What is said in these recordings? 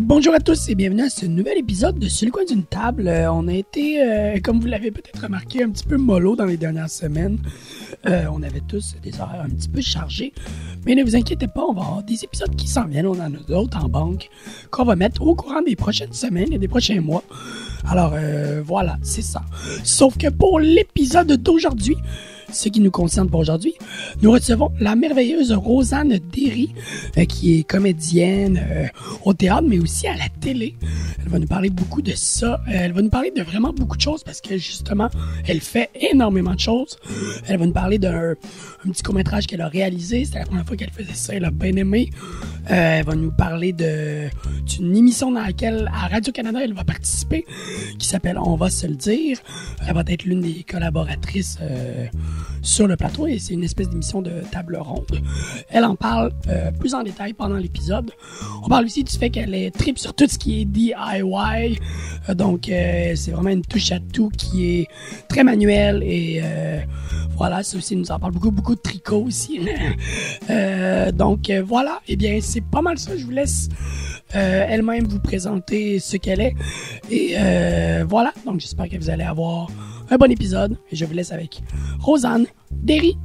Bonjour à tous et bienvenue à ce nouvel épisode de Sur le coin d'une table. Euh, on a été, euh, comme vous l'avez peut-être remarqué, un petit peu mollo dans les dernières semaines. Euh, on avait tous des horaires un petit peu chargés. Mais ne vous inquiétez pas, on va avoir des épisodes qui s'en viennent. On en a d'autres en banque qu'on va mettre au courant des prochaines semaines et des prochains mois. Alors voilà, c'est ça. Sauf que pour l'épisode d'aujourd'hui, ce qui nous concerne pour aujourd'hui, nous recevons la merveilleuse Rosanne Derry, euh, qui est comédienne euh, au théâtre, mais aussi à la télé. Elle va nous parler beaucoup de ça. Euh, Elle va nous parler de vraiment beaucoup de choses parce que justement, elle fait énormément de choses. Elle va nous parler d'un un petit court-métrage qu'elle a réalisé. C'était la première fois qu'elle faisait ça. Elle a bien aimé. Elle va nous parler d'une émission dans laquelle à Radio-Canada elle va participer qui s'appelle On va se le dire. Elle va être l'une des collaboratrices sur le plateau et c'est une espèce d'émission de table ronde. Elle en parle euh, plus en détail pendant l'épisode. On parle aussi du fait qu'elle est trip sur tout ce qui est DIY. Euh, donc euh, c'est vraiment une touche à tout qui est très manuelle et voilà, ça aussi nous en parle beaucoup, beaucoup de tricot aussi. Donc voilà, eh bien c'est pas mal ça. Je vous laisse elle-même vous présenter ce qu'elle est. Et voilà, donc j'espère que vous allez avoir un bon épisode. Et je vous laisse avec Rosanne Derry.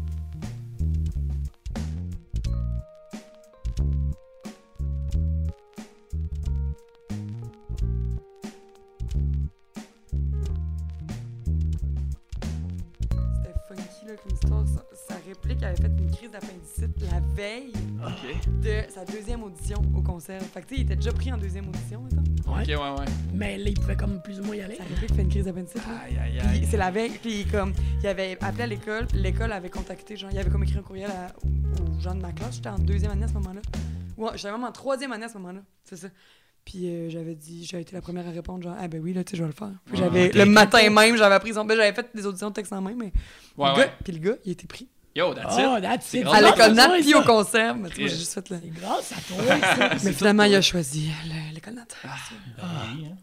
Réplique avait fait une crise d'appendicite la veille Ok. de sa deuxième audition au concert. Fait que tu sais, il était déjà pris en deuxième audition, mettons. Ouais. Ok, ouais, ouais. Mais là, il pouvait comme plus ou moins y aller. Sa réplique fait une crise d'appendicite. Aïe, aïe, Puis aïe. c'est la veille, puis comme, il avait appelé à l'école, l'école avait contacté, genre, il avait comme écrit un courriel à- aux gens de ma classe. J'étais en deuxième année à ce moment-là. Ouais, j'étais même en troisième année à ce moment-là, c'est ça. Puis euh, j'avais dit, j'ai été la première à répondre, genre, ah ben oui, là, tu sais, je vais le faire. Puis Ouais, j'avais, le matin même, j'avais appris son. Ben, j'avais fait des auditions de texte en main, mais. Ouais, le ouais. gars, puis le gars, il était pris. Yo, that's Oh, it. that's C'est it. grave. À l'école toi, Nat, puis au concert. Mais tu vois, Yes. j'ai juste fait là. C'est grâce à toi, ça. Mais finalement, il a choisi le- l'école Nat.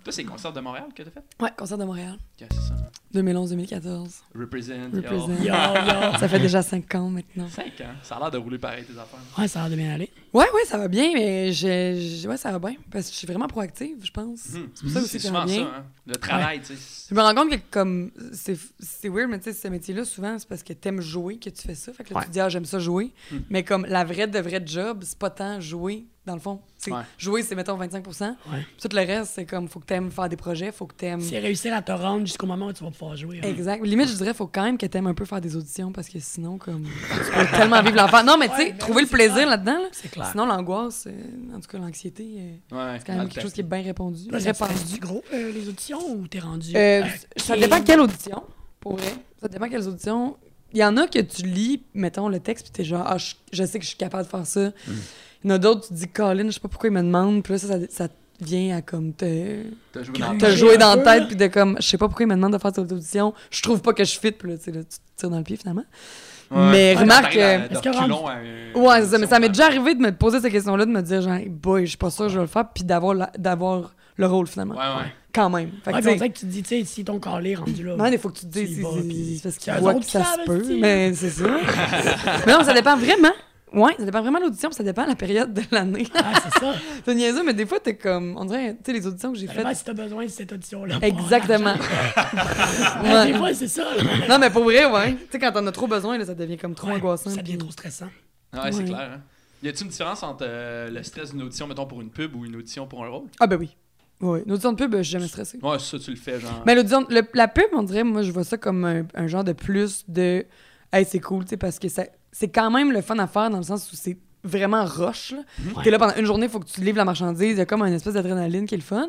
Toi, c'est le concert de Montréal que t'as fait? Ouais, concert de Montréal. Yeah, c'est ça. 2011-2014. Represent. Represent. Yo, yo. Ça fait déjà 5 ans maintenant. 5 ans? Ça a l'air de rouler pareil, tes affaires. Ouais, ça a l'air de bien aller. Ouais, ouais, ça va bien, mais je, je- ouais, ça va bien. Parce que je suis vraiment proactive, je pense. Hmm. C'est pour ça aussi que ça bien. ça, hein. Le travail, tu sais. Je me rends compte que comme c'est c'est weird, mais tu sais, ce métier-là, souvent, c'est parce que t'aimes jouer que tu fais ça. Fait que là, Ouais. tu te dis, ah, j'aime ça jouer. Hmm. Mais comme la vraie de vraie job, c'est pas tant jouer, dans le fond. C'est Ouais. Jouer, c'est mettons 25 Ouais. Tout le reste, c'est comme, faut que t'aimes faire des projets, faut que t'aimes. C'est réussir à te rendre jusqu'au moment où tu vas pouvoir jouer. hein. Exact. Limite, je dirais, faut quand même que t'aimes un peu faire des auditions parce que sinon, comme, tu peux tellement vivre l'enfer. Non, mais tu sais, Ouais, trouver le plaisir là-dedans, là. C'est clair. Sinon, l'angoisse, euh, en tout cas, l'anxiété, euh, Ouais. c'est quand même quelque chose qui est bien répandu. Là, répandu. gros, euh, les auditions, ou t'es rendu... Ça dépend quelle audition, pour vrai. Ça dépend quelles auditions. Il y en a que tu lis, mettons, le texte, puis t'es genre, ah, je, je sais que je suis capable de faire ça. Il y en a d'autres, tu te dis, Colin, je sais pas pourquoi il me demande. Puis là, ça, ça, ça vient à comme te, T'as joué Te dans jouer un dans la tête, puis de comme, je sais pas pourquoi il me demande de faire cette audition. Je trouve pas que je fit, puis là, tu sais, là, tu te tires dans le pied finalement. Ouais. Mais Ouais, remarque Est-ce que à- Ouais, c'est ça, mais ça m'est déjà arrivé de me poser ces questions-là, de me dire, genre, Hey, boy, je suis pas sûr que je vais le faire, puis d'avoir la- d'avoir le rôle finalement. Ouais, ouais. Quand même. Fait que, Ouais, que tu te dis, tu sais, si ton calé est rendu là... Non, des fois que tu te dis, Tu y c'est parce voient autres que ça se peut, mais c'est ça. mais non, ça dépend vraiment. Ouais, ça dépend vraiment de l'audition, puis ça dépend de la période de l'année. Ah, c'est ça. c'est niaiseux, mais des fois, t'es comme. On dirait, tu sais, les auditions que j'ai faites. si t'as besoin de cette audition-là. Exactement. Ouais, Des fois, c'est ça. Non, mais pour vrai, ouais. Tu sais, quand t'en as trop besoin, là, ça devient comme trop Ouais, angoissant. Ça devient puis- trop stressant. Ouais, c'est clair. Hein. Y a-t-il une différence entre euh, le stress d'une audition, mettons, pour une pub ou une audition pour un rôle? Ah, ben oui. Ouais. Une audition de pub, je suis jamais stressée. Ouais, ça, tu le fais, genre. Mais l'audition, le- la pub, on dirait, moi, je vois ça comme un, un genre de plus de. Hey, c'est cool, tu sais, parce que ça, c'est quand même le fun à faire dans le sens où c'est vraiment rush. là. Ouais. T'es là pendant une journée, il faut que tu livres la marchandise, il y a comme une espèce d'adrénaline qui est le fun.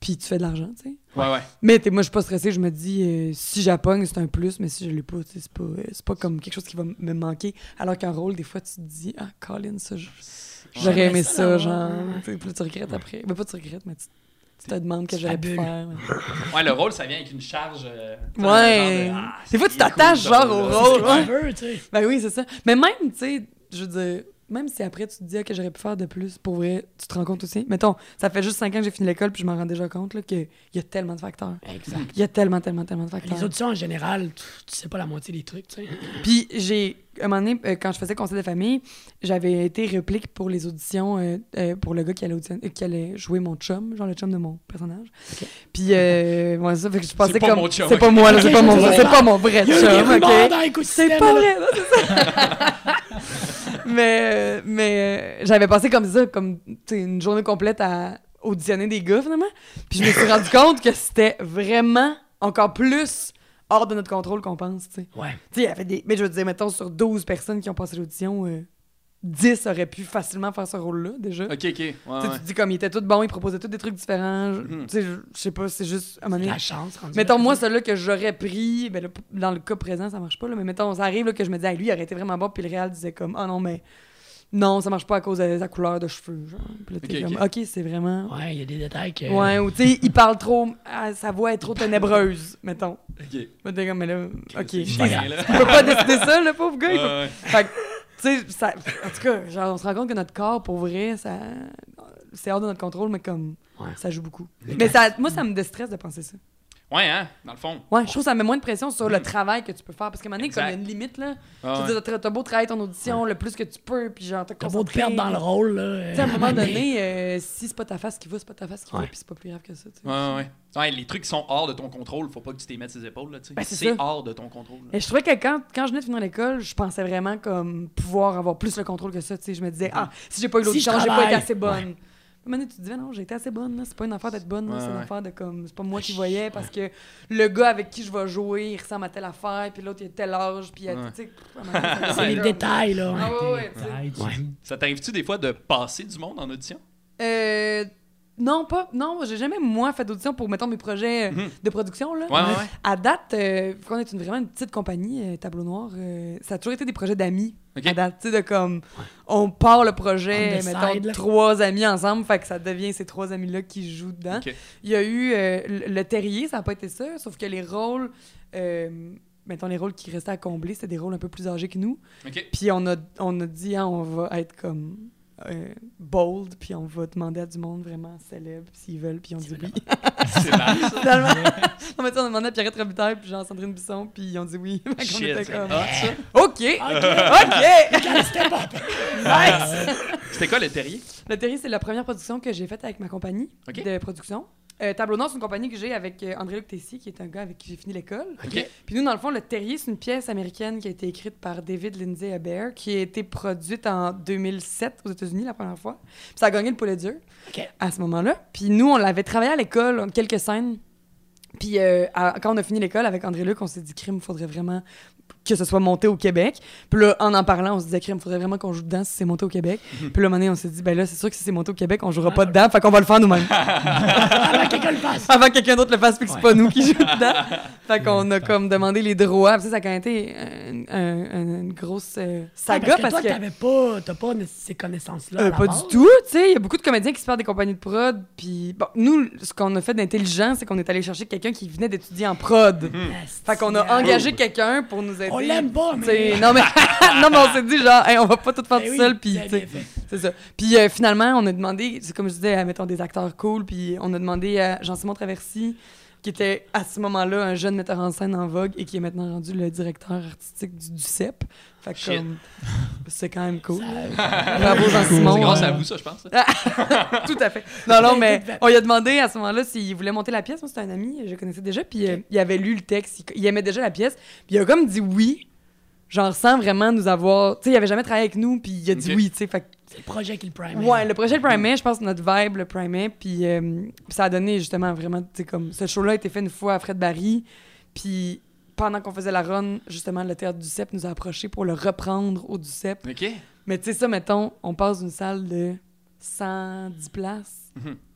Puis tu fais de l'argent, tu sais. Ouais, ouais. Mais t'es- moi, je suis pas stressée, je me dis, euh, si j'appogne, c'est un plus, mais si je l'ai pas, tu sais, c'est pas, euh, c'est pas comme quelque chose qui va m- me manquer. Alors qu'un rôle, des fois, tu te dis, ah, Colin, ça, je- j'aurais aimé ça genre. ouais. Tu sais, Puis tu regrettes après. Mais pas tu regrettes, mais tu, tu te demandes que j'aurais pu faire. Ouais, le rôle, ça vient avec une charge. euh, Ouais. de, ah, Des fois, tu t'attaches, cool, genre, au rôle. Ouais. que tu veux, tu sais. Ben oui, c'est ça. Mais même, tu sais, je veux dire, même si après tu te dis que j'aurais pu faire de plus, pour vrai, tu te rends compte aussi. Mettons, ça fait juste 5 ans que j'ai fini l'école, puis je m'en rends déjà compte là, qu'il y a tellement de facteurs. Exact. Il y a tellement, tellement, tellement de facteurs. Les auditions, en général, tu, tu sais pas la moitié des trucs, tu sais. Puis j'ai, un moment donné, euh, quand je faisais conseil de famille, j'avais été réplique pour les auditions euh, euh, pour le gars qui allait, audition- euh, qui allait jouer mon chum, genre le chum de mon personnage. Puis, euh, ouais, ça fait que je pensais pas comme. mon chum, C'est pas moi, là, c'est pas, mon, c'est pas mon vrai chum, ok? C'est pas vrai, c'est. Mais mais euh, j'avais passé comme ça, comme une journée complète à auditionner des gars, finalement. Puis je me suis rendu compte que c'était vraiment encore plus hors de notre contrôle qu'on pense, tu sais. Ouais. Tu sais, il y avait des. Mais je veux dire, mettons, sur 12 personnes qui ont passé l'audition, euh, 10 auraient pu facilement faire ce rôle-là, déjà. Ok, ok. Ouais, Tu sais, ouais. Tu te dis comme ils étaient tous bons, ils proposaient tous des trucs différents. Je- Mhm. Tu sais, je sais pas, c'est juste à un moment donné- La chance, Mettons, moi, celui-là que j'aurais pris, ben là, dans le cas présent, ça marche pas, là, mais mettons, ça arrive là, que je me dis, Hey, lui, il aurait été vraiment bon, puis le réal disait comme, ah non, mais non, ça marche pas à cause de sa couleur de cheveux. Genre. Puis là, t'es Ok, comme, ok, c'est vraiment. Ouais, il y a des détails que. Ouais, ou tu sais, il parle trop, ah, sa voix est trop ténébreuse, mettons. Ok. T'es comme, mais là, ok. Là. peux pas décider ça, le pauvre gars. il peut- Ouais, ouais. Fait que, tu sais, en tout cas, genre, on se rend compte que notre corps, pour vrai, ça, c'est hors de notre contrôle, mais comme, Ouais. ça joue beaucoup. Mais ça, moi, ça me déstresse de penser ça. Ouais, hein, dans le fond. Ouais, je trouve que ça met moins de pression sur le travail que tu peux faire. Parce qu'à un moment donné, comme il y a une limite, là. Ah, Tu ouais. sais, t'as- beau travailler ton audition le plus que tu peux, puis genre, T'as beau te perdre dans le rôle, là. euh, Tu sais, à un moment mais- donné, euh, si c'est pas ta face qui va, c'est pas ta face qui va, Ouais. puis c'est pas plus grave que ça. tu sais. Ouais, ouais, ouais. Ouais, les trucs qui sont hors de ton contrôle, faut pas que tu t'y mettes ses épaules, là, tu sais. Ben, c'est hors de ton contrôle. là. Et je trouvais que quand, quand je venais de finir l'école, je pensais vraiment comme pouvoir avoir plus le contrôle que ça. Tu sais, je me disais, ah, si j'ai pas eu Si l'audition, je j'ai pas été assez bonne. Moment tu te dis, non, j'ai été assez bonne. là. C'est pas une affaire d'être bonne. Ouais, c'est une ouais. affaire de comme. C'est pas moi qui voyais parce que le gars avec qui je vais jouer, il ressemble à telle affaire, puis l'autre, il a tel âge, puis il a- Ouais. tu sais. C'est les détails, là. Ah ouais. Ça t'arrive-tu des fois de passer du monde en audition? Euh, non, pas. Non, j'ai jamais, moi, fait d'audition pour, mettons, mes projets euh, Mhm. de production, là. Ouais, ouais, ouais. À date, euh, vu qu'on est une, vraiment une petite compagnie, euh, Tableau Noir, euh, ça a toujours été des projets d'amis. Ok? À date, tu sais, de comme, on part le projet, On mettons, trois amis ensemble, fait que ça devient ces trois amis-là qui jouent dedans. Il y a eu euh, le, le terrier, ça n'a pas été ça, sauf que les rôles, euh, mettons, les rôles qui restaient à combler, c'était des rôles un peu plus âgés que nous. Puis on a, on a dit, hein, on va être comme euh, bold, puis on va demander à du monde vraiment célèbre s'ils veulent, puis on dit oui. C'est mal, ça. Finalement, on m'a on demandé à Pierrette Robitaille, puis Jean-Sandrine Bisson, puis ils ont dit oui. Shit, était comme, ça. OK! OK! nice! C'était quoi le terrier? Le Terrier, c'est la première production que j'ai faite avec ma compagnie Ok. de production. Euh, Tableau Noir, c'est une compagnie que j'ai avec euh, André-Luc Tessier, qui est un gars avec qui j'ai fini l'école. Puis nous, dans le fond, Le Terrier, c'est une pièce américaine qui a été écrite par David Lindsay Hebert, qui a été produite en 2007 aux États-Unis la première fois. Puis ça a gagné le Pulitzer Ok. à ce moment-là. Puis nous, on l'avait travaillé à l'école, on- quelques scènes. Puis euh, à- quand on a fini l'école avec André-Luc, on s'est dit, crime, faudrait vraiment que ce soit monté au Québec. Puis là, en en parlant, on se disait, crime, faudrait vraiment qu'on joue dedans si c'est monté au Québec. Puis là, un moment donné, on s'est dit, ben là, c'est sûr que si c'est monté au Québec, on jouera pas dedans, fait qu'on va le faire nous-mêmes. Avant que quelqu'un le fasse. Avant que quelqu'un d'autre le fasse, puis que c'est pas nous qui jouons dedans. Fait qu'on a comme demandé les droits. Puis ça, ça a quand même été un- un- un- une grosse euh, Ah, saga parce que toi, que. t'avais pas, t'as pas ces connaissances-là. Euh, pas base. du tout, tu sais. Il y a beaucoup de comédiens qui se perdent des compagnies de prod. Puis, bon, nous, ce qu'on a fait d'intelligent, c'est qu'on est allé chercher quelqu'un qui venait d'étudier en prod. Fait qu'on a engagé quelqu'un pour nous aider. On l'aime pas, mais- Non, mais, non, mais on s'est dit, genre, Hey, on va pas tout faire Ben tout oui, seul. Puis, c'est ça. Puis euh, finalement, on a demandé, c'est comme je disais, à, mettons des acteurs cool, puis on a demandé à Jean-Simon Traversy, qui était à ce moment-là un jeune metteur en scène en vogue et qui est maintenant rendu le directeur artistique du, du CEP. Fait que Shit. comme, c'est quand même cool. Ça- Bravo Jean-Simon. C'est grâce à vous, ça, je pense. Tout à fait. Non, non, mais on lui a demandé à ce moment-là s'il voulait monter la pièce. Moi, c'était un ami, je connaissais déjà, puis euh, il avait lu le texte, il, il aimait déjà la pièce, puis il a comme dit oui. Genre, sans vraiment nous avoir. Tu sais, il avait jamais travaillé avec nous, puis il a dit oui, tu sais. Fait C'est le projet qui le prime. Ouais, le projet le primait, je pense que notre vibe le primait, puis euh, puis ça a donné justement vraiment, tu sais, comme, ce show-là a été fait une fois à Fred Barry, puis pendant qu'on faisait la run, justement, le théâtre du CEP nous a approchés pour le reprendre au du CEP. OK. Mais tu sais, ça, mettons, on passe d'une salle de 110 places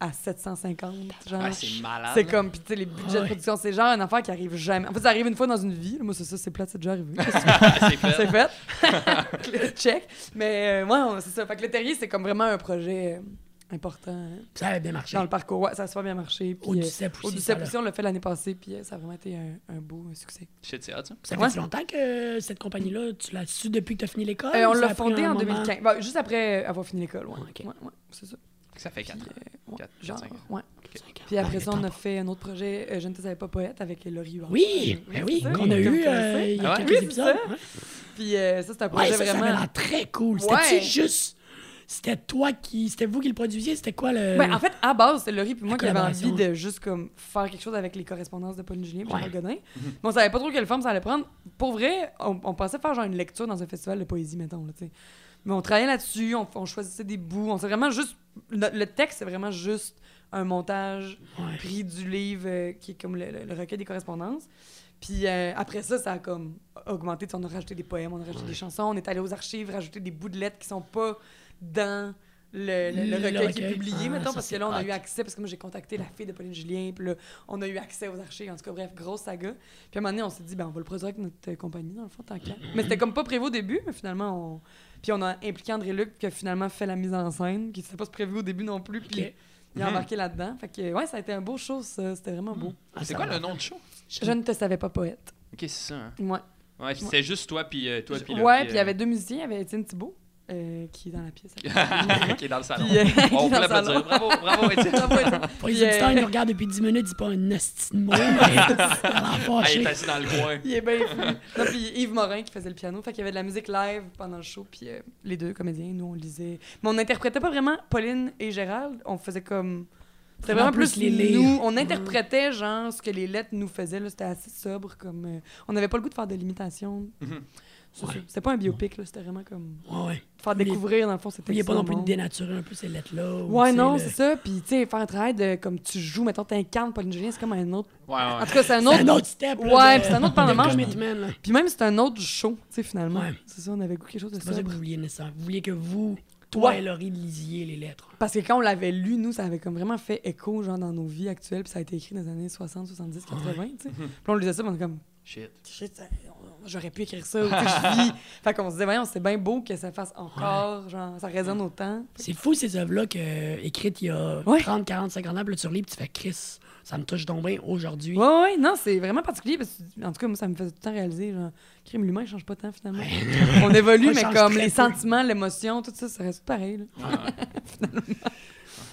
à 750, genre. Ah, c'est malade. c'est comme, puis tu sais, les budgets de production, c'est genre une affaire qui arrive jamais. En fait, ça arrive une fois dans une vie. Moi, c'est ça, c'est plate, c'est déjà arrivé. c'est fait. c'est fait. Check. Mais euh, ouais, on- c'est ça. Fait que le terrier, c'est comme vraiment un projet, important hein, Ça avait bien marché. dans le parcours. Ouais, ça a super bien marché. Puis, Au euh, Ducep au aussi. Ducep ça, aussi, on l'a fait l'année passée, puis euh, ça a vraiment été un, un beau euh, succès. Shit, c'est hot, ça. Ça Ouais. fait longtemps que cette compagnie-là, tu l'as su depuis que tu as fini l'école? Euh, on ça l'a a pris fondé un en moment? 2015, Bah, juste après avoir fini l'école. Ouais, Ok. ouais, ouais, c'est ça. Ça fait 4 Puis, ans. euh, ouais, Quatre, genre, cinq ans. ouais. Puis après Ah, ça, on a fait un autre projet, euh, Je ne te savais pas poète, avec Laurie Huard. Oui, ben oui, ça, qu'on a eu euh, il y a Ah ouais? quelques épisodes. ça. Ouais. Puis euh, ça, c'est un projet ça, ça vraiment... l'air très cool. Ouais. C'était-tu juste... C'était toi qui... C'était vous qui le produisiez? C'était quoi le... Ben, en fait, à base, c'était Laurie puis moi qui avait envie de juste comme faire quelque chose avec les correspondances de Pauline Julien puis Ouais. Godin. Mais on savait pas trop quelle forme ça allait prendre. Pour vrai, on, on pensait faire genre une lecture dans un festival de poésie, mettons, là, tu sais. Mais on travaillait là-dessus, on, on choisissait des bouts, on vraiment juste... Le, le texte, c'est vraiment juste un montage Ouais. pris du livre euh, qui est comme le, le- le recueil des correspondances. Puis euh, après ça, ça a comme augmenté. Tu sais, On a rajouté des poèmes, on a rajouté des chansons, on est allé aux archives, rajouter des bouts de lettres qui sont pas dans le, le- le Le recueil qui est publié, Ah, mettons, parce que là, on a eu accès, parce que moi, j'ai contacté la fille de Pauline Julien, puis là, on a eu accès aux archives. En tout cas, bref, grosse saga. Puis à un moment donné, on s'est dit, ben, on va le produire avec notre euh, compagnie, dans le fond, tant qu'à. Mais c'était comme pas prévu au début, mais finalement, on. Puis on a impliqué André Luc, qui a finalement fait la mise en scène, qui n'était pas prévu au début non plus, puis il a embarqué là-dedans. Fait que, ouais, ça a été un beau show, ça. C'était vraiment beau. Ah, C'est quoi va. le nom du show? Je ne te savais pas poète. Ok, c'est ça. Hein. Ouais. Ouais, puis c'était juste toi, puis euh, toi, puis ouais, puis, puis il y avait deux musiciens. Il y avait Étienne Thibault, euh, qui est dans la pièce. qui est dans le salon. Puis, euh, on peut l'applaudir. Bravo, bravo, Étienne. Pour les Puis, euh, auditeurs, ils nous regardent depuis 10 minutes, dis pas un esti de mais il il est assis dans le coin. Il est bien fou. Non, puis Yves Morin qui faisait le piano. Fait qu'il y avait de la musique live pendant le show. Puis euh, les deux comédiens, nous, on lisait. Mais on n'interprétait pas vraiment Pauline et Gérald. On faisait comme. C'était Vraiment plus plus, les nous. On interprétait, genre, ce que les lettres nous faisaient. là. C'était assez sobre. comme euh, On n'avait pas le goût de faire de l'imitation. Mhm. C'était pas un biopic, là. C'était vraiment comme. Ouais, ouais. Faire découvrir, dans le fond, c'était Il n'y a pas ça, non plus de dénaturer un peu ces lettres-là. ou, Ouais, non, le- c'est ça. Puis, tu sais, faire un travail de comme tu joues, mettons, t'incarnes Pauline Julien, c'est comme un autre. Ouais, ouais. En tout cas, c'est un C'est autre. un autre step. là, Ouais, de- puis c'est un autre de parlement. Puis même, c'est un autre show, tu sais, finalement. Ouais. C'est ça, on avait goût quelque chose de C'est pas ça que vous vouliez nécessairement. Vous vouliez que vous, toi Ouais. et Laurie, lisiez les lettres. Parce que quand on l'avait lu, nous, ça avait comme vraiment fait écho, genre, dans nos vies actuelles. Puis ça a été écrit dans les années 60, 70, 80, tu sais. Puis on lisait ça, puis on était comme, Shit. shit, ça- j'aurais pu écrire ça, ou je vis. Fait qu'on se disait, voyons, c'est bien beau que ça fasse encore, genre, ça résonne autant. C'est fou ces œuvres-là que, euh, écrites il y a Ouais. 30, 40, 50 ans, puis tu relis, puis tu fais Chris, ça me touche donc bien aujourd'hui. Ouais, ouais, non, c'est vraiment particulier. Parce que, en tout cas, moi, ça me faisait tout le temps réaliser, genre, crime, l'humain, il change pas tant, finalement. on évolue, mais comme les peu. sentiments, l'émotion, tout ça, ça reste pareil, là.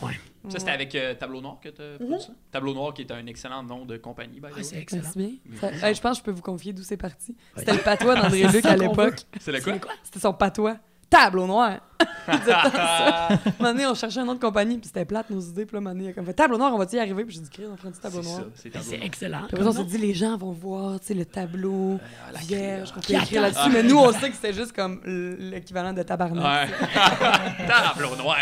Ouais. Ça, c'était avec euh, Tableau Noir que tu as produit ça? Tableau Noir qui est un excellent nom de compagnie, by the way. c'est excellent. Merci bien. Mais Ça- oui. hey, je pense que je peux vous confier d'où c'est parti. C'était le patois d'André Luc à l'époque. C'est le quoi? C'était son patois. Table au noir. Il disait tout ça. Un moment donné, on cherchait une autre compagnie, puis c'était plate nos idées. Puis là, un moment donné, il a comme fait Table au noir, on va y arriver? Puis j'ai dit, Chris, on prend du tableau C'est noir. ça, c'est Tableau C'est Noir. excellent. Puis après, on s'est dit, les gens vont voir, tu sais, le tableau Euh, la vierge, qu'on peut écrire là-dessus. Mais nous, on sait que c'était juste comme l'équivalent de tabarnak. Ouais. Tableau Noir.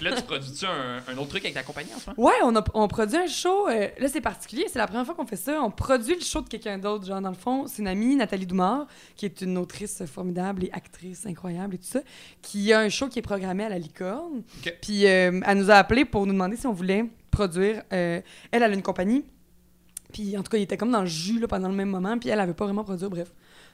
Là, tu produis-tu un, un autre truc avec ta compagnie en ce moment? Ouais, on, a, on produit un show. euh, là, c'est particulier. C'est la première fois qu'on fait ça. On produit le show de quelqu'un d'autre. Genre, dans le fond, c'est une amie, Nathalie Doumard, qui est une autrice formidable et actrice incroyable et tout ça, qui a un show qui est programmé à la Licorne. Puis euh, elle nous a appelé pour nous demander si on voulait produire. euh, elle, elle a une compagnie. Puis en tout cas, il était comme dans le jus là, pendant le même moment. Puis elle, elle veut pas vraiment produire. Bref.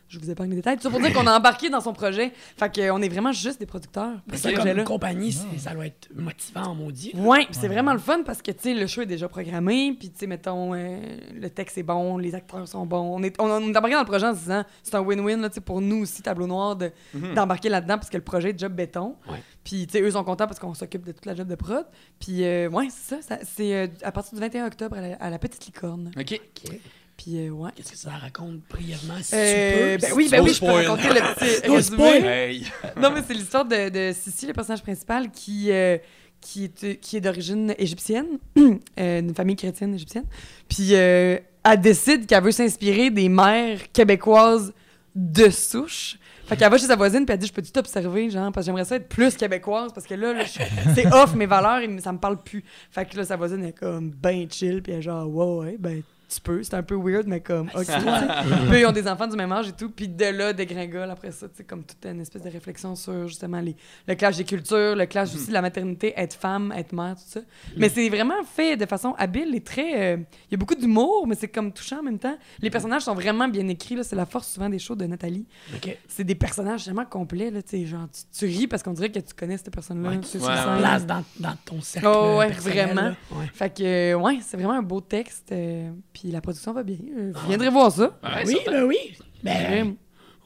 Je vous épargne les détails. Ça pour dire qu'on a embarqué dans son projet. Fait qu'on est vraiment juste des producteurs. Mais ce ça, comme projet-là. compagnie, c'est- ça doit être motivant maudit. Ouais, puis c'est vraiment le fun parce que, tu sais, le show est déjà programmé, puis, tu sais, mettons, euh, le texte est bon, les acteurs sont bons. On est, on, on est embarqué dans le projet en se disant, c'est un win-win, là, tu sais, pour nous aussi, Tableau Noir, de- Mhm. d'embarquer là-dedans parce que le projet est job béton. Ouais. Puis, tu sais, eux sont contents parce qu'on s'occupe de toute la job de prod. Puis, euh, ouais, c'est ça, ça- c'est euh, à partir du 21 octobre à la, à la Petite Licorne. OK. Ok. Puis, euh, ouais. Qu'est-ce que ça raconte brièvement, si Euh, tu peux? ben oui, ben oui, je peux raconter le petit résumé. Hey. Non, mais c'est l'histoire de, de Sissi, le personnage principal, qui, euh, qui est, qui est d'origine égyptienne, euh, une famille chrétienne égyptienne. Puis euh, elle décide qu'elle veut s'inspirer des mères québécoises de souche. Fait qu'elle va chez sa voisine puis elle dit je peux tout t'observer genre? Parce que j'aimerais ça être plus québécoise parce que là, c'est off mes valeurs et ça me parle plus. Fait que là sa voisine est comme ben chill puis elle est genre ouais ouais ben tu peux, c'est un peu weird, mais comme, ok. Puis eux, ils ont des enfants du même âge et tout, puis de là, dégringole après ça, tu sais, comme toute une espèce de réflexion sur justement les, le clash des cultures, le clash aussi de la maternité, être femme, être mère, tout ça. Mais c'est vraiment fait de façon habile et très. euh, Il y a beaucoup d'humour, mais c'est comme touchant en même temps. Les personnages sont vraiment bien écrits, là, c'est la force souvent des shows de Nathalie. C'est des personnages tellement complets, là, genre, tu, tu ris parce qu'on dirait que tu connais cette personne-là. Ouais, tu sais, ouais, ouais. Place dans, dans ton cercle. Oh, ouais, personnel, vraiment. Fait que, ouais, c'est vraiment un beau texte. euh, puis la production va bien. Euh, vous viendrez voir ça. Ouais, oui, ben oui. Ben,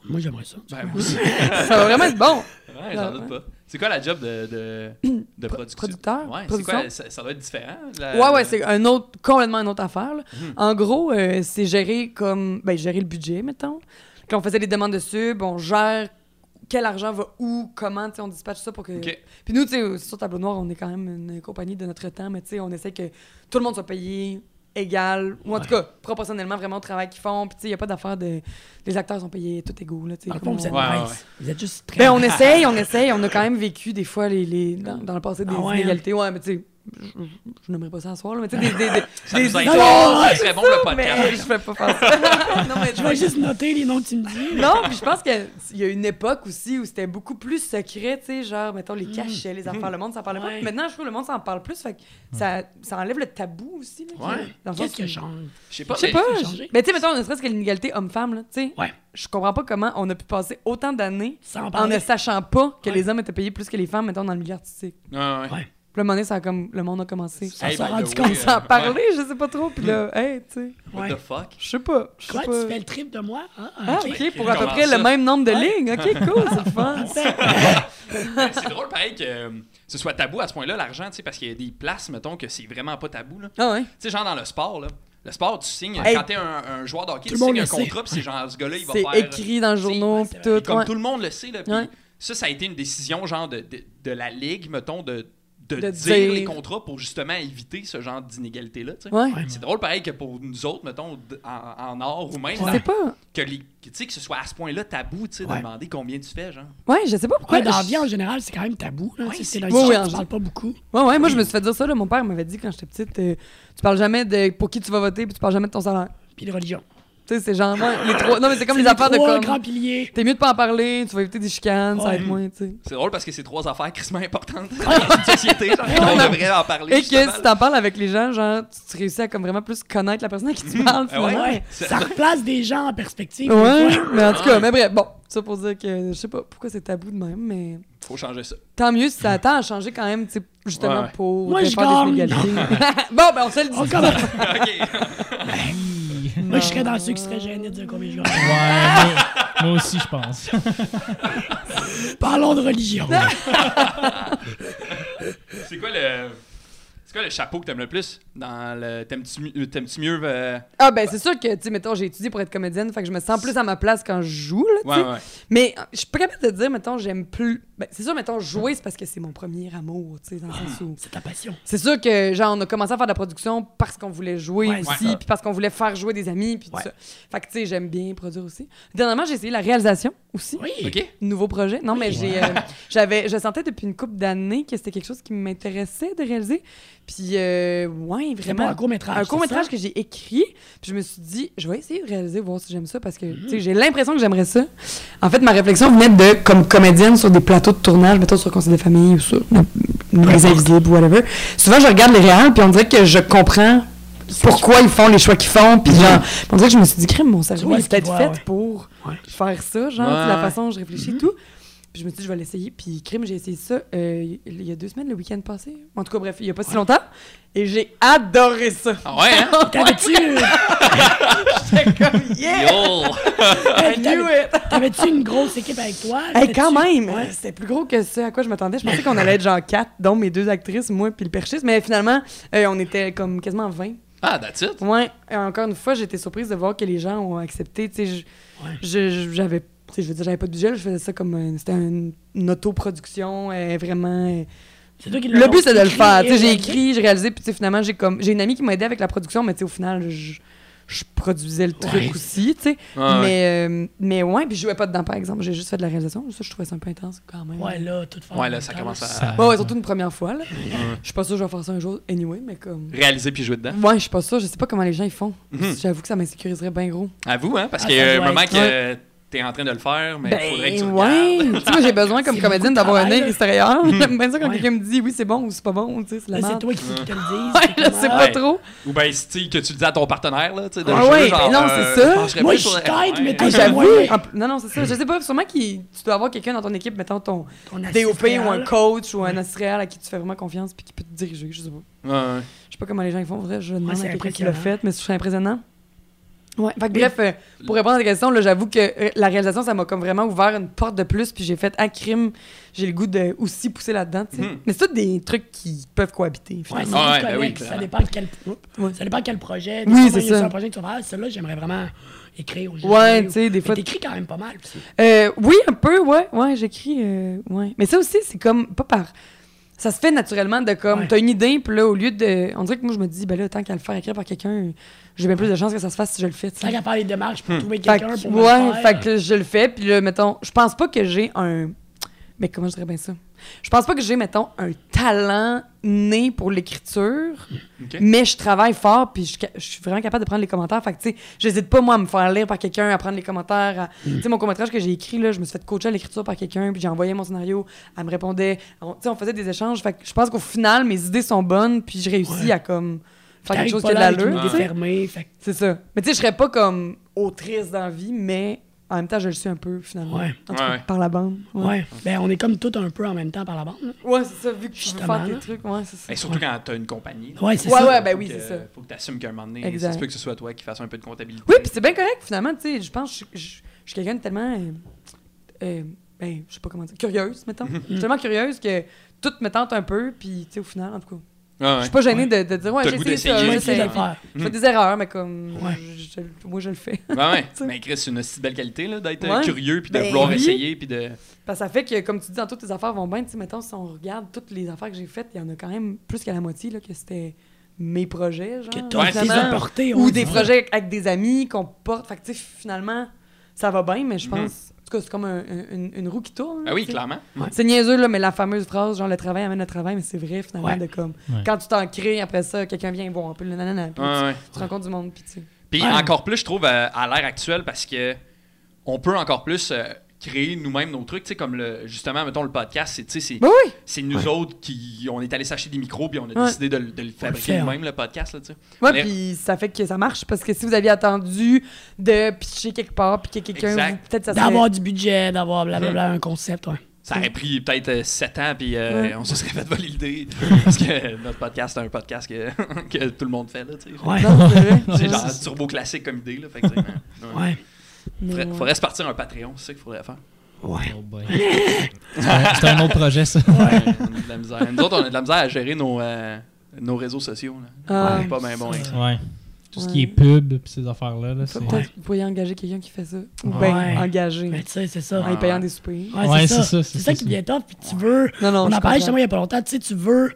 moi, j'aimerais ça. Ben, moi aussi. ça va vraiment être bon. Ouais, j'en doute pas. C'est quoi la job de, de, de production? producteur, Ouais, production. quoi? Ça, ça doit être différent. la- Ouais, ouais, c'est un autre, complètement une autre affaire. là. Mhm. En gros, euh, c'est gérer comme. Ben, gérer le budget, mettons. Quand on faisait des demandes de sub, on gère quel argent va où, comment, tu sais, on dispatche ça pour que. Puis nous, tu sais, sur Tableau Noir, on est quand même une compagnie de notre temps, mais tu sais, on essaie que tout le monde soit payé égal, ou en tout cas, proportionnellement vraiment au travail qu'ils font. Puis tu sais, il n'y a pas d'affaire de. Les acteurs sont payés tout égaux, là, tu sais. Comme vous êtes on- Ouais, nice. ouais. Vous êtes juste très Ben, on essaye, on essaye. On a quand même vécu des fois les, les, dans, dans le passé des Ah ouais, inégalités. Ouais, mais tu sais, je, n'aimerais pas ça soir, là, mais tu sais, des, des, des, Ça. Non, non, serait bon le mais podcast. je vais pas faire ça. non, mais Je vais juste noter les noms que tu me dis. Non, puis je pense qu'il y a une époque aussi où c'était beaucoup plus secret, tu sais, genre, mettons, les cachets, les affaires, le monde s'en parlait Ouais. pas. Maintenant, je trouve que le monde s'en parle plus, fait que ça, ça enlève le tabou aussi. Là, Ouais. Dans le sens Qu'est-ce a changé? Je sais pas, Je sais mais- pas. Mais tu sais, mettons, ne serait-ce que l'inégalité homme-femme, là, tu sais. Ouais. Je comprends pas comment on a pu passer autant d'années Sans en parler. ne sachant pas que Ouais. les hommes étaient payés plus que les femmes, mettons, dans le milieu artistique. Ouais, ouais. Ouais. Puis là, à un moment donné, ça a comme, le monde a commencé Ça Hey, s'est rendu compte. euh, ouais. parler, je sais pas trop. Puis là, hey, tu sais, What the fuck? je sais pas. Quoi, pas. tu fais le trip de moi? Ah, Ah, ok. ok, pour à peu près ça? le même nombre de Ouais. lignes. Ok, cool, c'est fun. Mais c'est drôle, pareil, que euh, ce soit tabou à ce point-là, l'argent, tu sais, parce qu'il y a des places, mettons, que c'est vraiment pas tabou, là. Tu Ah ouais. sais, genre dans le sport, là. Le sport, tu signes, Hey. quand t'es un, un joueur de hockey, Tout tu le monde signes un contrat, puis c'est genre, ce gars-là, il va C'est faire... écrit dans le journal, tout. Comme ouais. tout le monde le sait, là. ça, ça a été une décision, genre, de, de, de la ligue, mettons, de, de, De dire, dire. les contrats pour justement éviter ce genre d'inégalité-là. Ouais. C'est drôle, pareil, que pour nous autres, mettons, en, en or ou même, Je sais pas. que, les, que, tu sais, que ce soit à ce point-là tabou, tu sais, de demander combien tu fais, genre. Ouais, je sais pas pourquoi. Ouais, dans la vie, en général, c'est quand même tabou. Là, c'est- dans les gé- parles pas beaucoup. Ouais, ouais, moi, je me suis fait dire ça. Là. Mon père m'avait dit quand j'étais petite euh, tu parles jamais de pour qui tu vas voter, puis tu parles jamais de ton salaire. Puis de religion. Tu sais, c'est genre, les trois. Non, mais c'est comme les affaires de comme. grands piliers. T'es mieux de pas en parler, tu vas éviter des chicanes, ça va être moins, tu sais. C'est drôle parce que c'est trois affaires crissement importantes dans une société, genre, on devrait en parler, Et que si t'en parles avec les gens, genre, tu, tu réussis à comme vraiment plus connaître la personne à qui tu parles, Ah ouais? Ouais, ça replace des gens en perspective. des Ouais, mais en tout cas, mais bref, bon, ça pour dire que je sais pas pourquoi c'est tabou de même, mais Faut changer ça. tant mieux si ça tend à changer quand même, tu sais, justement Ouais, pour Moi, je gagne. inégalités. bon, ben on se le dit. On. OK. Moi, je serais dans ceux qui seraient gênés de dire combien je gagne. Ouais, moi, moi aussi, je pense. Parlons de religion. C'est quoi le... C'est quoi le chapeau que t'aimes le plus dans le... T'aimes-tu mieux... T'aimes-tu mieux euh, Ah ben c'est sûr que, tu sais, mettons, j'ai étudié pour être comédienne, fait que je me sens plus à ma place quand je joue, là, tu sais. Ouais, ouais. Mais euh, je suis pas capable de dire, mettons, j'aime plus... Ben, c'est sûr, mettons, jouer, c'est parce que c'est mon premier amour, tu sais, dans le sens où... C'est ta passion. C'est sûr que, genre, on a commencé à faire de la production parce qu'on voulait jouer Ouais, aussi, puis parce qu'on voulait faire jouer des amis, puis tout ça. Fait que, tu sais, j'aime bien produire aussi. Dernièrement, j'ai essayé la réalisation aussi. Oui. OK? Nouveau projet. Non, mais j'ai, euh, j'avais, je sentais depuis une couple d'années que c'était quelque chose qui m'intéressait de réaliser. Puis, euh, ouais, C'est vraiment. un court-métrage. un c'est court-métrage ça? que j'ai écrit. Puis je me suis dit, je vais essayer de réaliser, voir si j'aime ça, parce que, tu sais, j'ai l'impression que j'aimerais ça. En fait, ma réflexion venait de, comme comédienne sur des plateaux de tournage, mettons sur Conseil de famille ou sur Les Invisibles ou whatever. Souvent, je regarde les réels, puis on dirait que je comprends pourquoi ils font les choix qu'ils font. Puis genre, on dirait que je me suis dit, crème, mon cerveau, il est peut-être fait ouais. pour Ouais. faire ça, genre, Ouais, la façon dont je réfléchis et tout. Puis je me suis dit, je vais l'essayer. Puis crime, j'ai essayé ça euh, il y a deux semaines, le week-end passé. En tout cas, bref, il y a pas si longtemps. Et j'ai adoré ça. Ah ouais, hein? T'avais-tu J'étais comme, yeah! Yo! I knew it! t'avais-tu une grosse équipe avec toi? Hey, quand même! Ouais. C'était plus gros que ça à quoi je m'attendais. Je pensais qu'on allait être genre quatre, dont mes deux actrices, moi puis le perchiste. Mais finalement, euh, on était comme quasiment 20. Ah, that's it? Ouais, et encore une fois, j'étais surprise de voir que les gens ont accepté. Tu sais, je- Ouais. Je- je- j'avais, tu sais, je veux dire, j'avais pas de budget, je faisais ça comme un- c'était une, une autoproduction, euh, vraiment. euh. C'est toi qui Le but c'est de le écrit faire. et Tu sais, j'ai réalisé? écrit, j'ai réalisé, puis tu sais, finalement j'ai comme, j'ai une amie qui m'a aidé avec la production, mais tu sais, au final, je, je produisais le truc Ouais. aussi, tu sais. Ouais, ouais. mais, euh, mais ouais, puis je jouais pas dedans, par exemple. J'ai juste fait de la réalisation. Ça, je trouvais ça un peu intense quand même. Ouais, là, tout faire. Ouais, là, ça commence à- Ça- Ouais, ouais, surtout une première fois, là. Je suis pas sûre que je vais faire ça un jour, anyway, mais comme. Réaliser puis jouer dedans. Ouais, je suis pas sûre. Je sais pas comment les gens ils font. Mhm. J'avoue que ça m'insécuriserait bien gros. À vous, hein? Parce Ah, que ça euh, doit moment être- que t'es en train de le faire, mais il faudrait que tu Ben, ouais. tu sais, moi, j'ai besoin comme C'est comédienne d'avoir un œil extérieur. J'aime bien ça quand Ouais. quelqu'un me dit oui, c'est bon ou c'est pas bon, tu sais, c'est la c'est toi qu'ils te le disent. Ouais, c'est je comme, sais pas Ouais. trop. Ou ben, si, que tu le dis à ton partenaire, là, tu sais, de Ah jeu, ouais, genre, ben non, euh, c'est ça. Moi, je tête, mais t'es- J'avoue. Non, non, c'est ça. Je sais pas, sûrement que tu dois avoir quelqu'un dans ton équipe, mettons ton DOP ou un coach ou un assistant à qui tu fais vraiment confiance puis qui peut te diriger, je sais pas. Ouais, ouais. Je sais pas comment les gens ils font, vrai, je demande c'est à quelqu'un qui l'a fait, mais ça impressionnant. Ouais, fait que Mais- bref, euh, pour répondre à ta question, là, j'avoue que euh, la réalisation, ça m'a comme vraiment ouvert une porte de plus, puis j'ai fait, à crime, j'ai le goût de aussi pousser là-dedans. Mhm. Mais c'est tout des trucs qui peuvent cohabiter, Ouais, Ah ouais, ben oui, ça dépend de quel, Ouais. ça dépend de quel projet. Oui, c'est ça. un projet que tu vas faire, celui-là, j'aimerais vraiment écrire aujourd'hui. Ouais, tu sais, des fois. t'écris quand même pas mal aussi. Euh, oui, un peu, ouais, ouais, j'écris, euh, ouais. Mais ça aussi, c'est comme, pas par. Ça se fait naturellement de comme, Ouais. t'as une idée, puis là, au lieu de. On dirait que moi, je me dis, ben là, tant qu'à le faire écrire par quelqu'un, j'ai bien plus de chances que ça se fasse si je le fais, tu sais. Tant qu'à faire les démarches pour trouver Fait quelqu'un que, pour me ouais, le faire. fait que je le fais, puis là, mettons, je pense pas que j'ai un. Mais comment je dirais bien ça? Je pense pas que j'ai, mettons, un talent né pour l'écriture, mais je travaille fort, puis je, je suis vraiment capable de prendre les commentaires. Fait que, tu sais, j'hésite pas, moi, à me faire lire par quelqu'un, à prendre les commentaires. à- Tu sais, mon court-métrage que j'ai écrit, là, je me suis fait coacher à l'écriture par quelqu'un, puis j'ai envoyé mon scénario, elle me répondait. On- Tu sais, on faisait des échanges. Fait que je pense qu'au final, mes idées sont bonnes, puis je réussis Ouais. à, comme, faire quelque chose qui a de l'allure. C'est ça. Mais tu sais, je serais pas comme autrice dans la vie, mais en même temps, je le suis un peu, finalement. Ouais. En tout cas, Ouais. par la bande. Ouais, Ouais. Ben, on est comme tout un peu en même temps par la bande. là. Ouais, c'est ça, vu que tu veux faire tes trucs. Ouais, c'est ça. Ben, surtout quand t'as une compagnie. Ouais, c'est Ouais, ça. ouais, ben Faut oui, que- c'est ça. Faut que t'assumes qu'à un moment donné, Exact. ça se peut que ce soit toi qui fasses un peu de comptabilité. Oui, puis c'est bien correct, finalement. Tu sais, je pense que je, je- je suis quelqu'un de tellement. euh, euh, ben, je sais pas comment dire. Curieuse, mettons. Je suis tellement curieuse que tout me tente un peu, puis tu sais, au final, en tout cas. Ouais, ouais. Je suis pas gênée de, de dire, ouais, j'ai essayé ça. Je fais des erreurs, mais comme. Ouais. je- je- moi, je le fais. Ouais, ouais. Mais Chris, c'est une si belle qualité là, d'être Ouais. curieux puis de Ben vouloir oui. essayer puis de. Parce que ça fait que, comme tu dis, dans toutes tes affaires vont bien. Tu mettons, si on regarde toutes les affaires que j'ai faites, il y en a quand même plus qu'à la moitié là, que c'était mes projets, genre. Que ça. apportés. Ou des projets avec des amis qu'on porte. Fait que, tu sais, finalement, ça va bien, mais je Mhm. pense. En tout cas, c'est comme un- un- une, une roue qui tourne. Ah oui, clairement. C'est niaiseux, là, mais la fameuse phrase, genre, le travail amène le travail, mais c'est vrai, finalement, Ouais. de comme. Ouais. Quand tu t'en crées, après ça, quelqu'un vient voir un peu le nanana. puis tu, ouais. tu rencontres du monde, puis tu sais. Puis Ouais. encore plus, je trouve, euh, à l'ère actuelle, parce que on peut encore plus euh, créer nous-mêmes nos trucs, tu sais, comme le, justement, mettons, le podcast, c'est, tu sais, c'est, Ben oui! c'est nous autres qui, on est allé s'acheter des micros, puis on a Ouais. décidé de, le- de le fabriquer nous-mêmes, le podcast, là, tu sais. Ouais, puis ça fait que ça marche, parce que si vous aviez attendu de pitcher quelque part, puis que quelqu'un. Peut-être ça serait. D'avoir du budget, d'avoir blablabla, un concept, ouais. Ça aurait pris peut-être 7 ans, puis euh, Ouais. on se serait fait voler l'idée. parce que notre podcast, c'est un podcast que, que tout le monde fait, là, tu sais. Ouais. C'est genre turbo classique comme idée, là, fait que, ouais. Ouais. Faudrait, ouais. faudrait se partir un Patreon, c'est ça qu'il faudrait faire. Ouais. Oh. C'est un- autre projet, ça. Ouais, on a de la misère. Nous autres, on a de la misère à gérer nos, euh, nos réseaux sociaux. Là. Ah. On est pas bien bon avec ça. Ouais. Tout ce Ouais. qui est pub pis ces affaires-là, là. Peut-être vous pourriez engager quelqu'un qui fait ça. Ou Ouais. bien engager. Mais tu sais, c'est ça. En payant des soupers. Ouais, Ouais, c'est c'est ça. ça, C'est c'est ça ça, qui devient tough. Puis tu veux. Non, non, on en parlait justement il y a pas longtemps. Tu sais, tu veux,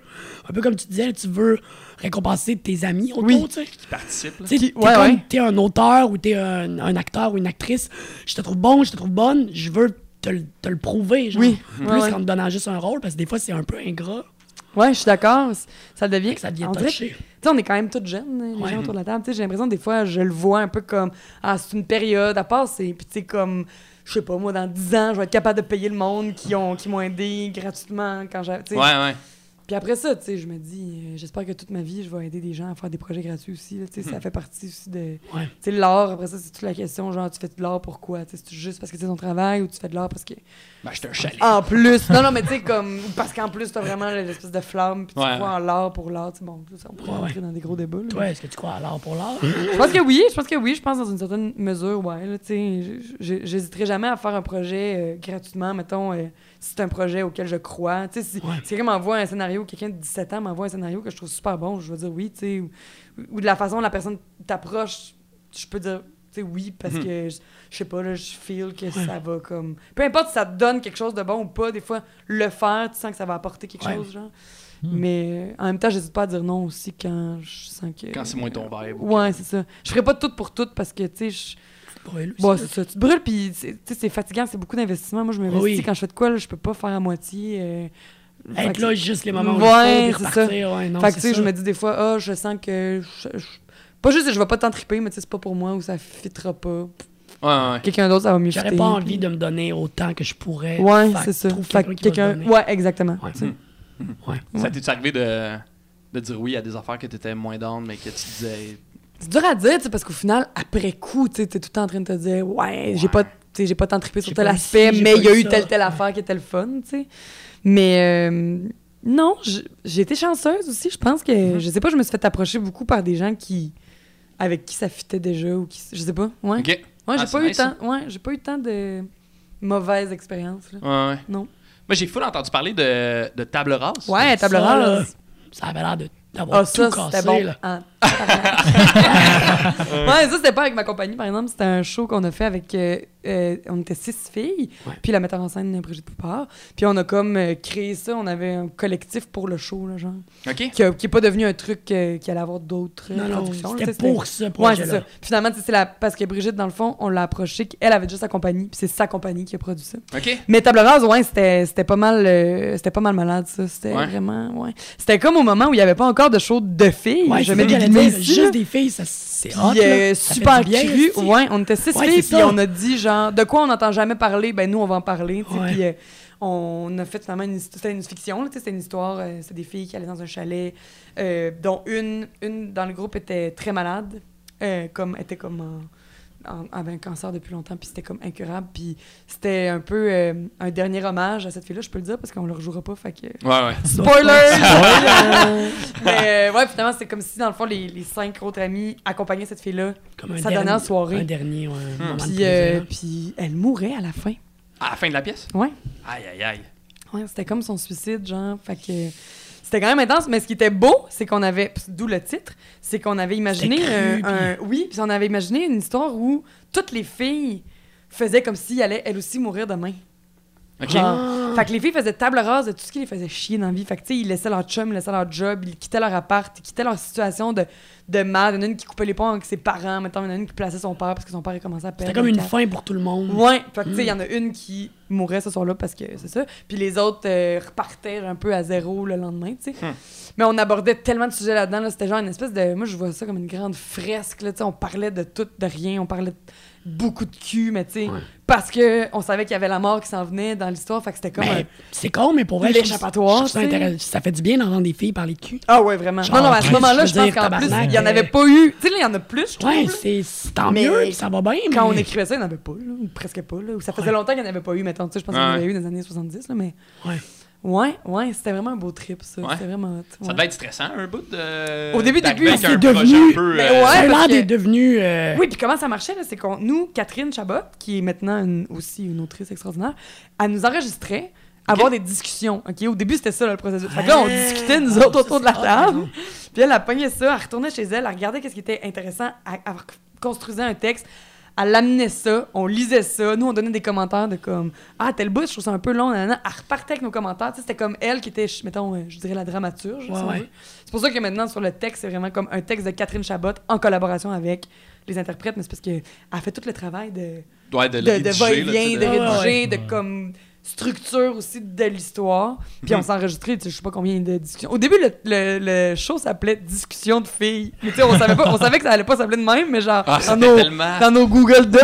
un peu comme tu disais, tu veux récompenser tes amis autour, Oui. tu sais. Qui participent. Tu sais, ouais, comme- ouais. t'es un auteur ou t'es un, un acteur ou une actrice. Je te trouve bon, je te trouve bonne. Je veux te, le- te le prouver, genre. Oui. Plus Ouais, ouais. qu'en te donnant juste un rôle, parce que des fois, c'est un peu ingrat. Ouais, je suis d'accord. Ça devient. que Ça devient touché. Tu sais, on est quand même toutes jeunes, hein, les Ouais. gens autour de la table. Tu sais, j'ai l'impression, des fois, je le vois un peu comme, ah, c'est une période à passer. Puis, tu sais, comme, je sais pas, moi, dans 10 ans, je vais être capable de payer le monde qui ont qui m'ont aidé gratuitement quand sais. Ouais, ouais. Puis après ça, tu sais, je me dis, euh, j'espère que toute ma vie, je vais aider des gens à faire des projets gratuits aussi. là, tu sais, Ça fait partie aussi de. Ouais. Tu sais, l'art, après ça, c'est toute la question, genre, tu fais de l'art pourquoi? C'est juste parce que c'est ton travail ou tu fais de l'art parce que. Ben, j'étais un chalet. En plus, non, non, mais tu sais, comme, parce qu'en plus, t'as vraiment l'espèce de flamme, puis tu Ouais, crois en l'art pour l'art, tu sais, bon, ça, on pourrait rentrer dans des gros débats. là. Toi, est-ce que tu crois à l'art pour l'art? Je pense que oui, je pense que oui, je pense dans une certaine mesure, ouais, j'hésiterai jamais à faire un projet euh, gratuitement, mettons, euh, c'est un projet auquel je crois, tu sais, si, Ouais. si quelqu'un m'envoie un scénario, quelqu'un de 17 ans m'envoie un scénario que je trouve super bon, je vais dire oui, tu sais, ou, ou de la façon dont la personne t'approche, je peux dire, tu sais, oui, parce que, je je sais pas, là, je feel que ça va comme... Peu importe si ça te donne quelque chose de bon ou pas, des fois, le faire, tu sens que ça va apporter quelque Ouais. chose, genre. Mais euh, en même temps, j'hésite pas à dire non aussi quand je sens que. Quand c'est moins ton vibe. ou Ouais, c'est ça. Je ferais pas tout pour tout parce que, tu sais, je- Brûle aussi, Bon, c'est ça. Tu te brûles, puis c'est- tu sais, c'est fatigant, c'est beaucoup d'investissement. Moi, je m'investis Oui. quand je fais de quoi, là, je peux pas faire à moitié. euh, Être que- là juste les moments où Ouais, c'est ça. ouais, non, fait que, tu sais, je me dis des fois, ah, je sens que. je- je- pas juste que je vais pas t'en triper, mais tu sais, c'est pas pour moi ou ça fitera pas. Ouais. Quelqu'un d'autre, ça va mieux J'aurais pas puis- envie de me donner autant que je pourrais. Ouais, Fait c'est ça. trouve Fait que quelqu'un. Ouais, exactement. Ouais. Tu sais. Ouais. Ça t'est arrivé de, de dire oui à des affaires que t'étais moins down, mais que tu disais. C'est dur à dire, tu sais, parce qu'au final, après coup, tu t'es tout le temps en train de te dire, ouais, j'ai pas, tu sais, j'ai pas tant trippé sur tel aspect, mais il y a eu ça. telle telle affaire qui était le fun, tu sais. Mais euh, non, j'ai été chanceuse aussi. Je pense que, Mm-hmm. je sais pas, je me suis fait approcher beaucoup par des gens qui, avec qui ça fitait déjà ou qui, je sais pas. Ouais. Ok. Ouais, Ah, j'ai c'est pas eu nice, tant, ouais, j'ai pas eu tant de mauvaises expériences. là. Ouais, ouais. Non. Moi, j'ai full entendu parler de, de table rase. Ouais, table Ça, là, rase. Ça avait l'air de- d'avoir ça, tout cassé, bon. là. Ah, ouais, ça, c'était pas avec ma compagnie, par exemple. C'était un show qu'on a fait avec. Euh, on était six filles, Ouais. puis la metteur en scène, Brigitte Poupard. Puis on a comme euh, créé ça. On avait un collectif pour le show, là, genre. Ok. Qui, a- qui est pas devenu un truc euh, qui allait avoir d'autres Non, non, productions. c'était pour ce Ouais, projet c'est ça. Puis Finalement, tu sais, c'est la... parce que Brigitte, dans le fond, on l'a approchée. Elle avait déjà sa compagnie, puis c'est sa compagnie qui a produit ça. Ok. Mais Table Rase, ouais, c'était c'était pas mal euh, c'était pas mal malade, ça. C'était Ouais. vraiment, ouais. C'était comme au moment où il y avait pas encore de show de filles. Ouais, je c'est mets des ici, Juste des filles, ça, c'est hot, là. euh, super bien. Ouais, on était six Ouais, filles, puis on a dit, genre, de quoi on n'entend jamais parler, ben nous, on va en parler. Puis euh, on a fait finalement une, c'était une fiction, c'était une histoire, euh, c'est des filles qui allaient dans un chalet, euh, dont une, une dans le groupe était très malade, comme, était comme avait un cancer depuis longtemps, puis c'était comme incurable, puis c'était un peu euh, un dernier hommage à cette fille-là, je peux le dire, parce qu'on le rejouera pas, fait que... Ouais, ouais. Spoiler! Mais euh, ouais, finalement, c'était comme si, dans le fond, les, les cinq autres amis accompagnaient cette fille-là. Comme un Sa dernière soirée. Un dernier, ouais, moment Puis, euh, puis elle mourait à la fin. À la fin de la pièce? Ouais. Aïe, aïe, aïe. Ouais, c'était comme son suicide, genre. Fait que c'était quand même intense. Mais ce qui était beau, c'est qu'on avait, d'où le titre, c'est qu'on avait imaginé C'était cru, un, un- oui, puis on avait imaginé une histoire où toutes les filles faisaient comme s'ils allaient elles aussi mourir demain. Ok. Genre, fait que les filles faisaient table rase de tout ce qui les faisait chier dans la vie. Fait que, tu sais, ils laissaient leur chum, ils laissaient leur job, ils quittaient leur appart, ils quittaient leur situation de, de mal. Il y en a une qui coupait les ponts avec ses parents, mettons, il y en a une qui plaçait son père parce que son père, il commençait à perdre. C'était comme une fin pour tout le monde. Ouais, fait que, tu sais, il y en a une qui mourrait ce soir-là parce que c'est ça. Puis les autres euh, repartaient un peu à zéro le lendemain, tu sais. Hmm. Mais on abordait tellement de sujets là-dedans, là, c'était genre une espèce de. Moi, je vois ça comme une grande fresque, là, tu sais. On parlait de tout, de rien, on parlait de beaucoup de cul, mais tu sais, Ouais. parce que on savait qu'il y avait la mort qui s'en venait dans l'histoire, fait que c'était comme Mais un- c'est con, mais pour vrai, je trouve- L'échappatoire, ça fait du bien d'entendre des filles parler de cul. Ah ouais, vraiment. Genre, non, non, à ce moment-là, je pense qu'en plus, il y en avait pas eu. Tu sais, là, il y en a plus, je trouve. Ouais, c'est tant Mais mieux, ça va bien. Quand on mais- écrivait ça, il n'y en avait pas, là, ou presque pas. Là, ou ça faisait Ouais. longtemps qu'il n'y en avait pas eu, mettons. tu sais, Je pense qu'il y en Ouais. avait eu dans les années 70, là, mais. Ouais. Ouais, ouais, c'était vraiment un beau trip, ça. Ouais. C'était vraiment. hot, Ça devait être stressant, un bout de. Au début, début, c'est devenu- peu. Euh, ouais. Parce que- devenu. euh, Oui, puis comment ça marchait, là, c'est qu'on, nous, Catherine Chabot, qui est maintenant une- aussi une autrice extraordinaire, elle nous enregistrait avoir des discussions, OK? Au début, c'était ça, là, le processus. Fait que là, on Ah, discutait, nous autres, autour de la table. Puis elle, elle pognait ça, elle retournait chez elle, elle regardait qu'est-ce qui était intéressant, elle, elle construisait un texte, elle amenait ça, on lisait ça, nous, on donnait des commentaires de comme « Ah, tel bout, je trouve ça un peu long, nanana. Elle repartait avec nos commentaires, tu sais, c'était comme elle qui était, mettons, euh, je dirais la dramaturge, Ouais, ouais. C'est pour ça que maintenant, sur le texte, c'est vraiment comme un texte de Catherine Chabot en collaboration avec les interprètes, mais c'est parce qu'elle fait tout le travail de, Ouais, de, de, le de rédiger, là, sais, de de- rédiger, Ouais, de comme structure aussi de l'histoire. Puis on s'est enregistré, tu sais, je sais pas combien de discussions. Au début, le, le, le show s'appelait Discussion de filles. Mais tu sais, on savait pas, on savait que ça allait pas s'appeler de même, mais genre Ah, dans, c'était nos, tellement. dans nos Google Docs,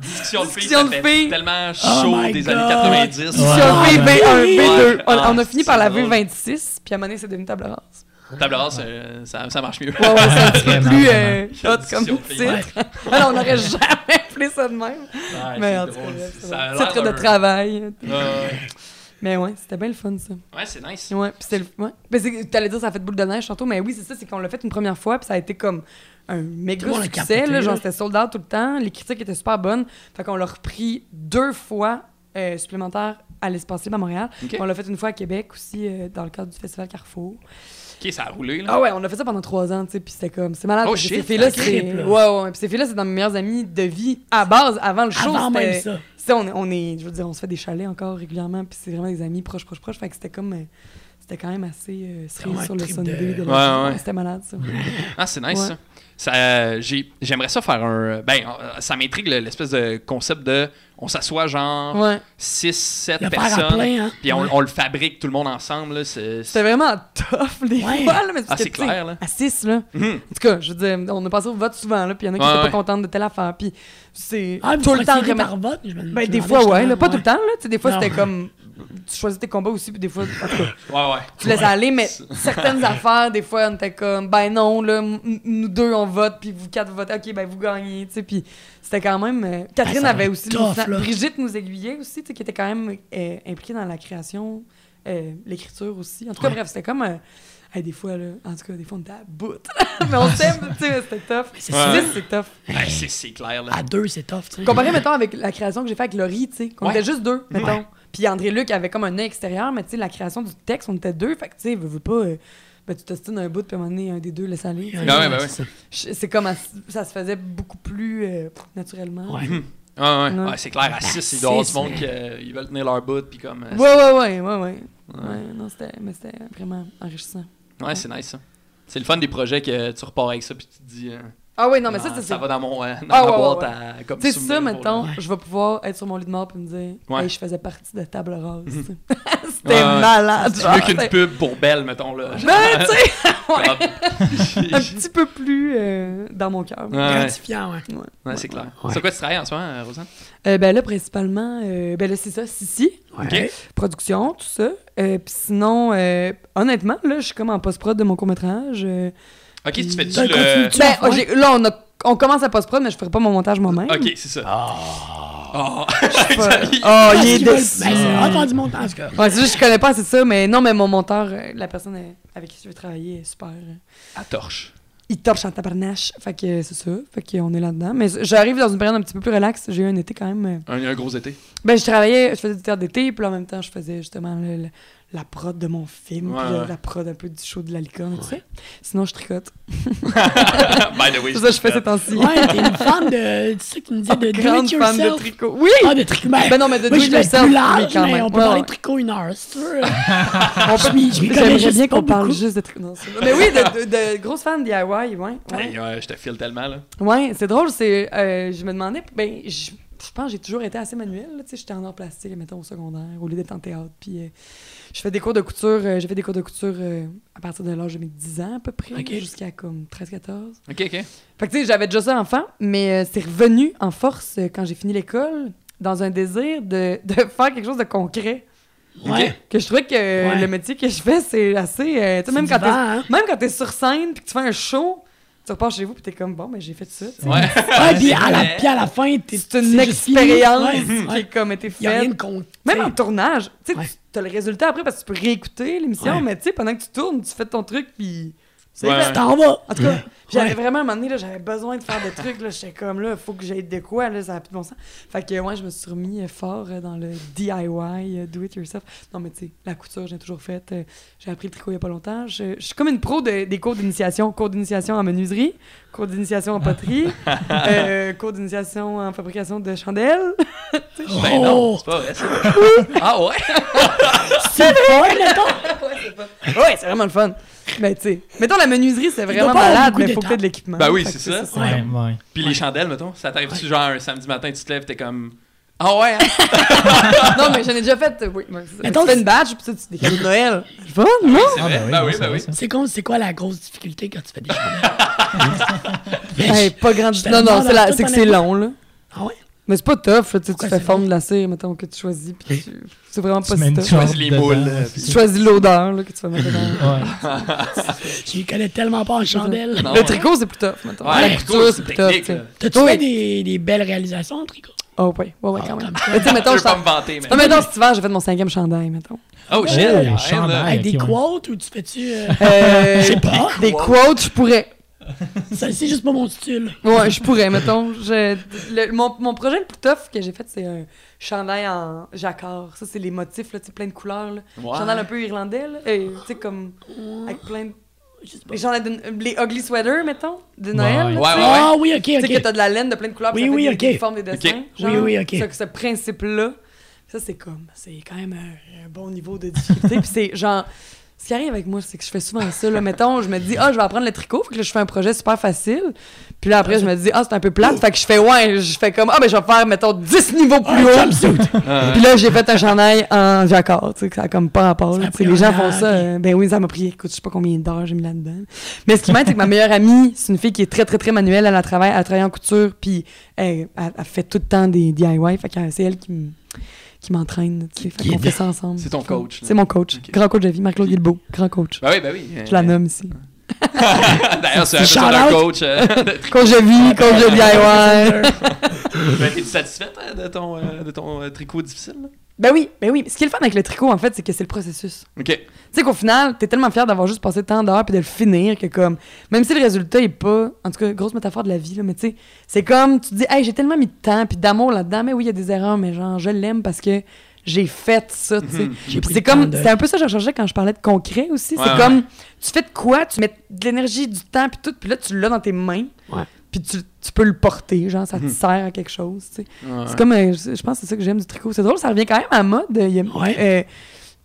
Discussion de filles, de filles. tellement Oh chaud des God. années 90. Discussion de filles, Ouais. V1, V2. Ouais. On, on a Ah, fini par la c'est drôle. V26, puis à un moment donné, c'est devenu table rase. Table rase, euh, ça, ça marche mieux. Ouais, ouais, c'est un petit peu Vraiment, plus euh, hot comme titre. Alors, on n'aurait jamais appelé ça de même. Ouais, mais c'est en tout cas, titre de travail. Mais ouais, c'était bien le fun, ça. Ouais, c'est nice. Ouais, puis c'était le. Ouais. Ben, t'allais dire ça a fait boule de neige tantôt, mais oui, c'est ça, c'est qu'on l'a fait une première fois, puis ça a été comme un méga succès, là, genre c'était sold out tout le temps, les critiques étaient super bonnes, fait qu'on l'a repris deux fois euh, supplémentaires à l'Espace Libre à Montréal. On l'a fait une fois à Québec aussi, euh, dans le cadre du Festival Carrefour. Ok, ça a roulé, là. Ah ouais, on a fait ça pendant trois ans, tu sais, puis c'était comme, c'est malade. Oh shit, ces filles-là, c'est là. Ouais, ouais, puis ces filles-là, c'est dans mes meilleures amies de vie, à base, avant le show, Avant même c'était- ça. tu sais, on, est- on est, je veux dire, on se fait des chalets encore régulièrement, puis c'est vraiment des amis proches, proches, proches. Fait que c'était comme. euh, c'était quand même assez euh, cerise sur le Sunday de- de, Ouais, la ouais. C'était malade, ça. Ah, c'est nice, Ouais. ça. Ça, euh, j'ai- J'aimerais ça faire un. Ben, euh, ça m'intrigue le- l'espèce de concept de. On s'assoit genre Ouais. 6, 7 Le faire à personnes. plein, hein. Puis on, Ouais. on le fabrique tout le monde ensemble. là, c'est- C'était vraiment tough, des Ouais. fois, là, mais Ah, c'est clair, là. À 6, là. Mhm. En tout cas, je veux dire, on a passé au vote souvent, là, puis il y en a qui Ouais, étaient ouais. pas contentes de telle affaire, puis c'est Ah, tout le temps remettre... par vote? Je me- Ben, des fois, ouais, là, pas ouais. tout le temps, là, tu sais, des fois, c'était comme... Tu choisis tes combats aussi, puis des fois, en tout cas, Ouais, ouais. tu laisses aller, mais certaines affaires, des fois, on était comme, ben non, là, nous deux, on vote, puis vous quatre, vous votez, ok, ben vous gagnez, tu sais, puis c'était quand même... euh, Catherine Ben, avait va aussi... nous-. Brigitte nous aiguillait aussi, tu sais, qui était quand même euh, impliquée dans la création, euh, l'écriture aussi. En tout cas, Ouais. bref, c'était comme... euh, hey, des fois, là, en tout cas, des fois, on était à bout. mais on s'aime, tu sais, c'était tough. c'est Ouais. C'est tough. Ben, c'est c'est clair, là. À deux, c'est tough, tu sais. Comparé, mettons, avec la création que j'ai fait avec Laurie, tu sais, qu'on Ouais. était juste deux, mettons. Puis André-Luc avait comme un œil extérieur, mais tu sais, la création du texte, on était deux. Fait que, tu sais, veux, veux pas, euh, ben, tu t'ostines un bout, puis à un moment donné, un des deux laisse aller. Ah ouais, ben ouais. c'est comme, à- ça se faisait beaucoup plus euh, naturellement. Ouais. Mhm. Ouais, ouais. Ouais. Ouais, c'est clair. À Ben, 6, il doit y avoir du six, monde mais- qui euh, ils veulent tenir leur bout. Puis comme. euh, Ouais, ouais, ouais, ouais, ouais. Ouais. Ouais, non, c'était, mais c'était vraiment enrichissant. Ouais, c'est nice, ça. C'est le fun des projets que tu repars avec ça. Puis tu te dis. Ah ouais, non, mais ça, ah, c'est ça ça. va dans mon. euh, dans Ah, ma ouais, boîte ouais, à. Comme Tu sais, souvenir ça, Ouais. je vais pouvoir être sur mon lit de mort puis me dire, Ouais. hey, je faisais partie de table rase. Ouais, C'était ouais. malade. C'est mieux qu'une c'était- pub pour Belle, mettons, là. Ben, tu sais, ouais. Ouais, un petit peu plus euh, dans mon cœur. Ouais. Gratifiant, ouais. Ouais, c'est clair. Ouais. C'est quoi tu travailles en ce moment, euh, Rosanne? Euh, ben là, principalement, euh, ben là, c'est ça, Sissi, Ouais. production, tout ça. Euh, Puis sinon, euh, honnêtement, là, je suis comme en post-prod de mon court-métrage. Ok, tu fais-tu Ben, le. Ben, j'ai- là, on, a, on commence à post-prod, mais je ferai pas mon montage moi-même. Ok, c'est ça. Ah. Ah. Xavier. Oh, Parce il est déçu. C'est hot, faire du montage, en tout cas. Ouais, c'est juste que je connais pas assez ça, mais non, mais mon monteur, euh, la personne euh, avec qui je veux travailler est super. euh, À torche. il torche en tabarnache. Fait que euh, c'est ça. Fait qu'on est là-dedans. Mais j'arrive dans une période un petit peu plus relaxe. J'ai eu un été quand même. euh, Un, un gros été. Ben, je travaillais, je faisais du théâtre d'été, puis là, en même temps, je faisais justement le- le- la prod de mon film, Ouais, puis la, ouais. la prod un peu du show de la licorne, tu sais. Sinon, je tricote. By the way. C'est ça que je fais ces temps-ci. Ouais, t'es une fan de. Tu sais tu me disais de do Grande it fan de yourself. tricot. Oui! Ah, de tricot. Ben, Ben non, mais de do moi, je it yourself, plus large, oui, quand mais même. on peut Ouais, parler ouais. de tricot une heure, si tu veux. J'aimerais bien qu'on parle juste de tricot. Mais oui, de, de, de grosses fans DIY, ouais. Ouais, Hey, ouais, je te file tellement, là. ouais c'est drôle, c'est... euh, je me demandais... Ben, je, je pense que j'ai toujours été assez manuel, là, tu sais. J'étais en art plastique, mettons, au secondaire, au lieu d'être en théâtre, puis... euh, je fais des cours de couture, euh, j'ai fait des cours de couture euh, à partir de l'âge de mes 10 ans, à peu près, jusqu'à comme 13-14. Ok, ok. Fait que tu sais, j'avais déjà ça enfant, mais euh, c'est revenu en force quand j'ai fini l'école, dans un désir de, de faire quelque chose de concret. Ouais. Que je trouvais que Ouais. le métier que je fais, c'est assez. tu sais, même quand vent, hein? même quand t'es sur scène puis que tu fais un show, tu repars chez vous puis t'es comme bon, ben j'ai fait ça. Ouais. Ouais, puis à, la, puis à la fin, t'es. C'est une expérience Ouais, qui est comme été faite. de con. Même en tournage, tu sais, Ouais. tu as le résultat après parce que tu peux réécouter l'émission, Ouais. mais tu sais, pendant que tu tournes, tu fais ton truc puis. C'est Ouais. t'en vas. En tout cas, j'avais Ouais. vraiment un moment donné, j'avais besoin de faire des trucs. Là, j'étais comme là, il faut que j'aille de quoi, là, ça n'a plus de bon sens. Fait que ouais, je me suis remis fort euh, dans le DIY, euh, do it yourself. Non, mais tu sais, la couture, j'ai toujours fait. euh, j'ai appris le tricot il n'y a pas longtemps. Je, je suis comme une pro de- des cours d'initiation. Cours d'initiation en menuiserie, cours d'initiation en poterie, euh, cours d'initiation en fabrication de chandelles. Ben non, Oh, c'est pas vrai, ça. Ah ouais? c'est mettons. ouais, c'est vraiment le fun. Mais tu sais, mettons la menuiserie, c'est vraiment malade, mais faut que d'étapes. t'aies de l'équipement. Ben oui, c'est ça. c'est Ouais, ouais. Puis les chandelles, mettons, ça t'arrive-tu genre un samedi matin, tu te lèves, t'es comme. Ah ouais, hein? non, mais j'en ai déjà fait. euh, Oui, moi, c'est- Mettons, tu fais une badge, puis ça, tu des cadeaux de Noël. C'est fun, non? C'est Ah, vrai? ben oui, Ben ben oui, c'est ben vrai, oui. ça. C'est quoi, c'est quoi la grosse difficulté quand tu fais des? Hey, pas grand. Je te Non, non, c'est que c'est long, là. Ah ouais? Mais c'est pas tough, là, tu sais, tu fais fondre de la cire, mettons, que tu choisis, puis tu- c'est vraiment pas Tu si tough. choisis corde les moules, Tu choisis l'odeur, là, que tu vas mettre dedans. Ouais. Je connais tellement pas en chandelle. Non, Le ouais. tricot, c'est plus tough, mettons. Ouais, la le couture, tricot, c'est plus tough, tu. T'as-tu Oui. fait des, des belles réalisations en tricot? Oh, ouais, ouais, ouais, Ah, quand même. Mais tu sais, mettons, Je pas me vanter, mais. Non, mais dans cet hiver, j'ai fait mon cinquième chandail, mettons. Oh shit! Avec des quotes ou tu fais-tu. euh, Euh, Je sais pas. Des quotes, je pourrais. ça, c'est juste pas mon style. Ouais, je pourrais, mettons. Je- le- mon, mon projet le plus tough que j'ai fait, c'est un chandail en jacquard. Ça, c'est les motifs, là, tu sais, plein de couleurs. Là. Ouais. Chandail un peu irlandais, là. et, Tu sais, comme avec plein de... Je sais pas. Les les ugly sweaters, mettons, de Noël. Ouais, là, ouais, sais. ouais. Ah oui, ok, Tu sais que ok. t'as de la laine de plein de couleurs, Oui, ça oui, des, ok. des formes, des dessins. Ok. genre. Oui, oui, ok. Ce, ce principe-là, ça, c'est comme... C'est quand même un, un bon niveau de difficulté. puis c'est genre... Ce qui arrive avec moi, c'est que je fais souvent ça. Là. Mettons, je me dis, ah, je vais apprendre le tricot. Fait que là, je fais un projet super facile. Puis là, après, je me dis, ah, c'est un peu plate. Fait que je fais, ouais, je fais comme, ah, ben, je vais faire, mettons, 10 niveaux plus haut. Jumpsuit. Ah, Puis là, j'ai fait un chandail en jacquard, tu sais, que ça a comme pas rapport. Les gens font ça. euh, ben oui, ça m'a pris, écoute, je sais pas combien d'heures j'ai mis là-dedans. Mais ce qui m'aide, c'est que ma meilleure amie, c'est une fille qui est très, très, très manuelle. Elle a travaillé, elle a travaillé en couture, puis elle, elle- elle fait tout le temps des DIY. Fait que c'est elle qui me- qui m'entraîne, tu sais. Fait Qui qu'on guide. fait ça ensemble. C'est ton coach. C'est mon coach. Grand coach de vie, Marc-Claude Guilbeault. Grand coach. Ben oui, ben oui. Je la nomme ici. D'ailleurs, c'est un coach. euh, de Coach de vie, coach de DIY. Ben, T'es-tu satisfaite hein, de ton, euh, de ton euh, tricot difficile? là? Ben oui, ben oui. Ce qui est le fun avec le tricot, en fait, c'est que c'est le processus. Ok. Tu sais qu'au final, t'es tellement fier d'avoir juste passé tant d'heures puis de le finir que comme même si le résultat est pas en tout cas grosse métaphore de la vie là, mais tu sais, c'est comme tu te dis "Hey, j'ai tellement mis de temps puis d'amour là-dedans, mais oui, il y a des erreurs mais genre je l'aime parce que j'ai fait ça, tu sais. Mhm. C'est comme de- c'est un peu ça que je recherchais quand je parlais de concret aussi, Ouais, c'est ouais. comme tu fais de quoi, tu mets de l'énergie, du temps puis tout, puis là tu l'as dans tes mains. Ouais. Puis tu, tu peux le porter, genre ça te Mhm. sert à quelque chose, tu sais. Ouais. C'est comme, euh, je je pense que c'est ça que j'aime du tricot. C'est drôle, ça revient quand même à mode. Il y a- Ouais. euh,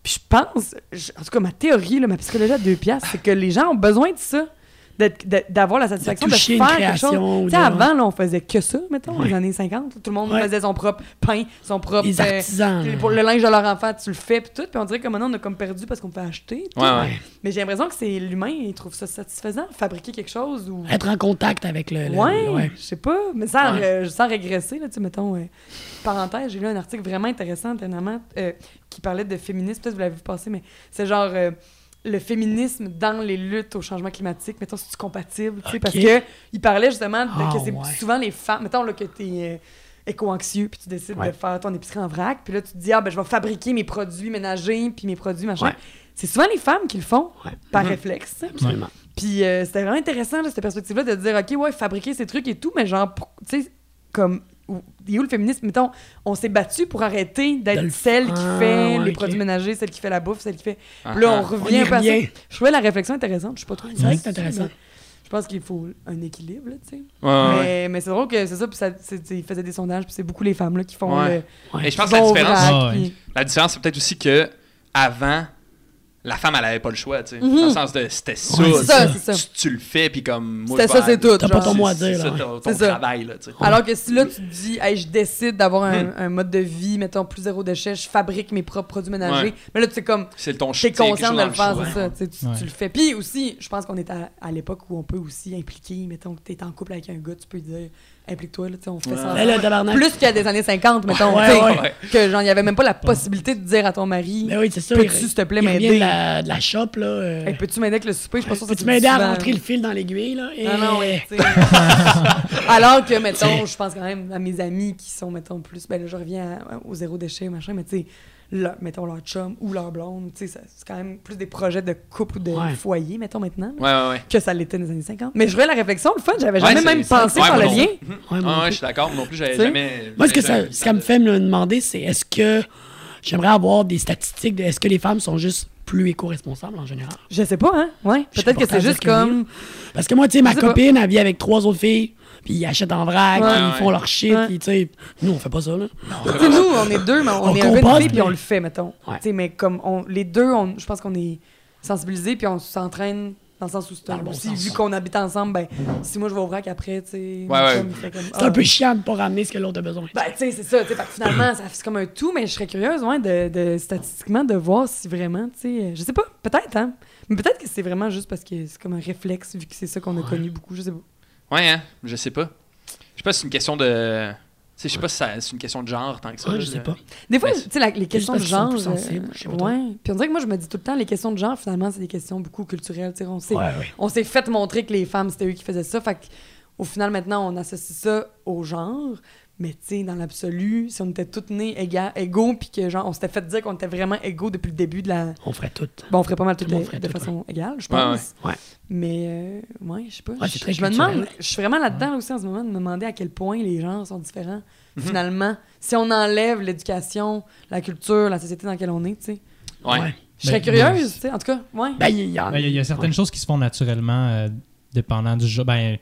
puis je pense, je- en tout cas, ma théorie, là, ma psychologie à deux piastres, c'est que les gens ont besoin de ça, d'avoir la satisfaction de, une faire quelque chose. Tu sais, avant, là, on faisait que ça, mettons, Ouais. les années 50. Tout le monde Ouais. faisait son propre pain, son propre... Les euh, artisans. pour le linge de leur enfant, tu le fais, puis tout. Puis on dirait que maintenant, on a comme perdu parce qu'on peut acheter. tout. Ouais, ouais. Mais j'ai l'impression que c'est l'humain, il trouve ça satisfaisant, fabriquer quelque chose ou... Être en contact avec le. le- Ouais, ouais. je sais pas, mais sans, Ouais. euh, sans régresser, là, tu sais, mettons, euh, parenthèse, j'ai lu un article vraiment intéressant, dernièrement, euh, qui parlait de féminisme, peut-être vous l'avez vu passer, mais c'est genre euh, le féminisme dans les luttes au changement climatique, mettons, c'est compatible, parce que il parlait justement de, Ah, que c'est ouais. souvent les femmes, mettons, là, que t'es euh, éco-anxieux, puis tu décides Ouais. de faire ton épicerie en vrac, puis là, tu te dis, ah, ben, je vais fabriquer mes produits ménagers, puis mes produits, machin. Ouais. C'est souvent les femmes qui le font, par Mhm. réflexe. Absolument. Puis euh, c'était vraiment intéressant, là, cette perspective-là, de dire, OK, ouais, fabriquer ces trucs et tout, mais genre, tu sais, comme, il est où le féminisme? Mettons, on s'est battu pour arrêter d'être le- celle qui Ah, fait ouais, les produits ménagers, celle qui fait la bouffe, celle qui fait... Ah, là, on ah. On revient ça. revient. Je trouvais la réflexion intéressante, je suis pas trop... C'est vrai que c'est intéressant. mais Je pense qu'il faut un équilibre, là, tu sais. Ouais. Mais, c'est drôle que c'est ça, puis ça, ils faisaient des sondages, puis c'est beaucoup les femmes, là, qui font Ouais. le... Et je pense que la différence, puis- la différence, c'est peut-être aussi que avant, la femme, elle avait pas le choix, tu sais. Mhm. Dans le sens de c'était ça. Ouais, tu c'est ça, c'est. Tu, tu le fais, puis comme. moi, C'était je ça, c'est tout, T'as pas ton mot à C'est dire, ça, là. ton, ton C'est ça. travail, là, tu sais. Alors que si là, tu te dis, hey, je décide d'avoir un, Hmm. un mode de vie, mettons, plus zéro déchet, je fabrique mes propres produits ménagers. Ouais. Mais là, tu sais, comme, C'est ton t'es c'est conscient de le faire, c'est ça. Tu, le fais. Puis aussi, je pense qu'on est à, à l'époque où on peut aussi impliquer, mettons, que t'es en couple avec un gars, tu peux dire, implique-toi, là, on fait ça. Ouais. ensemble. Là, là, tabarnak. Plus qu'il y a des années 50, mettons. Ouais, ouais. Que genre, il y avait même pas la possibilité de dire à ton mari, Ben oui. Peux-tu, il- s'il te plaît, m'aider? de la, de la shop, là. euh, Hey, peux-tu m'aider avec le souper? Je pense Peux-tu m'aider à rentrer le fil dans l'aiguille, là? Et... Non, non, ouais, tu sais. Alors que, mettons, je pense quand même à mes amis qui sont, mettons, plus. Ben là, je reviens à- au zéro déchet, machin, mais tu sais, leur- mettons leur chum ou leur blonde, tu sais, ça- c'est quand même plus des projets de couple ou de Ouais. foyer, mettons, maintenant, Ouais, ouais, ouais. que ça l'était dans les années 50. Mais je voyais la réflexion, le fun, j'avais jamais même pensé moi le non lien. Ah je suis d'accord. Non plus, j'avais jamais. Moi, ce que ça, ce me fait me demander, c'est est-ce que j'aimerais avoir des statistiques de est-ce que les femmes sont juste plus éco-responsables en général? Je sais pas, hein? Ouais. Peut-être que c'est juste comme. Parce que moi, tu sais, ma copine, elle vit avec trois autres filles, puis ils achètent en vrac, Ouais. ils Ouais, font leur shit, Ouais. puis tu sais, nous, on fait pas ça, là. Tu sais, nous, on est deux, mais on, On est compote, puis on le fait, mettons. Ouais. Tu sais, mais comme on, les deux, on, je pense qu'on est sensibilisés, puis on s'entraîne dans le sens où c'est un- le bon aussi, sens. vu qu'on habite ensemble, ben, si moi je vais au vrac après, tu sais, ouais. C'est ah. un peu chiant de pas ramener ce que l'autre a besoin. Ben, tu sais, c'est ça, tu sais, fait que finalement, ça fait comme un tout, mais je serais curieuse, ouais, de, de- statistiquement, de voir si vraiment, tu sais, je sais pas, peut-être, hein, mais peut-être que c'est vraiment juste parce que c'est comme un réflexe, vu que c'est ça qu'on a connu beaucoup, je sais pas. Ouais, hein, je sais pas. Je sais pas si c'est une question de. Je sais pas si c'est une question de genre tant que ça. Ouais, je sais pas. Des fois, Mais tu sais, la- les questions de parce qu'ils sont genre. plus sensibles, je sais pas trop. ouais. Puis on dirait que moi, je me dis tout le temps, les questions de genre, finalement, c'est des questions beaucoup culturelles. tu sais, On s'est, Ouais, ouais. on s'est fait montrer que les femmes, c'était eux qui faisaient ça. Fait au final, maintenant, on associe ça au genre. Mais tu sais, dans l'absolu, si on était toutes nées éga- égaux, puis que genre, on s'était fait dire qu'on était vraiment égaux depuis le début de la. On ferait tout. Bon, on ferait pas mal Tout tout de, ferait de tout, façon égale, je pense. ouais. Ouais. Mais, euh, ouais, je sais pas. Je, me demande, je suis vraiment là-dedans aussi en ce moment, de me demander à quel point les genres sont différents. Mhm. Finalement, si on enlève l'éducation, la culture, la société dans laquelle on est, tu sais. Ouais. Je serais Ben, curieuse, ben, tu sais, en tout cas, ouais. Ben, il y, en Ben, y, a- il y a certaines ouais. choses qui se font naturellement, euh, dépendant du jeu. Ben,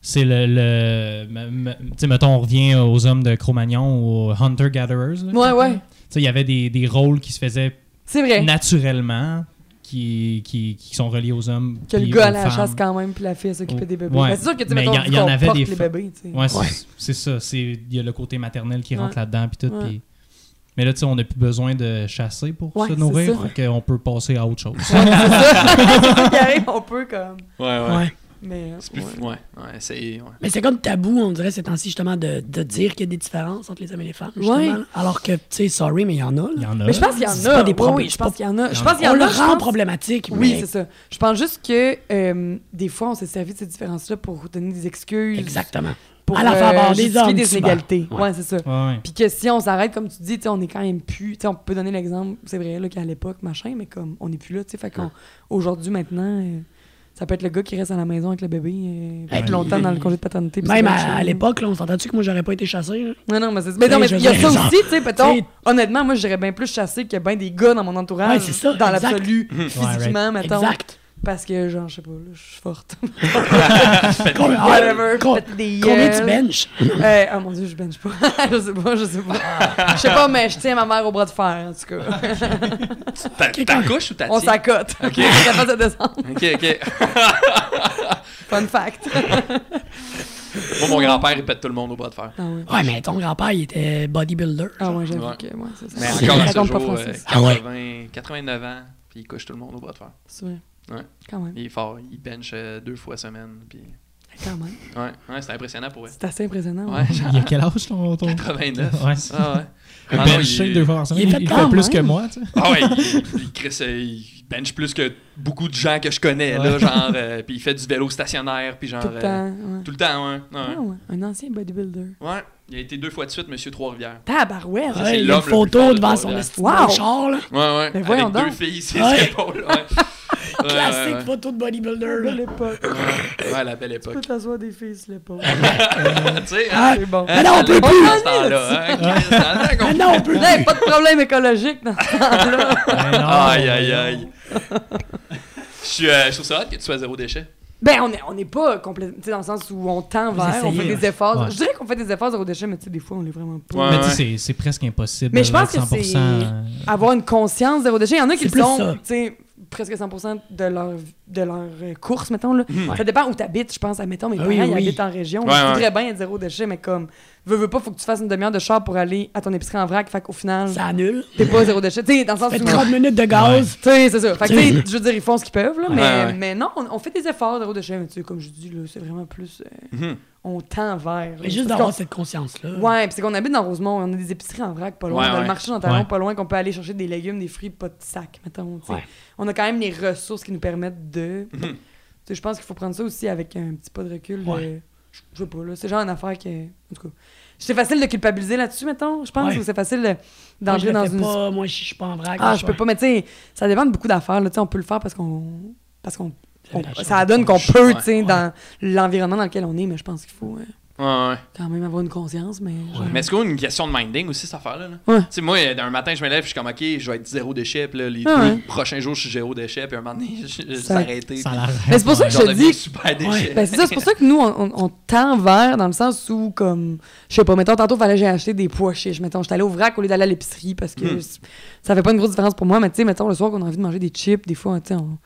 c'est le. le tu sais, mettons, on revient aux hommes de Cro-Magnon ou aux Hunter-Gatherers. là. ouais, ouais. Tu sais, il y avait des, des rôles qui se faisaient C'est vrai. naturellement. qui, qui, qui sont reliés aux hommes. Que le gars à la chasse quand même, puis la fille s'occupait Oh, des bébés. ouais. Ben, c'est sûr que, tu mettons, y en- vu y en avait des les bébés, tu sais. Ouais, c'est Ouais. c'est ça. c'est- Il y a le côté maternel qui Ouais. rentre là-dedans. Puis tout. Mais là, tu sais, on n'a plus besoin de chasser pour Ouais, se nourrir. Fait qu'on peut passer à autre chose. On peut comme. Ouais, ouais. Mais. C'est plus. ouais. Ouais, ouais, c'est. Ouais. Mais c'est comme tabou, on dirait, ces temps-ci, justement, de, de dire qu'il y a des différences entre les hommes et les femmes. Ouais. Alors que, tu sais, sorry, mais il y en a. Il y en a. Mais je pense qu'il y en C'est a. pas des Oui, problèmes, oui, je c'est pense qu'il y en a. Je en pense qu'il y en On a. le je rend pense- problématique, Oui, c'est ça. Je pense juste que euh, des fois, on s'est servi de ces différences-là pour donner des excuses. Exactement. Pour À la faveur des hommes, des inégalités. Ouais. Ouais, c'est ça. Ouais, ouais. Puis que si on s'arrête, comme tu dis, tu sais, on est quand même plus. tu sais, On peut donner l'exemple, c'est vrai, là, qu'à l'époque, machin, mais comme on n'est plus là. tu sais, Fait qu'aujourd'hui, maintenant, euh, ça peut être le gars qui reste à la maison avec le bébé euh, plus Ouais. longtemps dans le congé de paternité. Même à, à l'époque, là, on s'entend-tu que moi, j'aurais pas été chassé? là? Non, non, mais c'est. Mais non, mais il y a ça aussi, tu sais, peut-être. t'sais- Honnêtement, moi, j'irais bien plus chasser qu'il y a bien des gars dans mon entourage. Ouais, c'est ça, Dans l'absolu, Ouais, physiquement, mettons. Exact. Parce que, genre, je sais pas, là, je suis forte. Combien, Whatever. des combien tu gueules. benches? Euh, oh mon dieu, je bench pas. je sais pas, je sais pas. Je sais pas, mais je tiens ma mère au bras de fer, en tout cas. Ta, ta couche ou ta On s'accote. Ok. On est capable de descendre. Ok, ok. Fun fact. Moi, mon grand-père, il pète tout le monde au bras de fer. Ah ouais. Ouais, mais ton grand-père, il était bodybuilder. Ah ouais, j'avoue Ouais. que, ouais, c'est ça. Mais encore à ce raconte pas jour, euh, Francis. Ah ouais. 80, 89 ans, puis il couche tout le monde au bras de fer. C'est vrai. Ouais. Quand même. Il est fort, il bench euh, deux fois semaine, puis... Quand même. Ouais, ouais c'est impressionnant pour eux. C'est assez impressionnant. Ouais, genre Il y a quel âge ton. ton... 89. Ouais. Ah ouais. Ah non, bencher il- deux fois par semaine. il fait il fait plus que moi, tu sais. Ah ouais, il, il, euh, il bench plus que beaucoup de gens que je connais, là, Ouais. genre, euh, puis il fait du vélo stationnaire, puis genre... Tout le euh, temps. Ouais. tout le temps, ouais. ouais. Ah ouais, un ancien bodybuilder. Ouais, il a été deux fois de suite Monsieur Trois-Rivières. Tabarouette! Ça, Ouais, c'est il a une photo de devant son esti Wow! char, là. Ouais, ouais, Mais voyons avec deux donc. filles, ses Ouais. épaules, ouais. Classique ouais, ouais. photo de bodybuilder, Belle là. époque. Ouais, ouais, la belle Tu peux époque. t'asseoir des filles sur l'épaule. tu sais, hein? Ah, C'est bon. Mais non, on peut plus. hein? Mais non, on peut plus. pas de problème écologique dans ce temps-là. Ben non, Aïe, aïe, aïe. Je suis, euh, je trouve ça hot que tu sois zéro déchet. Ben, on est, on est pas complètement. Tu sais, dans le sens où on tend vers, on fait des efforts. Ouais. Je dirais qu'on fait des efforts zéro déchet, mais tu sais, des fois, on l'est vraiment pas. Ouais. Mais tu sais, c'est- c'est presque impossible. Mais je pense que c'est 100%, euh, Avoir une conscience zéro déchet. Il y en a qui le sont, tu sais, presque 100% de leur, de leur euh, course, mettons. Là. Mhm. Ça dépend où tu habites, je pense. Admettons, mes Ah parents, oui, ils oui. habitent en région. Ouais, ils ouais. voudraient bien être zéro déchet, mais comme, veux, veux pas, faut que tu fasses une demi-heure de char pour aller à ton épicerie en vrac. Fait qu'au final, Ça annule. t'es pas zéro déchet. Tu sais, dans le sens Fait où. 30 minutes de gaz. Tu sais, c'est ça. Fait que, tu sais, je veux dire, ils font ce qu'ils peuvent, là, mais, Ouais, ouais. mais non, on, on fait des efforts zéro déchet, mais tu sais, comme je dis, là, c'est vraiment plus. euh, Mhm. on tend vers. là. Mais juste d'avoir cette conscience-là. Ouais, puis c'est qu'on habite dans Rosemont, on a des épiceries en vrac pas loin, Ouais, on a ouais. le marché dans Talon Ouais. pas loin, qu'on peut aller chercher des légumes, des fruits, pas de sac, mettons. Ouais. On a quand même les ressources qui nous permettent de. Mhm. Je pense qu'il faut prendre ça aussi avec un petit pas de recul. Ouais. euh, je sais pas, là, c'est genre une affaire qui. est- En tout cas. C'est facile de culpabiliser là-dessus, mettons, je pense, Ouais. ou c'est facile d'entrer dans une. pas. Moi, je suis pas en vrac. Ah, je peux pas, mais tu sais, ça dépend de beaucoup d'affaires. là. Tu sais, On peut le faire parce qu'on. Parce qu'on. Ça donne qu'on peut, tu sais, Ouais. dans l'environnement dans lequel on est, mais je pense qu'il faut euh, Ouais, ouais. quand même avoir une conscience. Mais, genre- Mais c'est quoi une question de minding aussi, cette affaire-là? là? Ouais. Tu sais, moi, d'un matin, je me lève, je suis comme, OK, je vais être zéro déchet, puis là, les Ah deux ouais. prochains jours, je suis zéro déchet, puis un moment donné, je vais s'arrêter. Ça puis l'arrête, Mais c'est pour ça ouais. que je te dis- super déchet. Ben, c'est ça, c'est pour ça que nous, on, on- on tend vers, dans le sens où, comme, je sais pas, mettons, tantôt, fallait que j'ai acheté des pois chiches. Mettons, j'étais allé au vrac au lieu d'aller à l'épicerie parce que c- ça fait pas une grosse différence pour moi, mais tu sais, mettons, le soir, qu'on a envie de manger des chips, des fois, tu sais, on-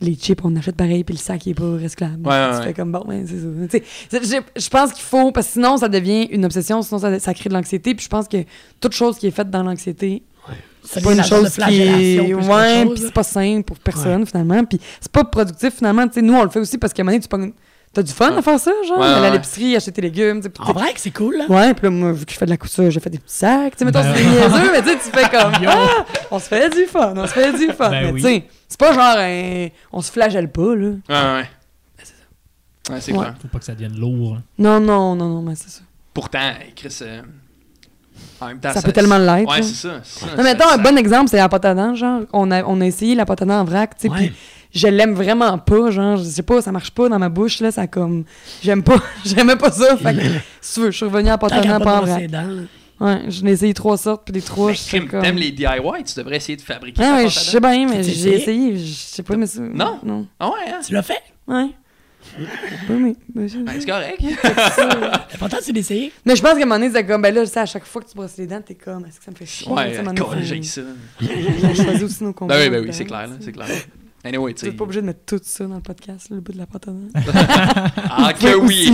les chips, on achète pareil, puis le sac, il est pas recyclable. Ouais, ouais, tu ouais. fais comme, bon, ben, c'est ça. Tu sais, c'est- je- Je pense qu'il faut, parce que sinon, ça devient une obsession, sinon, ça, ça crée de l'anxiété, puis je pense que toute chose qui est faite dans l'anxiété, C'est c'est pas une chose qui est. Ouais, Ouais, puis c'est pas simple pour personne, finalement. Puis c'est pas productif, finalement. Tu sais, nous, on le fait aussi parce qu'à un moment donné, tu pognes- T'as du fun à faire ça, genre? Ouais, aller à l'épicerie, acheter tes légumes. puis En vrai que c'est cool, là. Ouais, puis là, moi, vu que je fais de la couture, j'ai fait des petits sacs. Tu sais, mettons, Ben c'est niaiseux, mais tu sais, tu fais comme. Ah, on se fait du fun, on se fait du fun. Ben mais oui. tu sais, c'est pas genre un. On se flagelle pas, là. Ouais, ouais. Ouais, c'est Ouais. clair. Faut pas que ça devienne lourd. hein. Non, non, non, non, mais c'est ça. Pourtant, Chris, euh, en même temps, Ça peut tellement l'être, Ouais, c'est ça. c'est ça, Non, mais ça- attends, un ça- bon exemple, c'est la pâte à dents, genre. On a, on a essayé la pâte à dents en vrac, tu sais, puis je l'aime vraiment pas, genre, je sais pas, ça marche pas dans ma bouche, là, ça comme. J'aime pas, j'aimais pas ça, fait que, si tu veux, je suis revenue à dents, pas pas en là. Ouais, j'en ai essayé trois sortes, puis les trois, je comme. t'aimes les DIY, tu devrais essayer de fabriquer Ah ouais, je sais bien, mais j'ai essayé, je sais pas, mais ça. Non? Non. Ah ouais, hein? Tu l'as fait? Ouais. Oui, mais. Ben, c'est correct. L'important, c'est d'essayer. Mais je pense qu'à un moment donné, c'est comme, ben là, je sais, à chaque fois que tu brosses les dents, t'es comme, est-ce que ça me fait chier? Ouais, j'ai ça. On choisit aussi nos combats. Ben oui, ben oui, c'est clair, là, tu sais. c'est clair. Anyway, tu n'es pas obligé de mettre tout ça dans le podcast, là, le bout de la dents. Ah, que oui!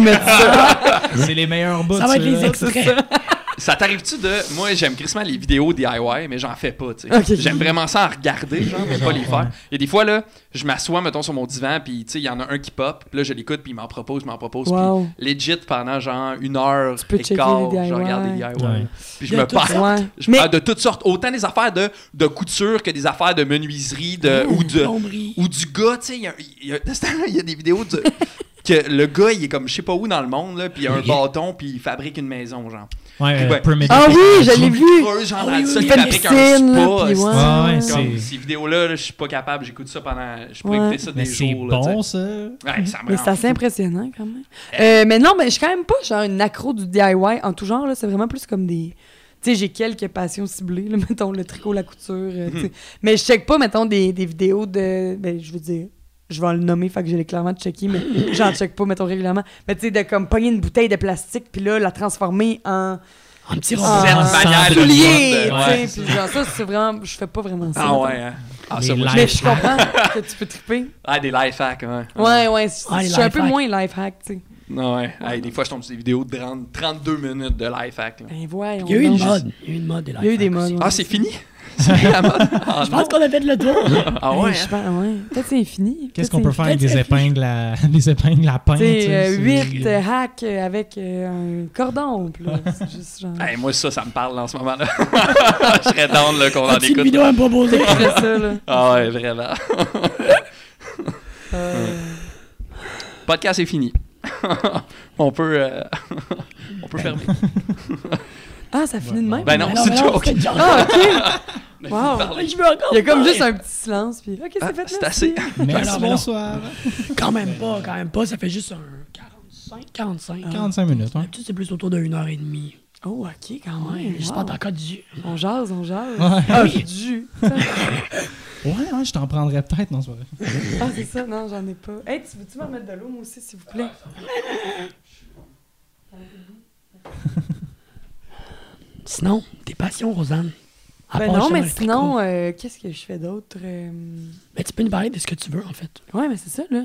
C'est les meilleurs bouts. Ça va être les extraits. Ça t'arrive-tu de. Moi, j'aime crissement les vidéos DIY, mais j'en fais pas, tu sais. J'aime vraiment ça en regarder, genre, mais pas les faire. Et des fois, là, je m'assois, mettons, sur mon divan, puis, tu sais, il y en a un qui pop, puis là, je l'écoute, puis il m'en propose, m'en propose, Wow. puis legit, pendant, genre, une heure peux et quart, les je regarde les DIY. Ouais. Puis je De me parle. Ouais. Je Mais- parle de toutes sortes, autant des affaires de, de couture que des affaires de menuiserie de, ou, de, ou du gars, tu sais, il y a, y y des vidéos de, que le gars, il est comme je sais pas où dans le monde, là, puis il a un bâton, puis il fabrique une maison, genre. Ouais, euh, Ouais. Ah oui, je l'ai vu! genre, oui, oui, oui. un piscine, là, spa. puis c'est- ouais. C'est- Comme ces vidéos-là, là, je suis pas capable, j'écoute ça pendant. Je pourrais Ouais. écouter ça des Mais c'est jours. sais. bon, ça. Ouais, ça Mais c'est assez impressionnant quand même. Euh, mais non, mais je suis quand même pas genre une accro du DIY en tout genre. là. C'est vraiment plus comme des. Tu sais, j'ai quelques passions ciblées, là, mettons le tricot, la couture. tu sais. Mais je check pas, mettons, des, des vidéos de. Ben, je veux dire. Je vais le nommer, fait que je l'ai clairement checké, mais j'en check pas, mettons, régulièrement. Mais tu sais, de comme pogner une bouteille de plastique, puis là, la transformer en. Un petit Ah, soulier, tu ouais. sais. Puis genre, ça, c'est vraiment. Je fais pas vraiment ça. Ah mettons. ouais, hein. Ah, Les ça, moi, Mais je comprends que tu peux triper. Ah, des life hacks, ouais. Ouais, ouais. Je Ah, je suis un peu moins life hack, tu sais. Non, ouais. Hey, des fois, je tombe sur des vidéos de 30 32 minutes de life hack. là. Ben voyons. Il y a eu une mode. Il y a eu une mode des Il y a eu des modes. ouais. Ah, c'est fini? Je pense qu'on a fait le tour. Ah ouais? je hein? pense- ouais. Peut-être c'est infini. Qu'est-ce qu'on peut faire avec des épingles à, des épingles à pain? C'est- 8 euh, hacks euh, avec euh, un cordon. C'est juste genre. Hey, moi, ça, ça me parle en ce moment-là. je serais down qu'on en As-tu une écoute. vidéo à me proposer? Ça, là. Ah ouais, vraiment. Euh, Podcast est fini. on peut, on peut fermer. Ah, ça finit de même? Ben non, Mais c'est une joke. une joke. Ah, ok. Wow. Je veux encore. Il y a comme parler. juste un petit silence, puis OK, c'est Ah, fait. c'est merci. assez. Merci, bonsoir. Quand même pas, quand même pas. Ça fait juste un 45, 45. 45 minutes, hein. D'habitude, c'est plus autour d'une heure et demie. Oh, OK, quand Ouais, même. j'espère wow. encore du jus. On jase, on jase. Ouais. Ah, oui. du jus. Ouais, ouais, je t'en prendrais peut-être, non, c'est vrai. Ah, c'est ça. Non, j'en ai pas. Hey, tu veux-tu me remettre de l'eau, moi aussi, s'il vous plaît? Sinon, tes passions, Rosanne. À Ben part non, mais sinon, euh, qu'est-ce que je fais d'autre? Euh, Ben, tu peux nous parler de ce que tu veux, en fait. Ouais, mais c'est ça, là.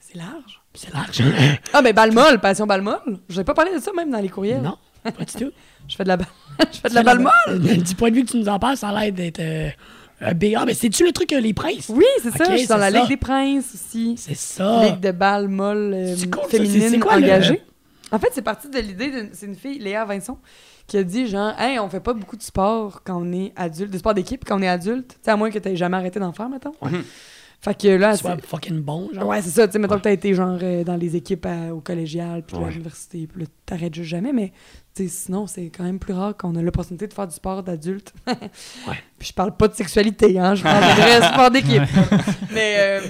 C'est large. C'est large. Ah, ben balle-molle, passion balle-molle. Je n'ai pas parlé de ça même dans les courriels. non, pas du tout. Je fais de la, je fais de la balle-molle. Du point de vue que tu nous en parles, ça a l'air d'être euh, un BA. Mais c'est-tu le truc, euh, les princes? Oui, c'est ça. Je suis dans la ça. Ligue des Princes aussi. C'est ça. Ligue de balle molle euh, cool, féminine le- engagée. En fait, c'est parti de l'idée d'une c'est une fille, Léa Vincent, qui a dit genre, hey, on fait pas beaucoup de sport quand on est adulte, de sport d'équipe quand on est adulte. Tu sais, à moins que tu jamais arrêté d'en faire, mettons. Fait que là, Tu sois c'est- fucking bon, genre. Ouais, c'est ça. Tu sais, mettons que t'as été genre euh, dans les équipes à- au collégial, puis à Ouais. l'université, puis là, t'arrêtes juste jamais, mais sinon, c'est quand même plus rare qu'on a l'opportunité de faire du sport d'adulte. Puis je parle pas de sexualité, hein, je parle de vrai sport d'équipe. mais euh,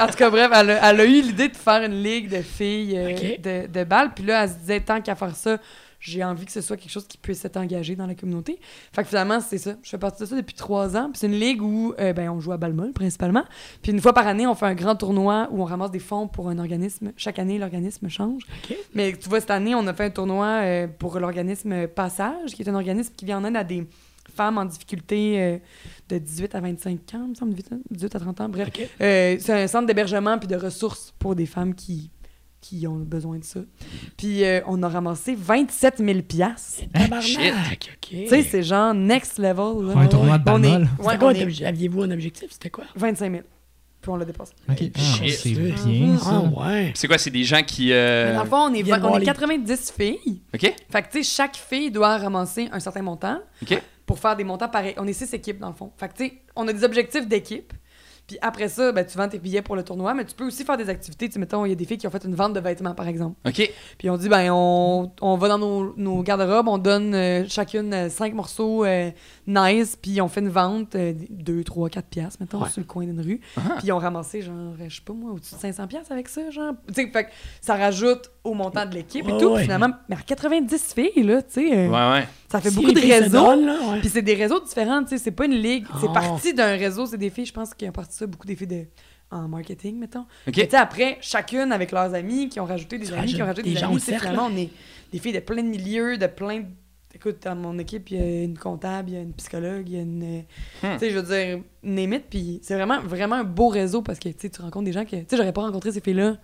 en tout cas, bref, elle a, elle a eu l'idée de faire une ligue de filles euh, de, de balles, puis là, elle se disait, tant qu'à faire ça, j'ai envie que ce soit quelque chose qui puisse être engagé dans la communauté. Fait que finalement, c'est ça. Je fais partie de ça depuis trois ans. Puis c'est une ligue où euh, ben, on joue à balle molle, principalement. Puis une fois par année, on fait un grand tournoi où on ramasse des fonds pour un organisme. Chaque année, l'organisme change. Mais tu vois, cette année, on a fait un tournoi euh, pour l'organisme Passage, qui est un organisme qui vient en aide à des femmes en difficulté euh, de 18 à 25 ans, il me semble, 18 à- 18 à 30 ans, bref. Euh, c'est un centre d'hébergement puis de ressources pour des femmes qui, qui ont besoin de ça. Puis euh, on a ramassé 27 000 piastres. Tabarnak, OK. Tu sais, c'est genre next level. Là. Un tournoi de On est- balle molle. ouais, quoi, est aviez-vous un objectif? C'était quoi? 25 000. Puis on l'a dépassé. Ok. Ah, Shit. c'est bien, ça. Ah, ouais. C'est quoi, c'est des gens qui. euh, dans le fond, on est, viens vingt- voir on est les- 90 filles. OK? Fait que, tu sais, chaque fille doit ramasser un certain montant OK. pour faire des montants pareils. On est six équipes, dans le fond. Fait que, tu sais, on a des objectifs d'équipe. Puis après ça, ben, tu vends tes billets pour le tournoi, mais tu peux aussi faire des activités. Tu sais, mettons, il y a des filles qui ont fait une vente de vêtements, par exemple. OK. Puis on dit, ben, on, on va dans nos, nos garde-robes, on donne euh, chacune euh, cinq morceaux euh, nice, puis on fait une vente, 2, 3, 4 piastres, mettons, Ouais. sur le coin d'une rue. Ah. Puis on ramassé, genre, je sais pas moi, au-dessus de 500 piastres avec ça, genre. Tu sais, fait que ça rajoute au montant de l'équipe et Ouais, tout. ouais. Puis finalement, mais à 90 filles, là, tu sais, euh, Ouais, ouais. ça fait Si beaucoup de réseaux. Puis c'est des réseaux différents, tu sais, c'est pas une ligue, c'est Oh. parti d'un réseau, c'est des filles, je pense qu'ils ont parti ça, beaucoup des filles de en marketing, mettons. Mais après, chacune avec leurs amis qui ont rajouté des Tu amis, qui ont rajouté des des, gens amis. cercle, Finalement, on est des filles de plein de milieux, de plein de... Écoute, dans mon équipe, il y a une comptable, il y a une psychologue, il y a une... Hmm. Tu sais, je veux dire, name it, puis c'est vraiment, vraiment un beau réseau parce que, tu sais, tu rencontres des gens que... Tu sais, j'aurais pas rencontré ces filles-là,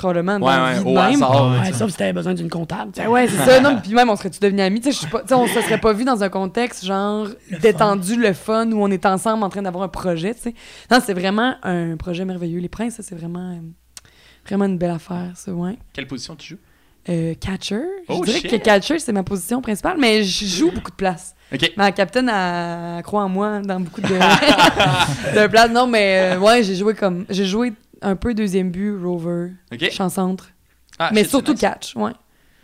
probablement, dans Ouais, la ouais, vie de au même. hasard. Ouais, Ouais, ça. sauf si t'avais besoin d'une comptable. ouais, c'est ça. Non, puis même, on serait-tu devenus amis? Tu sais, je suis pas- tu sais, on se serait pas vu dans un contexte genre Le détendu, le fun, où on est ensemble en train d'avoir un projet, tu sais. Non, c'est vraiment un projet merveilleux. Les princes, ça, c'est vraiment, euh, vraiment une belle affaire, ça, ouais. Quelle position tu joues? Euh, catcher. Oh, je dirais shit. que catcher, c'est ma position principale, mais je joue beaucoup de places. OK. Ma capitaine, elle, elle croit en moi dans beaucoup de, de places. Non, mais euh, ouais, j'ai joué comme. J'ai joué un peu deuxième but, rover, OK. champ centre. Ah, mais shit, surtout nice. catch, ouais.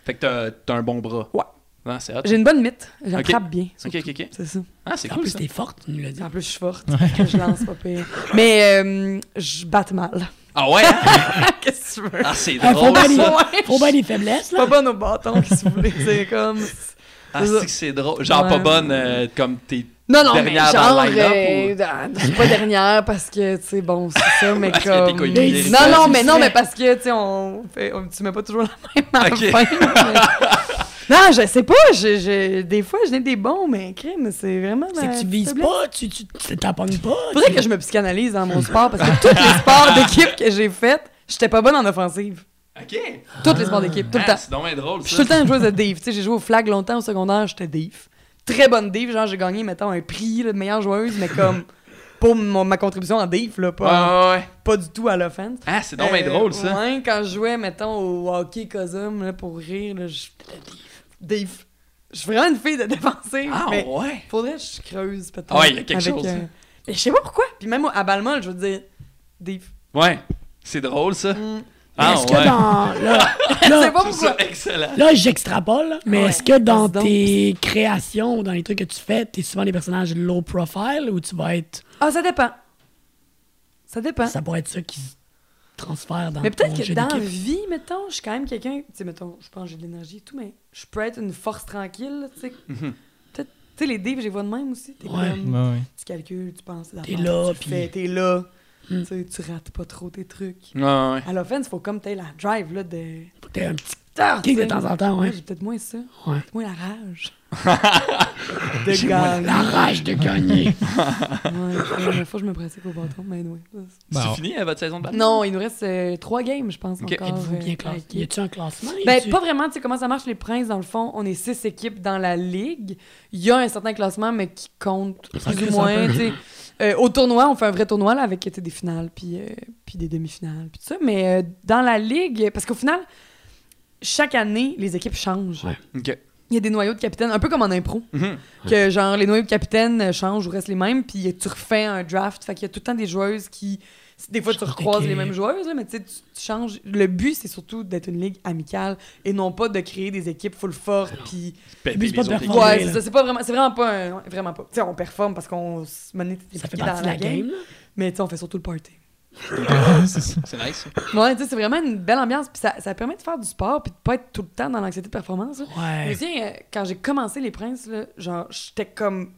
Fait que t'as- t'as un bon bras. Ouais. Ah, c'est hot. J'ai une bonne mythe. J'attrape Ok. bien. OK, surtout. OK, OK. C'est ça. Ah, c'est En cool, plus, ça. t'es forte, tu nous l'as dit. En plus, je suis forte. que je lance pas pire. Mais euh, je batte mal. Ah ouais? hein? Qu'est-ce que tu veux? Ah, c'est Ah, faut drôle, les- Faut bien des faiblesses, là. pas bonne au bâton, que vous voulez? C'est comme? Ah, c'est que c'est drôle. Genre pas bonne euh, comme t'es... Non, non, mais Dernière dans genre. le euh, suis pas dernière parce que, tu sais, bon, c'est ça, mais Parce que t'es comme. Non, non, mais non, mais parce que, tu sais, on fait. on- tu mets pas toujours la même à la Ok. fin, mais- Non, je sais pas, je, je- des fois, je n'ai des bons, mais crime, c'est vraiment. C'est que tu vises pas, tu t'apponnes pas. Faudrait tu- que je me psychanalyse dans mon sport parce que tous les sports d'équipe que j'ai fait, j'étais pas bonne en offensive. OK. Tous les sports d'équipe, tout le Ah, temps. c'est bien drôle, Je suis ça. tout le temps une joueuse de Dave. Tu sais, j'ai joué au flag longtemps au secondaire, j'étais Dave. Très bonne Dave, genre j'ai gagné, mettons, un prix de meilleure joueuse, mais comme pour mon- ma contribution en Dave, là, pas, ouais, ouais. pas du tout à l'offense. Ah, c'est bien Euh, drôle, ça. Ouais, quand je jouais, mettons, au hockey Cosum, là, pour rire, là, je... Dave. Je suis vraiment une fille de défensive, Ah, mais ouais. faudrait que je creuse peut-être. Ouais, il y a quelque avec, chose, euh. Mais je sais pas pourquoi. Puis même à Balmol, je veux dire, Dave. Ouais. C'est drôle, ça. Mm. Ah, Est-ce ouais. que dans. Là, Je là, ça, excellent. là, j'extrapole, mais Ouais. est-ce que dans donc. tes créations ou dans les trucs que tu fais, t'es souvent des personnages low profile ou tu vas être. Ah, ça dépend. Ça dépend. Ça pourrait être ça qui se transfère dans Mais peut-être ton que jeu dans la vie, mettons, je suis quand même quelqu'un. Tu sais, mettons, je pense que j'ai de l'énergie et tout, mais je peux être une force tranquille, tu sais. Mhm. Peut-être- Tu sais, les divs, j'ai vois de même aussi. T'es Ouais. comme. Ouais, ouais. Tu calcules, tu penses. T'es là, tu puis- fais, t'es là. Mm. Tu sais, tu rates pas trop tes trucs. Ouais, ouais. À l'offense, faut comme t'aies la drive, là, de. Faut que t'aies un petit Ah, kick de temps en temps, ouais. j'ai peut-être moins ça. Ouais. Peut-être moins la rage. J'ai moins la rage de gagner. Ouais, faut, faut que je me pratique au bâton, mais ouais. Bah, C'est fini, euh, votre saison de? Non, il nous reste euh, trois games, je pense, Ok. encore. Êtes-vous euh, bien classé? Y a-tu un classement? Ben, pas vraiment, tu sais comment ça marche les princes dans le fond, on est six équipes dans la ligue. Il y a un certain classement mais qui compte Ça plus ou moins, peu. tu sais. Euh, au tournoi, on fait un vrai tournoi là avec des finales puis euh, puis des demi-finales puis tout ça, mais euh, dans la ligue parce qu'au final chaque année, les équipes changent. Ouais. Il y a des noyaux de capitaine, un peu comme en impro, Mhm. que genre les noyaux de capitaine changent ou restent les mêmes, puis tu refais un draft. Fait qu'il y a tout le temps des joueuses qui. Des fois, tu recroises les mêmes joueuses, là, mais tu sais, tu tu changes. Le but, c'est surtout d'être une ligue amicale et non pas de créer des équipes full fortes. Puis. Péter but, c'est pas performer. Ouais, c'est ça. C'est pas vraiment. C'est vraiment pas un. Vraiment pas. Tu sais, on performe parce qu'on se menait Ça fait partie de la game. Mais tu sais, on fait surtout le party. c'est ça. C'est nice. Ouais, tu sais, c'est vraiment une belle ambiance. Puis ça, ça permet de faire du sport puis de pas être tout le temps dans l'anxiété de performance. là. Ouais. souviens, euh, quand j'ai commencé les princes, là, genre, j'étais comme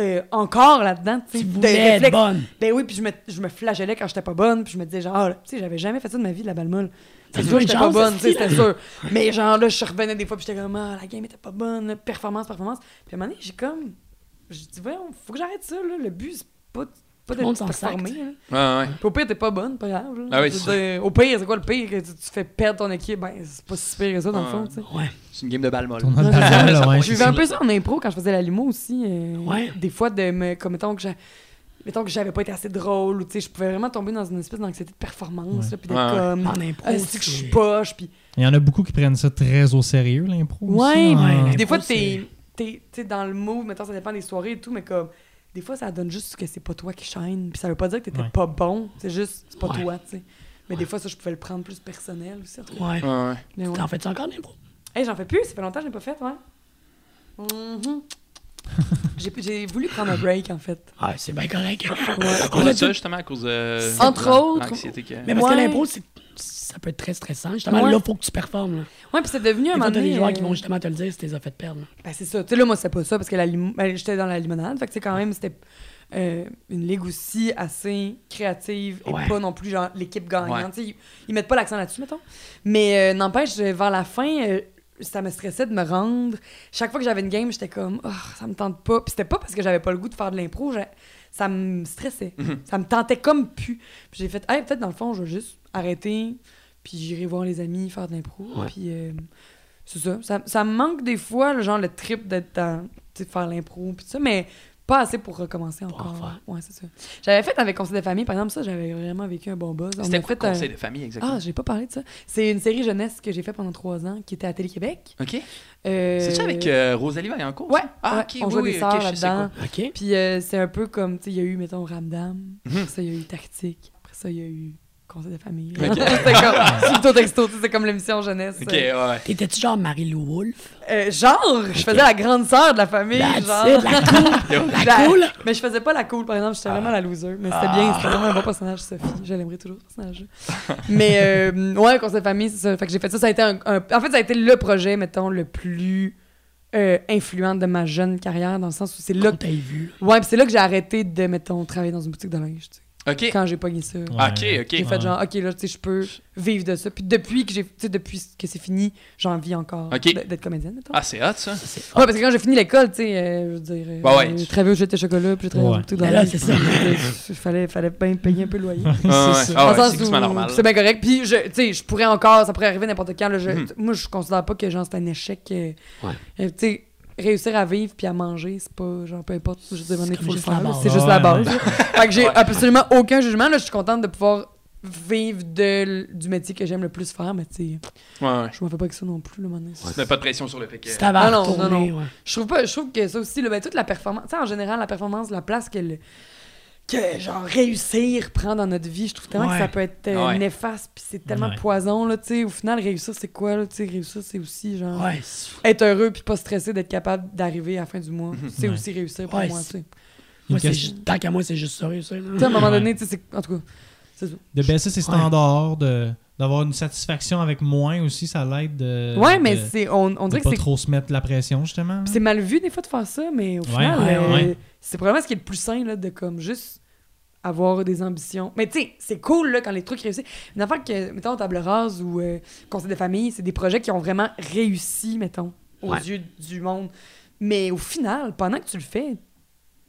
euh, encore là-dedans, tu voulais être bonne. Ben oui, puis je me, je me flagellais quand j'étais pas bonne, puis je me disais genre, ah, tu sais, j'avais jamais fait ça de ma vie, de la balle molle. C'est sûr j'étais pas bonne, c'était sûr. Mais genre là, je revenais des fois, puis j'étais comme, ah, la game était pas bonne, performance, performance. Puis à un moment donné, j'ai comme, je dis, voyons, faut que j'arrête ça, là. Le but, c'est pas, pas de sac, là. Ouais, ouais. Puis au pire, t'es pas bonne, pas grave. là. Ah oui, c'est dire, au pire, c'est quoi le pire? Que tu, tu fais perdre ton équipe, ben, c'est pas si pire que ça, dans le Ouais. fond, tu sais. Ouais. C'est une game de balle molle. Ouais, Je vivais un peu ça en impro quand je faisais la limo aussi. euh, Ouais. Des fois, de me, comme mettons que j'ai- mettons que j'avais pas été assez drôle, ou tu sais, je pouvais vraiment tomber dans une espèce d'anxiété de performance, Ouais. là, puis d'être Ouais, comme. En impro, Ah, c'est que je suis poche, puis. Il y en a beaucoup qui prennent ça très au sérieux, l'impro. Ouais, aussi, puis hein. ouais. des fois, t'es- t'es dans le move, mettons, ça dépend des soirées et tout, mais comme. Des fois, ça donne juste que c'est pas toi qui shine, puis ça veut pas dire que t'étais Ouais. pas bon, c'est juste, c'est pas Ouais. toi, tu sais. Mais des fois, ça, je pouvais le prendre plus personnel aussi. en tout cas. Ouais. Ouais, ouais. Mais ouais. T'en fais-tu encore d'impro? Hey, j'en fais plus, ça fait longtemps que je l'ai pas fait, ouais. Mhm. J'ai j'ai voulu prendre un break, en fait. Ah, c'est bien correct. À cause de ça, justement, à cause de. Entre autres. que- Mais parce que Ouais. l'impro, c'est- ça peut être très stressant. Justement, Ouais. là, faut que tu performes. Là. Ouais, puis c'est devenu un moment t'as des donné, joueurs qui euh, vont justement te le dire si tu les as fait perdre. là. Ben, c'est ça. Tu sais, là, moi, c'était pas ça parce que la ben, j'étais dans la limonade. Fait que, quand même, c'était euh, une ligue aussi assez créative et Ouais. pas non plus genre l'équipe gagnante. Ouais. Ils, ils mettent pas l'accent là-dessus, mettons. Mais euh, n'empêche, vers la fin, ça me stressait de me rendre. Chaque fois que j'avais une game, j'étais comme, oh, ça me tente pas. Puis c'était pas parce que j'avais pas le goût de faire de l'impro, ça me stressait. Mhm. Ça me tentait comme plus. Puis j'ai fait, hey, peut-être dans le fond, je vais juste arrêter, puis j'irai voir les amis, faire de l'impro. Ouais. Puis euh, c'est ça. ça. Ça me manque des fois, le genre, le trip d'être dans, tu sais, de faire l'impro, puis ça, mais pas assez pour recommencer en encore. faire. Ouais, c'est ça. J'avais fait avec Conseil de famille, par exemple, ça, j'avais vraiment vécu un bon buzz. C'était quoi fait le un- conseil de famille exactement? Ah, j'ai pas parlé de ça. C'est une série jeunesse que j'ai fait pendant trois ans, qui était à Télé-Québec. OK. Euh, C'est ça avec euh, Rosalie Vaillancourt? Ouais, ça? Ah, OK, on oui, joue oui, des sais là-dedans. OK. Puis euh, c'est un peu comme, tu sais, il y a eu, mettons, Ramdam. Mhm. Après ça, il y a eu Tactique. Après ça, il y a eu Conseil de famille. Ok. c'était comme, Texto, c'est comme l'émission jeunesse. OK, ouais. T'étais-tu genre Marie-Lou Wolfe? Euh, genre, je faisais la grande sœur de la famille. That's genre. it, la cool! La- La cool! Mais je faisais pas la cool, par exemple, j'étais vraiment la loser. Mais c'était bien, c'était vraiment un bon personnage, Sophie. Je l'aimerais toujours, ce personnage Mais euh, ouais, conseil de famille, c'est ça. Fait que j'ai fait ça. Ça a été un, un- En fait, ça a été le projet, mettons, le plus euh, influent de ma jeune carrière, dans le sens où c'est là que. t'as vu. Ouais, puis c'est là que j'ai arrêté de, mettons, travailler dans une boutique de linge, tu sais. OK. Quand j'ai pogné ça. OK, OK. J'ai fait genre, OK, là, tu sais, je peux vivre de ça. Puis depuis que j'ai, tu sais, depuis que c'est fini, j'ai envie encore Ok. d- d'être comédienne, mettons. Ah, c'est hot, ça. C'est Ouais, parce que quand j'ai fini l'école, tu sais, euh, je veux dire, Bah ouais. j'ai travaillé au jeu de chocolat, puis j'ai travaillé dans Ouais. de Ben là, c'est ça. Il fallait, fallait bien payer un peu le loyer. Ah, ouais. ça. Ah, Dans ouais, c'est normal. C'est bien correct. Puis, je, tu sais, je pourrais encore, ça pourrait arriver n'importe quand. Là, je- Mhm. Moi, je considère pas que genre, c'est un échec. euh, Ouais. euh, tu sais, réussir à vivre puis à manger, c'est pas, genre, peu importe. Je dire, il faut le juste la faire. là. base. C'est juste la base. fait que j'ai absolument aucun jugement. Là, je suis contente de pouvoir vivre de, du métier que j'aime le plus faire, mais tu sais, Ouais, ouais. je m'en fais pas que ça non plus, le moment donné. Pas de pression sur le fait que. T'avais Ah à non, non, ouais. Je trouve pas, je trouve que ça aussi, là, ben, toute la performance, tu sais, en général, la performance, la place que, le- que genre réussir prend dans notre vie, je trouve tellement Ouais. que ça peut être euh, Ouais. néfaste, puis c'est tellement Ouais. poison, là, tu sais, au final, réussir, c'est quoi, là, tu sais, réussir, c'est aussi, genre, Ouais, c'est- être heureux puis pas stressé d'être capable d'arriver à la fin du mois, c'est Ouais. aussi réussir pour Ouais, moi, tu c'est- sais. Moi, c'est tant qu'à moi, c'est juste ça, réussir. là. Tu sais, à un moment Ouais. donné, tu sais, c'est- en tout cas, c'est ça. De baisser ses standards, de d'avoir une satisfaction avec moins aussi, ça l'aide de. ouais, mais c'est, on, on de dirait que pas c'est trop se mettre la pression, justement. C'est mal vu des fois de faire ça, mais au Ouais, final, ouais, euh, ouais. C'est probablement ce qui est le plus sain là, de comme juste avoir des ambitions. Mais tu sais, c'est cool là, quand les trucs réussissent. Une affaire que, mettons, Table Rase ou euh, Conseil de famille, c'est des projets qui ont vraiment réussi, mettons, aux Ouais. yeux du monde. Mais au final, pendant que tu le fais,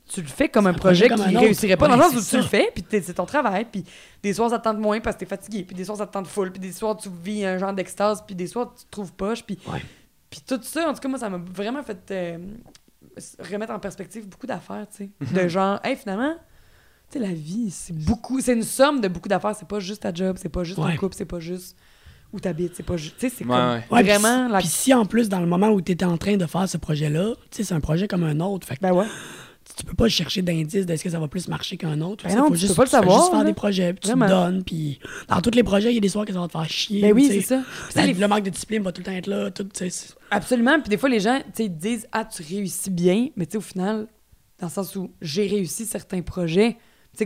tu le fais comme un un projet projet comme qui un réussirait pas Ouais, dans le sens où tu le fais, puis c'est ton travail, puis des soirs ça te tente moins parce que t'es fatigué, puis des soirs ça te tente full, puis des soirs tu vis un genre d'extase, puis des soirs tu te trouves poche, puis Ouais. puis tout ça, en tout cas, moi, ça m'a vraiment fait euh, remettre en perspective beaucoup d'affaires, tu sais. Mhm. De genre, hey, finalement, tu sais, la vie, c'est beaucoup, c'est une somme de beaucoup d'affaires. C'est pas juste ta job, c'est pas juste Ouais. ton couple, c'est pas juste où t'habites, c'est pas juste. Tu sais, c'est Ouais, comme ouais. Ouais, vraiment puis, la. puis si en plus, dans le moment où tu étais en train de faire ce projet-là, tu sais, c'est un projet comme un autre. Fait que Ben ouais. Tu peux pas chercher d'indices de ce que ça va plus marcher qu'un autre. Ben non, faut tu juste, peux pas le savoir, juste faire là. des projets, puis tu te donnes, puis dans tous les projets, il y a des soirs que ça va te faire chier. Ben oui, c'est ça. Le- les- Le manque de discipline va tout le temps être là. Tout, Absolument. Puis des fois, les gens, disent, ah, tu réussis bien, mais tu sais, au final, dans le sens où j'ai réussi certains projets,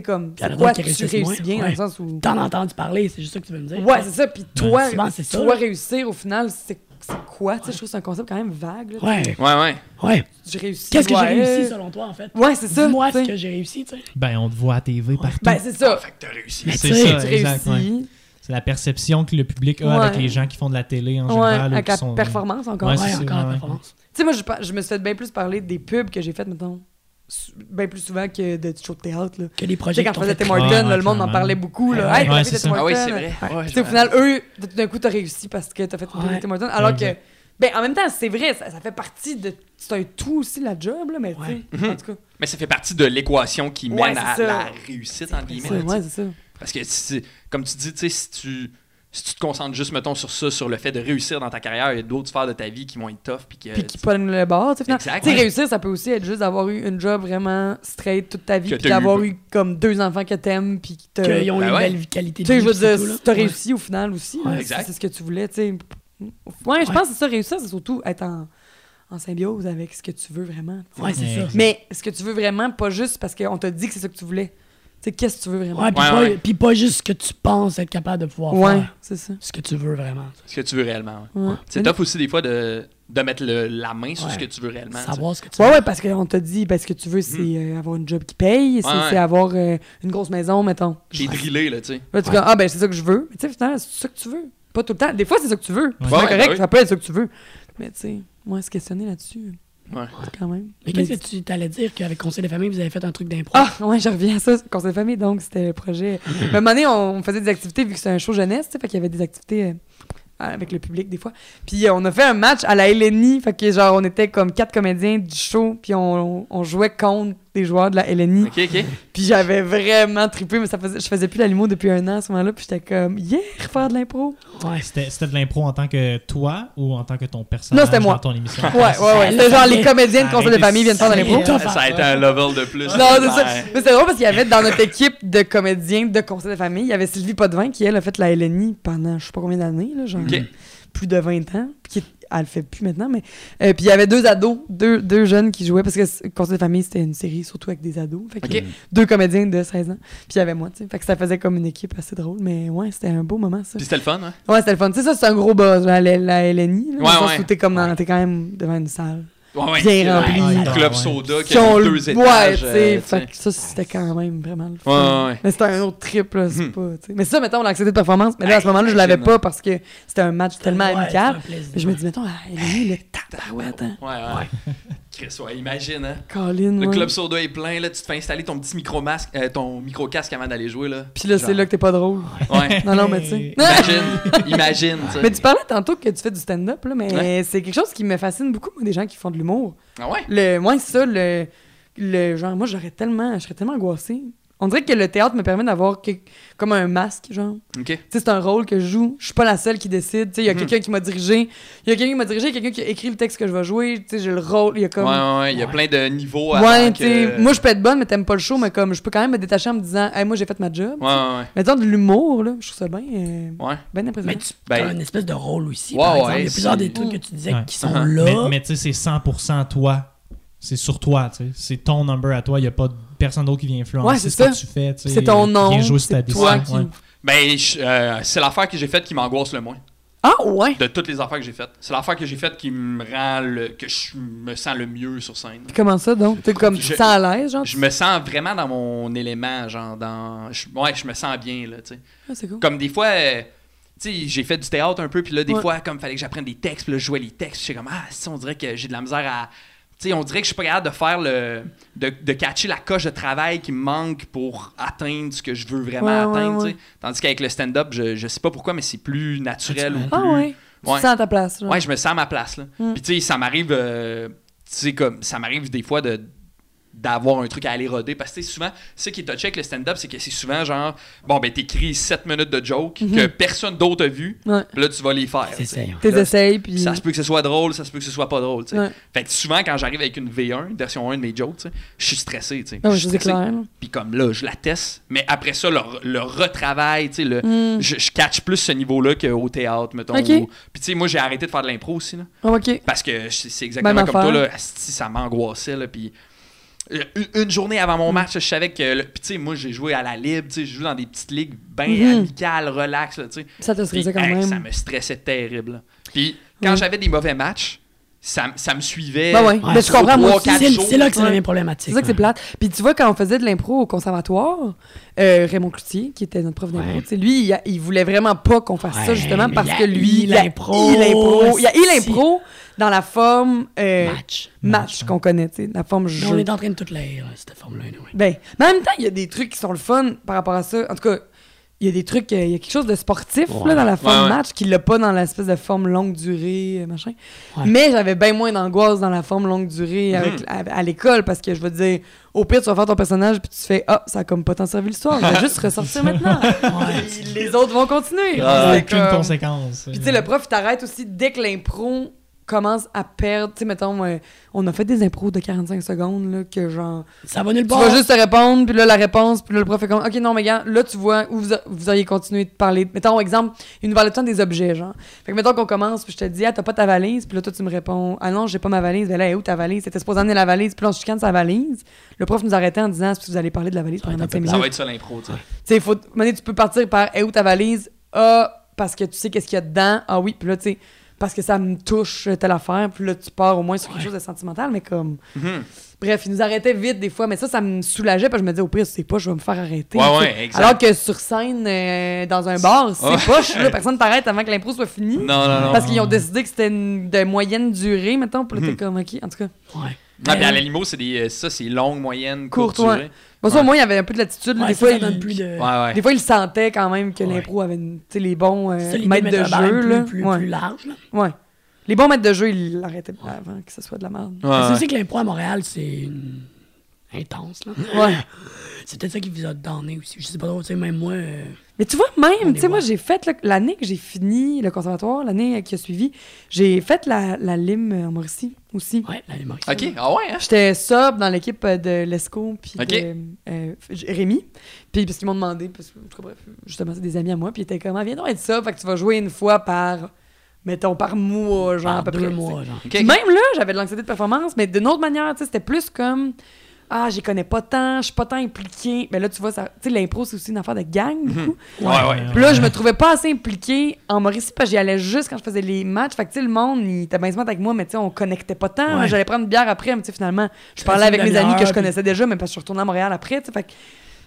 comme, c'est d'autres qui tu réussis moins, bien, dans le sens où. T'en as entendu parler, c'est juste ça que tu veux me dire. Ouais, c'est ça. Puis toi, souvent, ça, toi là. réussir, au final, c'est c'est quoi? Tu sais, je trouve que c'est un concept quand même vague. Là, Ouais. Ouais, ouais. ouais. J'ai réussi. Qu'est-ce que ouais. j'ai réussi selon toi, en fait? Ouais, c'est ça. Dis-moi ce que j'ai réussi, tu sais. Ben, on te voit à TV partout. Ben, c'est ça. Ah, fait que t'as réussi. Mais c'est tu sais, ça, tu exact, ouais. réussis. C'est la perception que le public a Ouais. avec les gens qui font de la télé en Ouais, général. ou avec qui la sont- performance encore. Ouais, encore la ouais. performance. Tu sais, moi, je, je me suis fait bien plus parler des pubs que j'ai faites, mettons, bien plus souvent que de shows de théâtre. Là. Que des Tu projets sais, quand fait Tim ouais, le monde m'en clairement. parlait beaucoup. Là. Ouais, Hey, ouais, c'est. Ah oui, c'est vrai. Ouais, Tu sais, au final, eux, tout d'un coup, t'as réussi parce que t'as fait une Ouais. Tim Hortons. Alors que, ben, en même temps, c'est vrai, ça, ça fait partie de. C'est un tout aussi, la job, là, mais tu Ouais. sais, en tout cas. Mais ça fait partie de l'équation qui Ouais, mène à ça. la réussite, entre guillemets. Tu Ouais, c'est ça. Parce que, si- comme tu dis, tu sais, si tu, si tu te concentres juste, mettons, sur ça, sur le fait de réussir dans ta carrière, il y a d'autres sphères de ta vie qui vont être tough. Puis que, Puis qui pognent le bord, tu sais. Tu réussir, ça peut aussi être juste d'avoir eu une job vraiment straight toute ta vie, Que puis d'avoir eu- eu comme deux enfants que t'aimes, puis qui te. Qu'ils ont Ben une ouais. belle qualité Tu de sais, vie. je veux dire, t'as réussi au final aussi. Ouais, si C'est ce que tu voulais, tu sais. Ouais, je Ouais. pense que c'est ça, réussir, c'est surtout être en, en symbiose avec ce que tu veux vraiment. tu. Ouais, c'est ça. Mais ce que tu veux vraiment, pas juste parce qu'on t'a dit que c'est ça que tu voulais. Sais, qu'est-ce que tu veux vraiment? Ouais, puis Ouais, pas, ouais. puis pas juste ce que tu penses être capable de pouvoir Ouais, faire. c'est ça. Ce que tu veux vraiment. ce que tu veux réellement. ouais. Ouais. C'est tough aussi des fois de de mettre le- la main sur Ouais. ce que tu veux réellement. Savoir ce que tu veux. ouais, parce qu'on t'a dit, ben, ce que tu veux, c'est euh, avoir une job qui paye, c'est Hmm. Ouais, ouais. c'est avoir euh, une grosse maison, mettons. T'es drillé, là, tu sais. Là, tu dis, ah, ben, c'est ça que je veux. Mais tu sais, finalement, c'est ça que tu veux. Pas tout le temps. Des fois, c'est ça que tu veux. C'est Ouais, correct, ouais. ça peut être ça que tu veux. Mais tu sais, moi, se questionner là-dessus, Ouais. quand même. Mais qu'est-ce que tu t'allais dire qu'avec Conseil de famille, vous avez fait un truc d'impro? Ah, ouais, je reviens à ça, conseil de famille, donc c'était le projet. Mais à un moment donné, on faisait des activités, vu que c'est un show jeunesse, tu sais, fait qu'il y avait des activités euh, avec le public des fois. Puis euh, on a fait un match à la LNI, fait que genre, on était comme quatre comédiens du show, puis on, on jouait contre des joueurs de la LNI. Ok, ok. Puis j'avais vraiment trippé, mais ça faisait, je faisais plus la limo depuis un an à ce moment-là, puis j'étais comme, yeah, refaire de l'impro. Ouais. C'était c'était de l'impro en tant que toi ou en tant que ton personnage Non, c'était moi. dans ton émission? Ouais, ouais, ouais. C'était genre les comédiens de conseil de famille viennent faire de l'impro. Ça a été un level de plus. Non, c'est ça. Mais c'est drôle parce qu'il y avait dans notre équipe de comédiens de conseil de famille, il y avait Sylvie Potvin qui, elle, a fait la LNI pendant je sais pas combien d'années, là, genre plus de 20 ans. Puis qui- elle le fait plus maintenant, mais. euh, puis il y avait deux ados, deux, deux jeunes qui jouaient parce que Conseil de famille, c'était une série surtout avec des ados. Fait deux comédiens de 16 ans. Puis il y avait moi, tu sais. Fait que ça faisait comme une équipe assez drôle, mais ouais, c'était un beau moment, ça. Puis c'était le fun, hein? Ouais, c'était le fun. Tu sais, ça, c'est un gros buzz, la, la, la LNI. Là, Ouais, dans le sens ouais. où t'es comme dans- t'es quand même devant une salle. Ouais. Bien rempli. ouais, Club Ouais. Soda qui a deux Ouais, étages. tu euh, fait que ça, c'était quand même vraiment le Ouais, fun. ouais, ouais. Mais c'était un autre trip, là. C'est Hmm. pas. Mais ça, mettons, l'anxiété de performance. Mais là, à ce moment-là, je l'avais pas parce que c'était un match tellement Ouais, amical. je me dis, mettons, ah, Eleni, le tabarouette, hein. Ouais, ouais. Chris, ouais, imagine, hein. Colin, Le ouais. club soda est plein, là, tu te fais installer ton petit micro-masque, euh, ton micro-casque avant d'aller jouer, là. Puis là, c'est là que t'es pas drôle. Ouais. Non, non, mais tu sais. Imagine, imagine. Mais tu parlais tantôt que tu fais du stand-up, là, mais Ouais. c'est quelque chose qui me fascine beaucoup, moi, des gens qui font de l'humour. Ah ouais? Le, moi, c'est ça, le, le genre, moi, j'aurais tellement, je serais tellement angoissée. On dirait que le théâtre me permet d'avoir que- comme un masque, genre. Ok. Tu sais, c'est un rôle que je joue. Je suis pas la seule qui décide. Tu sais, il y a Mhm. quelqu'un qui m'a dirigé. Il y a quelqu'un qui m'a dirigé, quelqu'un qui a écrit le texte que je vais jouer. Tu sais, j'ai le rôle. Il y a comme. Ouais, ouais, ouais, il y a plein de niveaux avant Ouais, que- tu sais, moi je peux être bonne, mais t'aimes pas le show, mais comme je peux quand même me détacher en me disant, hey, moi j'ai fait ma job. Ouais, ouais, ouais. Mais dans de l'humour, là, je trouve ça bien euh, Ouais. bien impressionnant. Mais tu Ben- as une espèce de rôle aussi. Ouais, par ouais, exemple. Il y a plusieurs des trucs que tu disais Ouais. qui sont Uh-huh. là. Mais, mais tu sais, c'est 100% toi. C'est sur toi, tu sais. C'est ton number à toi. Il n'y a pas de personne d'autre qui vient influencer Ouais, c'est ce que tu fais. tu sais. c'est ton nom, sur ta c'est toi qui... Ouais. Ben, je- euh, c'est l'affaire que j'ai faite qui m'angoisse le moins. Ah ouais? De toutes les affaires que j'ai faites. C'est l'affaire que j'ai faite qui me rend le. que je me sens le mieux sur scène. Puis comment ça donc? T'es comme, tu Je- te sens à l'aise, genre? Je me sens vraiment dans mon élément, genre dans. je- ouais, je me sens bien, là, tu sais. Ah, c'est cool. Comme des fois. euh, tu sais, j'ai fait du théâtre un peu, puis là, des Ouais. fois, comme fallait que j'apprenne des textes, puis là, je jouais les textes, j'étais comme, ah, si, on dirait que j'ai de la misère à. Tu sais, on dirait que je suis pas capable de faire le. de, de catcher la coche de travail qui me manque pour atteindre ce que je veux vraiment Ouais, atteindre, ouais. Tandis qu'avec le stand-up, je, je sais pas pourquoi, mais c'est plus naturel ou plus. Ah ouais? Tu te sens à ta place? Ouais, je me sens à ma place. Là. Mm. Puis tu sais, ça m'arrive, euh, tu sais, comme, ça m'arrive des fois de d'avoir un truc à aller roder parce que tu sais, souvent ce qui est touché avec le stand-up c'est que c'est souvent genre bon ben t'écris 7 minutes de joke Mhm. que personne d'autre a vu Ouais. là tu vas les faire. T'es essayes, puis... ça se peut que ce soit drôle ça se peut que ce soit pas drôle tu sais. Ouais. fait que souvent quand j'arrive avec une V1 une version 1 de mes jokes je suis stressé tu sais. Ouais, Je suis clair. puis comme là je la teste mais après ça le, le retravail tu sais le Hmm. je, je catch plus ce niveau-là qu'au théâtre mettons ou- puis tu sais moi j'ai arrêté de faire de l'impro aussi là ok. parce que c'est exactement Même comme affaire. toi, là. Asti, ça m'angoissait, là. Puis une, une journée avant mon match, je savais que. Puis, tu sais, moi, j'ai joué à la libre, tu sais, j'ai joué dans des petites ligues bien Mhm. amicales, relax, tu sais. Ça te stressait quand hey, même. ça me stressait terrible. Puis, quand j'avais des mauvais matchs, ça, ça me suivait. Ben ouais. Ouais, Mais je comprends, moi C'est là que la même problématique. C'est ça que c'est plate. Puis tu vois, quand on faisait de l'impro au conservatoire, euh, Raymond Cloutier, qui était notre prof d'impro, Ouais. tu sais, lui, il, a- il voulait vraiment pas qu'on fasse ça, justement, parce il que lui, il a l'impro, eu l'impro. Il a eu si. l'impro dans la forme euh, Match. match qu'on connaît, tu sais, la forme On jeu. est en train de tout lire, cette forme-là. oui. Ben, mais en même temps, il y a des trucs qui sont le fun par rapport à ça. En tout cas, il y a des trucs, euh, il y a quelque chose de sportif Ouais. là, dans la forme Ouais, ouais. match qu'il n'a pas dans l'espèce de forme longue durée, euh, machin. Ouais. Mais j'avais bien moins d'angoisse dans la forme longue durée avec, à, à l'école parce que je veux dire, au pire, tu vas faire ton personnage puis tu fais Ah, ça a comme pas tant servi l'histoire, je vais juste ressortir maintenant. Les autres vont continuer. Ah, C'est Aucune comme- conséquence. Puis tu sais, le prof, il t'arrête aussi dès que l'impro commence à perdre. Tu sais, mettons, euh, on a fait des impros de 45 secondes, là, que genre. Ça va nulle Tu part. vas juste te répondre, puis là, la réponse, puis là, le prof est comme, OK, non, mais gars, là, tu vois où vous, a- vous auriez continué de parler. Mettons, exemple, il nous parle tout le temps des objets, genre. Fait que mettons qu'on commence, puis je te dis, ah, t'as pas ta valise, puis là, toi, tu me réponds, ah non, j'ai pas ma valise. Ben là, elle est où ta valise? C'était supposé amener la valise, puis là, on se chicane sa valise. Le prof nous arrêtait en disant, est-ce que vous allez parler de la valise pendant Ouais, 25 t'as minutes? Ça va être ça l'impro, tu sais. Tu sais, faut. Tu peux partir par, est où ta valise? Ah, parce que tu sais qu'est-ce qu'il y a dedans? Ah oui, puis là, tu sais. Parce que ça me touche telle affaire, puis là, tu pars au moins sur quelque Ouais. chose de sentimental, mais comme. Mhm. Bref, ils nous arrêtaient vite des fois, mais ça, ça me soulageait, parce que je me disais, au pire, c'est pas, je vais me faire arrêter. Ouais, ouais, exact. Alors que sur scène, euh, dans un bar, c'est Ouais. pas, je là, personne t'arrête avant que l'impro soit fini. Non, non, non. Parce qu'ils ont décidé que c'était une- de moyenne durée, mettons, puis là, t'es Mhm. comme, ok, en tout cas. Ouais. Ah, puis à Euh, l'animaux, c'est des, euh, ça, c'est longue, moyenne, Courte, courte, ouais. Bon, ça, au moins, il y avait un peu de latitude. Ouais, des, fois, il, donne plus de. Ouais, ouais. des fois, il sentait quand même que Ouais. l'impro avait une- les bons euh, Ça, de maîtres de jeu. plus, là. plus, ouais. plus large. Là. ouais. Les bons maîtres de jeu, ils l'arrêtaient avant que ce soit de la merde. Ouais, C'est ouais. aussi que l'impro à Montréal, c'est une- intense. Là. Ouais. C'est peut-être ça qui vous a donné aussi. Je sais pas trop, tu sais, même moi. euh, Mais tu vois, même, tu sais, moi, j'ai fait, l'année que j'ai fini le conservatoire, l'année qui a suivi, j'ai fait la, la lime en Mauricie aussi. Ouais, la mémoire. Ok, ah ouais, hein? J'étais sub dans l'équipe de Lesco puis de euh, Rémi. Puis parce qu'ils m'ont demandé, parce que, en tout cas, bref, justement, c'est des amis à moi, puis ils étaient comme, ah, viens donc être sub, fait que tu vas jouer une fois par, mettons, par mois, genre, à peu deux près. mois, genre. Même là, j'avais de l'anxiété de performance, mais d'une autre manière, tu sais, c'était plus comme, ah, j'y connais pas tant, je suis pas tant impliqué. Mais là, tu vois, ça- l'impro, c'est aussi une affaire de gang, beaucoup. Ouais, ouais. Puis là, je me trouvais pas assez impliquée en Mauricie parce que j'y allais juste quand je faisais les matchs. Fait que, tu sais, le monde, il était bien smart avec moi, mais tu sais, on connectait pas tant. Ouais. J'allais prendre une bière après, mais tu sais, finalement, je parlais avec mes amis que je connaissais déjà, mais parce que je suis retournée à Montréal après, tu sais. Fait que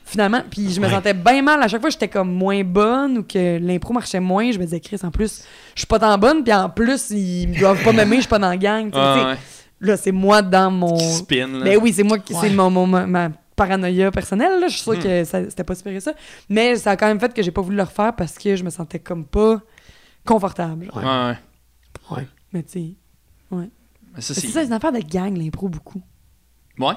finalement, puis je me Ouais. sentais bien mal. À chaque fois, j'étais comme moins bonne ou que l'impro marchait moins. Je me disais, Chris, en plus, je suis pas tant bonne, puis en plus, ils doivent pas m'aimer, je suis pas dans la gang. tu sais. Ouais, ouais. Là, c'est moi dans mon. Qui spin, là. Ben oui, c'est moi qui. C'est Ouais. mon, mon- ma, ma paranoïa personnelle. Là. Je suis sûre Hmm. que ça- c'était pas super ça. Mais ça a quand même fait que j'ai pas voulu le refaire parce que je me sentais comme pas confortable. genre. Ouais, ouais. Ouais. Mais tu sais. Mais ça, mais C'est c'est. ça, c'est une affaire de gang, l'impro, beaucoup. Ouais.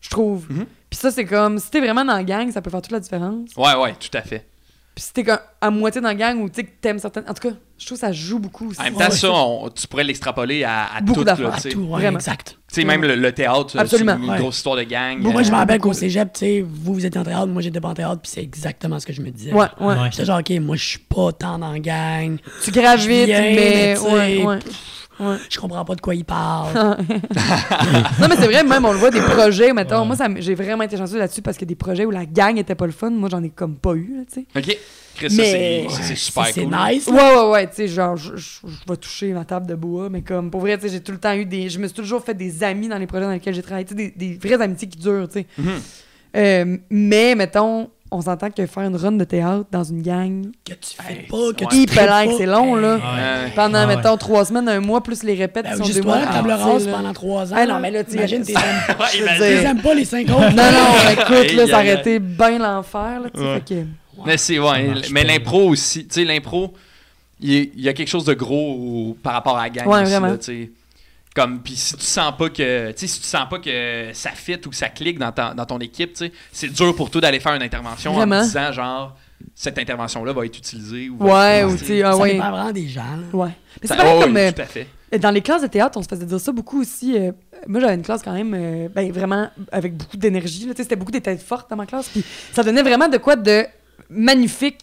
Je trouve. Mhm. Puis ça, c'est comme. Si t'es vraiment dans la gang, ça peut faire toute la différence. Ouais, ouais, tout à fait. Puis si t'es à moitié dans la gang ou tu sais que t'aimes certaines. En tout cas, je trouve que ça joue beaucoup aussi. En même temps, ouais, ça, on- tu pourrais l'extrapoler à, à Beaucoup tout, d'affaires. là, À tu sais. tout, ouais, Vraiment. exact. Tu sais, même le, le théâtre, c'est une Ouais. grosse histoire de gang. Moi, moi, je euh, me rappelle beaucoup. qu'au cégep, tu sais, vous, vous étiez en théâtre, moi, j'étais pas en théâtre, puis c'est exactement ce que je me disais. Ouais, ouais. Ouais. J'étais genre, OK, moi, je suis pas tant dans la gang. Tu gravites, mais. mais Ouais, ouais. Ouais. Je comprends pas de quoi il parle. non, mais c'est vrai, même on le voit, des projets, mettons. Moi, ça m- j'ai vraiment été chanceux là-dessus parce que des projets où la gang était pas le fun, moi, j'en ai comme pas eu, là, tu sais. Ok. Chris, ça, Mais- c'est- c'est Ouais, super c'est cool. nice. Ouais, là. ouais, ouais, tu sais, genre, je, je- je vais toucher ma table de bois, mais comme, pour vrai, tu sais, j'ai tout le temps eu des. Je me suis toujours fait des amis dans les projets dans lesquels j'ai travaillé, tu sais, des, des vraies amitiés qui durent, tu sais. Mhm. Euh, mais, mettons, on s'entend que faire une run de théâtre dans une gang, Que tu fais Hey, pas, que ouais. tu like, pas. c'est long, là. Hey. Pendant, Ah ouais. mettons, trois semaines, un mois, plus les répètes, Ben, qui sont juste deux mois. la table Ah, rase pendant trois ans. Ah non, mais là, t'imagines, t'es T'aimes pas les cinq autres. Non, non, écoute, là, ça aurait été bien l'enfer, là, tu Ouais. fait que... Mais c'est, ouais. Mais l'impro aussi. Tu sais, l'impro, il y, a- il y a quelque chose de gros par rapport à la gang Ouais, aussi, vraiment. là, tu sais. Comme, puis si tu sens pas que, tu sais, si tu sens pas que ça fit ou que ça clique dans, ta- dans ton équipe, c'est dur pour toi d'aller faire une intervention Vraiment. en disant, genre, cette intervention-là va être utilisée. Ou Ouais, ou tu sais, ah Ça ouais. dépend vraiment des gens. là. Ouais. Mais c'est oh, comme... oui, euh, tout à fait. Dans les classes de théâtre, on se faisait dire ça beaucoup aussi. euh, moi, j'avais une classe quand même, euh, ben, vraiment avec beaucoup d'énergie. C'était beaucoup des têtes fortes dans ma classe. Puis ça donnait vraiment de quoi de magnifique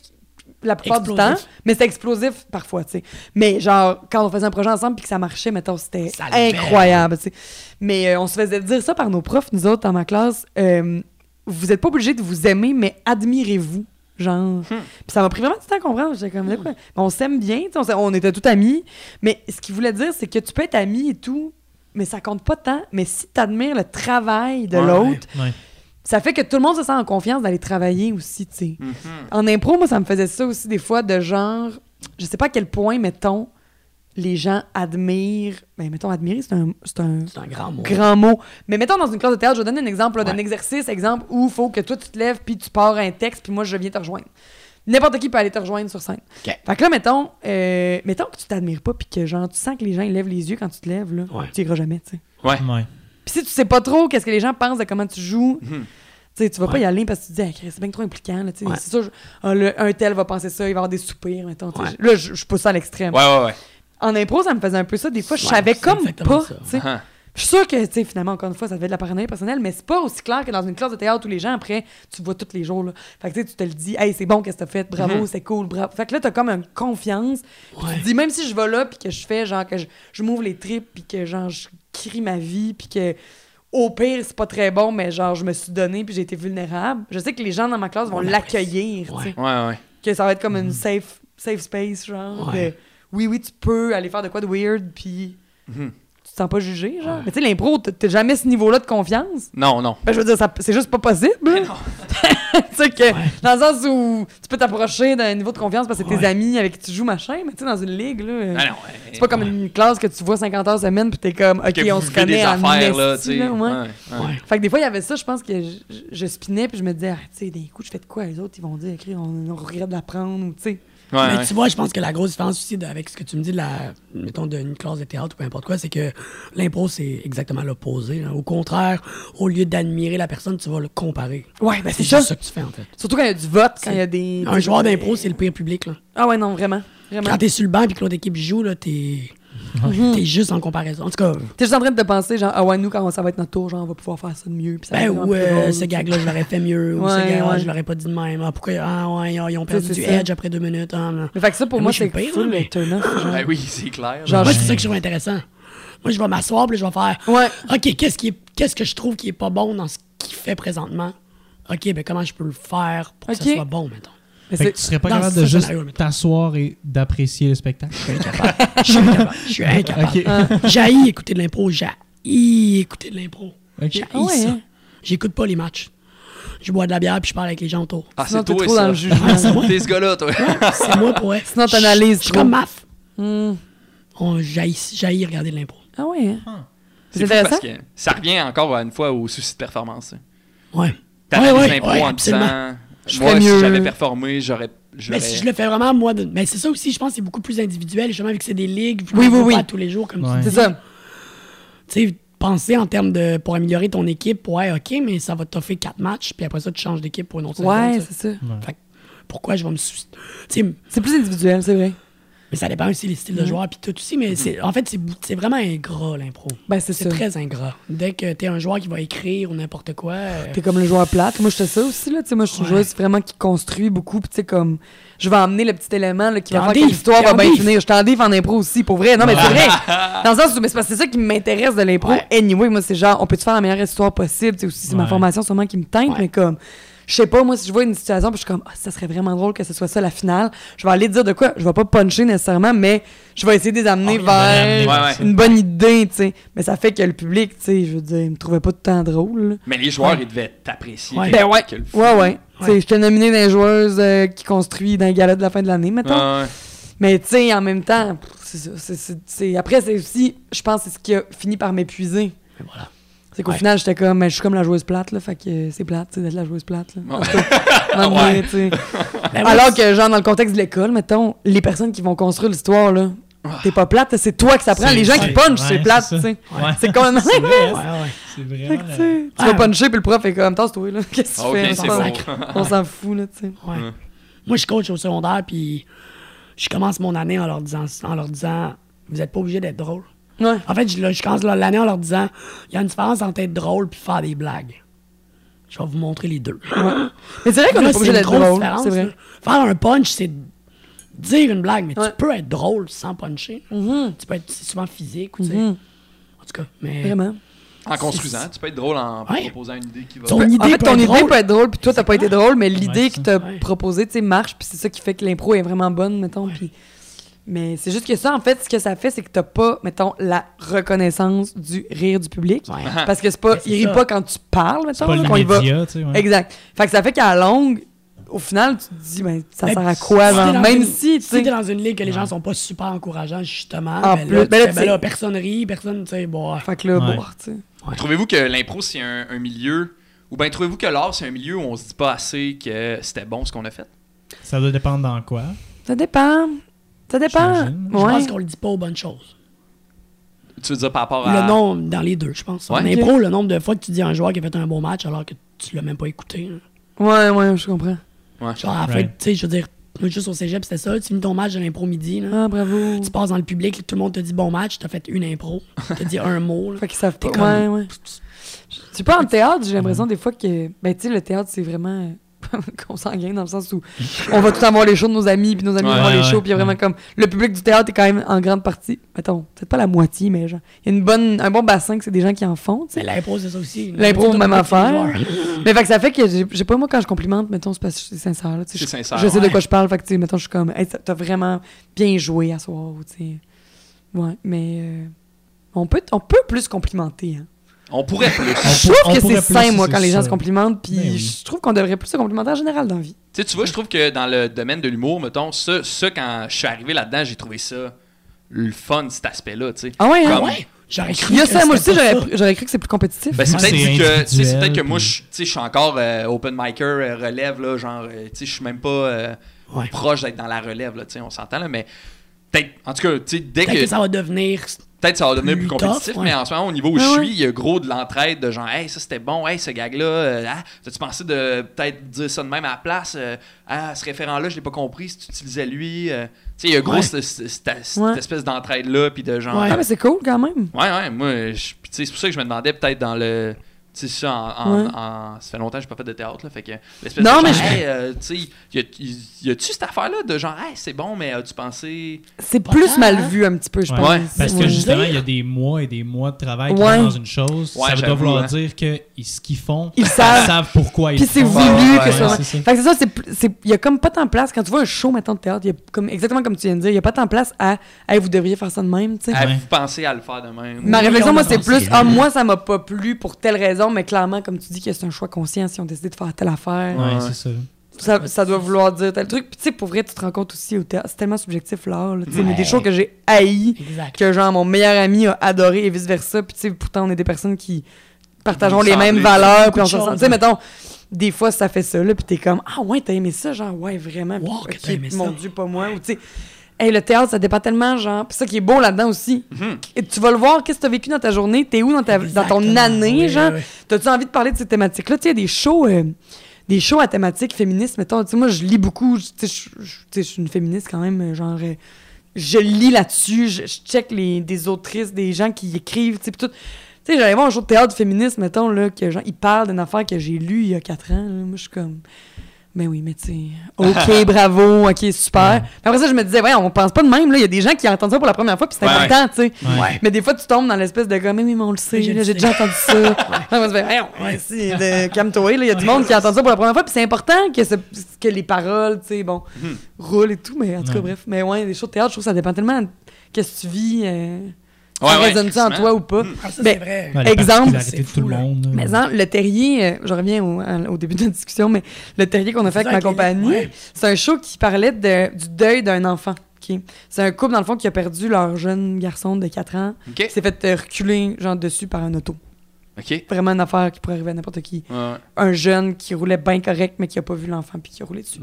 la plupart du temps. Mais c'était explosif parfois, tu sais. Mais genre, quand on faisait un projet ensemble puis que ça marchait, mettons, c'était incroyable, tu sais. Mais euh, on se faisait dire ça par nos profs, nous autres, dans ma classe. euh, vous êtes pas obligés de vous aimer, mais admirez-vous. Genre. Puis ça m'a pris vraiment du temps à comprendre. J'étais comme, quoi? On s'aime bien, on, on était tous amis. Mais ce qu'il voulait dire, c'est que tu peux être ami et tout, mais ça compte pas tant. Mais si tu admires le travail de Ouais. l'autre, Ouais. Ça fait que tout le monde se sent en confiance d'aller travailler aussi, tu sais. Mhm. En impro, moi, ça me faisait ça aussi des fois de genre, je sais pas à quel point, mettons, les gens admirent. Ben, mettons, admirer, c'est un, c'est un C'est un grand mot. grand mot. Mais mettons dans une classe de théâtre, je vais donner un exemple là, d'un exercice, exemple, où il faut que toi tu te lèves puis tu pars un texte puis moi je viens te rejoindre. N'importe qui peut aller te rejoindre sur scène. Ok. Fait que là, mettons, euh, mettons que tu t'admires pas puis que genre tu sens que les gens ils lèvent les yeux quand tu te lèves, là, Ouais. tu iras jamais, tu sais. Ouais. Ouais. Puis si tu sais pas trop qu'est-ce que les gens pensent de comment tu joues, Mhm. tu vas pas y aller parce que tu te dis, Ah, Chris, c'est bien trop impliquant. Là, tu sais. Ouais. C'est sûr, ah, le- un tel va penser ça, il va avoir des soupirs. Mettons. Ouais. Là, je, je pousse ça à l'extrême. Ouais, ouais, ouais. En impro, ça me faisait un peu ça. Des fois, je savais comme pas. ça. tu sais. Ah. Je suis sûre que, tu finalement, encore une fois, ça devait être de la paranoïa personnelle, mais c'est pas aussi clair que dans une classe de théâtre où les gens, après, tu vois tous les jours. Là. Fait que tu te le dis, hey, c'est bon, qu'est-ce que t'as fait, bravo, Mhm. c'est cool, bravo. Fait que là, t'as comme une confiance. Ouais. Tu te dis, même si je vais là, puis que je fais, genre, que je, je m'ouvre les tripes, puis que, genre, je crie ma vie, puis que, au pire, c'est pas très bon, mais genre, je me suis donné, puis j'ai été vulnérable. Je sais que les gens dans ma classe vont On l'accueillir, tu Ouais. sais. Ouais, ouais. Que ça va être comme une safe, safe space, genre, Ouais. de- oui, oui, tu peux aller faire de quoi de weird, puis Mhm. Te sens pas jugé, genre. Mais tu sais, l'impro, t'as- jamais ce niveau-là de confiance? Non, non. Ben, je veux dire, ça- c'est juste pas possible. tu sais, que dans le sens où tu peux t'approcher d'un niveau de confiance parce que c'est tes Ouais. amis avec qui tu joues, machin, mais tu sais, dans une ligue, là. euh, Ah non, c'est pas comme une classe que tu vois 50 heures semaine, puis t'es comme, ok, que on vous se vivez connaît des en affaires, là, tu esti, sais. là, ouais. Ouais, ouais. Ouais. Fait que des fois, il y avait ça, je pense que je, je, je spinais, puis je me disais, ah, tu sais, d'un coup, je fais de quoi Les autres, ils vont dire, écrire, on, on regrette d'apprendre, ou tu sais. Ouais, Mais ouais. tu vois, je pense que la grosse différence aussi de- avec ce que tu me dis de la, mettons, d'une classe de théâtre ou peu importe quoi, c'est que l'impro, c'est exactement l'opposé. là. Au contraire, au lieu d'admirer la personne, tu vas le comparer. Ouais, ben C'est c'est juste ça. ça que tu fais, en fait. Surtout quand il y a du vote, quand il y a des. Un joueur d'impro, c'est le pire public, là. Ah ouais, non, vraiment. Vraiment. Quand t'es sur le banc et que l'autre équipe joue, là, t'es Mhm. t'es juste en comparaison. En tout cas, T'es juste en train de te penser, genre, ah ouais, nous, quand ça va être notre tour, genre, on va pouvoir faire ça de mieux. Puis ça va ben, ou euh, ce gag-là, je l'aurais fait mieux. ou ce gag-là, ouais. je l'aurais pas dit de même. Ah, pourquoi ah, ouais, ils ont- ils ont perdu C'est du ça. edge après deux minutes. ah, non. Mais fait que ça, pour Mais moi, c'est full mais-. Ben oui, c'est clair. Genre, Moi, c'est ça que je trouve intéressant. Moi, je vais m'asseoir puis je vais faire Ouais. OK, qu'est-ce qui est- qu'est-ce que je trouve qui est pas bon dans ce qu'il fait présentement? OK, ben comment je peux le faire pour que ça soit bon, mettons? Fait que tu serais pas dans capable de juste t'asseoir et d'apprécier le spectacle? Je suis incapable. Je suis incapable. Ok. J'haïs écouter de l'impro. J'haïs écouter de l'impro. Ok. J'haïs Ah ouais, ça. hein? J'écoute pas les matchs. Je bois de la bière puis je parle avec les gens autour. Ah, c'est toi, trop ça. dans le jugement. Ouais, c'est ce gars-là, toi. C'est moi pour. Sinon, t'analyses Je suis comme maf. On j'haïs regarder de l'impro. Ah ouais, hein? Ah. C'est intéressant. parce que ça revient encore une fois au souci de performance. Ouais. T'analyses Ouais, ouais, l'impro ouais, en absolument. disant Je Moi, ferais si mieux. j'avais performé, j'aurais. Mais si je le fais vraiment, moi, de- mais c'est ça aussi, je pense que c'est beaucoup plus individuel, justement, vu que c'est des ligues, Oui, oui, oui. pas tous les jours, comme Ouais. tu C'est ça. Tu sais, penser en termes de. pour améliorer ton équipe, ouais, ok, mais ça va te toffer quatre matchs, puis après ça, tu changes d'équipe pour une autre Ouais, c'est ça. Ouais. Fait que pourquoi je vais me. sou- Tu sais, C'est plus individuel, c'est vrai. Mais ça dépend aussi des styles de Mhm. joueurs, puis tout aussi, mais c'est, en fait, c'est, c'est vraiment ingrat, l'impro. Ben, c'est C'est très ingrat. Dès que t'es un joueur qui va écrire ou n'importe quoi. euh, T'es comme le joueur plate. Moi, je fais ça aussi, là. Moi, je suis une Ouais. joueuse vraiment qui construit beaucoup. Puis, tu sais, comme, je vais emmener le petit élément là, qui va faire que l'histoire va en bien finir. Je t'en en impro aussi, pour vrai. Non, mais c'est vrai. Dans le sens où, mais c'est parce que c'est ça qui m'intéresse de l'impro. Ouais. Anyway, moi, c'est genre, on peut-tu faire la meilleure histoire possible? Tu sais, aussi, c'est ma formation sûrement qui me teinte, mais comme, je sais pas, moi, si je vois une situation, puis je suis comme, ah, ça serait vraiment drôle que ce soit ça la finale, je vais aller dire de quoi? Je vais pas puncher nécessairement, mais je vais essayer de les amener Oh, vers Ouais, ouais. une bonne idée, tu sais. Mais ça fait que le public, tu sais, je veux dire, il me trouvait pas tout le temps drôle. là. Mais les joueurs, Ouais. ils devaient t'apprécier. Ouais. Ben ouais. que le- Ouais, ouais. Tu sais, J'étais nominée les joueuses euh, qui construit dans les galas de la fin de l'année, mettons. Ouais, ouais. Mais tu sais, en même temps, pff, c'est ça. c'est- c'est- c'est- Après, c'est aussi, je pense, c'est ce qui a fini par m'épuiser. mais voilà. C'est qu'au Ouais. final, j'étais comme, mais je suis comme la joueuse plate, là, fait que c'est plate, tu sais, d'être la joueuse plate, là. Ouais. Cas, donné. Ben ouais, Alors que, genre, dans le contexte de l'école, mettons, les personnes qui vont construire l'histoire, là, t'es pas plate, c'est toi que ça prend. Les gens qui punchent, ouais, c'est plate, c'est tu sais. Ouais. C'est quand même. C'est vrai, Ouais, ouais. c'est que, tu sais, tu Ouais. vas puncher, puis le prof est comme, tasse-toi, là. Qu'est-ce que tu Ah, fais? On s'en- bon. On s'en fout, là, tu sais. Moi, je coach au secondaire, puis je commence mon année en leur disant, en leur disant vous êtes pas obligé d'être drôle. Ouais. En fait, je, là, je commence l'année en leur disant il y a une différence entre être drôle puis faire des blagues. Je vais vous montrer les deux. Mais c'est vrai qu'on est pas obligé une d'être grosse drôle, c'est vrai. Faire un punch, c'est dire une blague, mais Ouais. tu peux être drôle sans puncher. Mhm. Tu peux être souvent physique, ou tu sais. Mhm. En tout cas, mais. Vraiment. En construisant, tu peux être drôle en Ouais. proposant une idée qui va. Ton en idée fait, ton être idée drôle. peut être drôle, puis toi, t'as pas été drôle, mais l'idée Ouais, que t'as Ouais. proposée, tu sais, marche, puis c'est ça qui fait que l'impro est vraiment bonne, mettons. Puis... Mais c'est juste que ça, en fait, ce que ça fait, c'est que t'as pas, mettons, la reconnaissance du rire du public. Ouais. Parce que c'est pas, il rit ça. pas quand tu parles, C'est mettons, pas là, le qu'on y va. média, tu sais. ouais. Exact. Fait que ça fait qu'à la longue, au final, tu te dis, ben, ça Ben, sert à quoi, si genre, t'es dans même une- si, tu Si t'es sais. dans une ligue que les gens Ouais. sont pas super encourageants, justement, En ben, plus- là, ben là, ben personne rit, personne, tu sais, bon. Fait que là, Ouais. bon, tu sais. Trouvez-vous que l'impro, c'est un, un milieu. Ou bien trouvez-vous que l'art, c'est un milieu où on se dit pas assez que c'était bon ce qu'on a fait? Ça doit dépendre dans quoi? Ça dépend. Ça dépend. Je Ouais. pense qu'on le dit pas aux bonnes choses. Tu veux dire par rapport à. Le nombre, dans les deux, je pense. En Ouais. impro, le nombre de fois que tu dis à un joueur qui a fait un bon match alors que tu l'as même pas écouté. là. Ouais, ouais, je comprends. Ouais. Genre, à la fin, Right. tu sais, je veux dire, juste au cégep, c'était ça. Tu finis ton match de l'impro midi, là. Ah, bravo. Tu passes dans le public, tout le monde te dit bon match, t'as fait une impro, t'as dit un mot. là. Fait qu'ils savent pas. T'es Ouais, comme- ouais. Je sais pas, en théâtre, j'ai l'impression des fois que. Ben, tu sais, le théâtre, c'est vraiment. consanguin dans le sens où on va tout avoir les shows de nos amis, puis nos amis Ouais, vont voir les ouais, shows, puis il y a vraiment ouais. comme le public du théâtre est quand même en grande partie, mettons, peut-être pas la moitié, mais genre il y a une bonne, un bon bassin que c'est des gens qui en font, tu sais. Mais l'impro, c'est ça aussi. L'impro, même affaire. Mais fait que ça fait que j'ai pas moi quand je complimente, mettons, c'est parce que c'est sincère. Là, tu sais, C'est je- sincère, Je sais de ouais. quoi je parle, fait que tu sais, mettons, je suis comme, hey, t'as- vraiment bien joué à soir, tu sais. Ouais, mais euh, on peut, on peut plus complimenter. Hein. On pourrait plus. On Je trouve on que c'est sain, moi, quand les gens se complimentent, puis Ben oui. je trouve qu'on devrait plus se complimenter en général dans la vie. Tu sais, tu vois, je trouve que dans le domaine de l'humour, mettons, ça, ça, quand je suis arrivé là-dedans, j'ai trouvé ça le fun, cet aspect-là, tu sais. Ah ouais, hein? Comme- Ouais, j'aurais cru Il y a que ça, moi aussi, j'aurais j'aurais cru que c'est plus compétitif. Ben, c'est peut-être que, peut-être que moi, puis- je, tu sais, je suis encore euh, open micer, euh, relève, là, genre, euh, je suis même pas euh, Ouais. proche d'être dans la relève, là, on s'entend, là, mais peut-être, en tout cas, tu sais, dès Peut-être que, que ça va devenir. Peut-être ça va devenir plus plus compétitif, tough, ouais. mais en ce moment, au niveau où je suis, il y a gros de l'entraide de genre, hey, ça c'était bon, hey, ce gag-là, euh, ah, t'as-tu pensé de peut-être dire ça de même à la place, euh, ah, ce référent-là, je l'ai pas compris, si tu utilisais lui, euh, tu sais, il y a gros Ouais. cette, cette- cette- cette Ouais. espèce d'entraide-là, puis de genre, Ouais. Ah, mais c'est cool quand même. Ouais, ouais, moi, tu sais, c'est pour ça que je me demandais peut-être dans le. Tu sais, ça, en, en- Ouais. en- ça fait longtemps que j'ai pas fait de théâtre, là, fait que l'espèce Non, de mais genre, je- hey, euh, tu sais, y a- y a-tu cette affaire-là de genre, hey, c'est bon, mais as-tu pensé. C'est plus mal hein? vu un petit peu, je Ouais. pense. Ouais, Parce que justement, il y a des mois et des mois de travail qui vont dans une chose. Ouais, ça doit vouloir hein. dire que ils- ce qu'ils font, Ils savent. savent pourquoi ils Puis c'est voulu Ouais, que ouais, ce soit. c'est ça. Fait que c'est ça, c'est il y a comme pas tant de place. Quand tu vois un show, maintenant de théâtre, il y a comme, exactement comme tu viens de dire, il y a pas tant de place à, hey, vous devriez faire ça de même, tu sais. Ouais. Vous pensez à le faire de même. Ma réflexion, on moi, c'est plus, ah, moi, ça m'a pas plu pour telle raison, mais clairement, comme tu dis, que c'est un choix conscient si on décide de faire telle affaire. Ouais, Ouais. c'est ça. Ça, ça doit vouloir dire tel truc. Puis, tu sais, pour vrai, tu te rends compte aussi au théâtre, c'est tellement subjectif, l'art, là, tu sais, mais des Ouais. shows que j'ai haïs, Exact. que genre mon meilleur ami a adoré et vice versa. Puis, tu sais, pourtant, on est des personnes qui partageons les mêmes valeurs. Puis, on se sent. choses, Tu sais, ouais. mettons, des fois, ça fait ça, là, puis t'es comme, ah ouais, t'as aimé ça, genre, ouais, vraiment. Wow, aimé mon ça. Dieu, pas moi. Ou, tu sais, hey, le théâtre, ça dépend tellement, genre. Puis, ça qui est beau là-dedans aussi. Mhm. Et tu vas le voir, qu'est-ce que t'as vécu dans ta journée, t'es où dans, ta, dans ton année, Oui, genre? oui. T'as-tu envie de parler de ces thématiques-là? Tu sais, il y a des shows, euh, des shows à thématique féministe, mettons. Tu sais, moi, je lis beaucoup. je- Tu tu suis une féministe quand même, euh, genre. euh, je lis là-dessus, je, je check les, des autrices, des gens qui écrivent, tu sais, tout. Tu sais, j'allais voir un show de théâtre féministe, mettons, là, que genre, ils parlent d'une affaire que j'ai lue il y a quatre ans. là. Moi, je suis comme. Ben oui, mais tu sais, OK, bravo, OK, super. Puis après ça, je me disais, ouais, on pense pas de même, là. Il y a des gens qui entendent ça pour la première fois, puis c'est Ouais, important, tu sais. Ouais. Mais des fois, tu tombes dans l'espèce de gars, mais oui, mais on le sait, j'ai déjà entendu ça. Ouais, si, de calme-toi, là, il y a du monde qui entend ça pour la première fois, puis c'est important que, ce- que les paroles, tu sais, bon, Mhm. roulent et tout, mais en tout cas, bref. Mais ouais, les shows de théâtre, je trouve que ça dépend tellement de qu'est-ce que tu vis, euh, Ouais, ça ouais, résonne-tu en crissement. toi ou pas? Mhm. Ah, ça, Ben, c'est vrai. La Exemple, c'est tout fou, le monde. là. Mais non, le terrier, euh, je reviens au, début de notre discussion, mais le terrier qu'on a fait avec ma compagnie, ouais. c'est un show qui parlait de- du deuil d'un enfant. ok? C'est un couple, dans le fond, qui a perdu leur jeune garçon de 4 ans, Ok. qui s'est fait euh, reculer, genre, dessus par un auto. Ok. Vraiment une affaire qui pourrait arriver à n'importe qui. Ouais. Un jeune qui roulait bien correct, mais qui a pas vu l'enfant, puis qui a roulé dessus.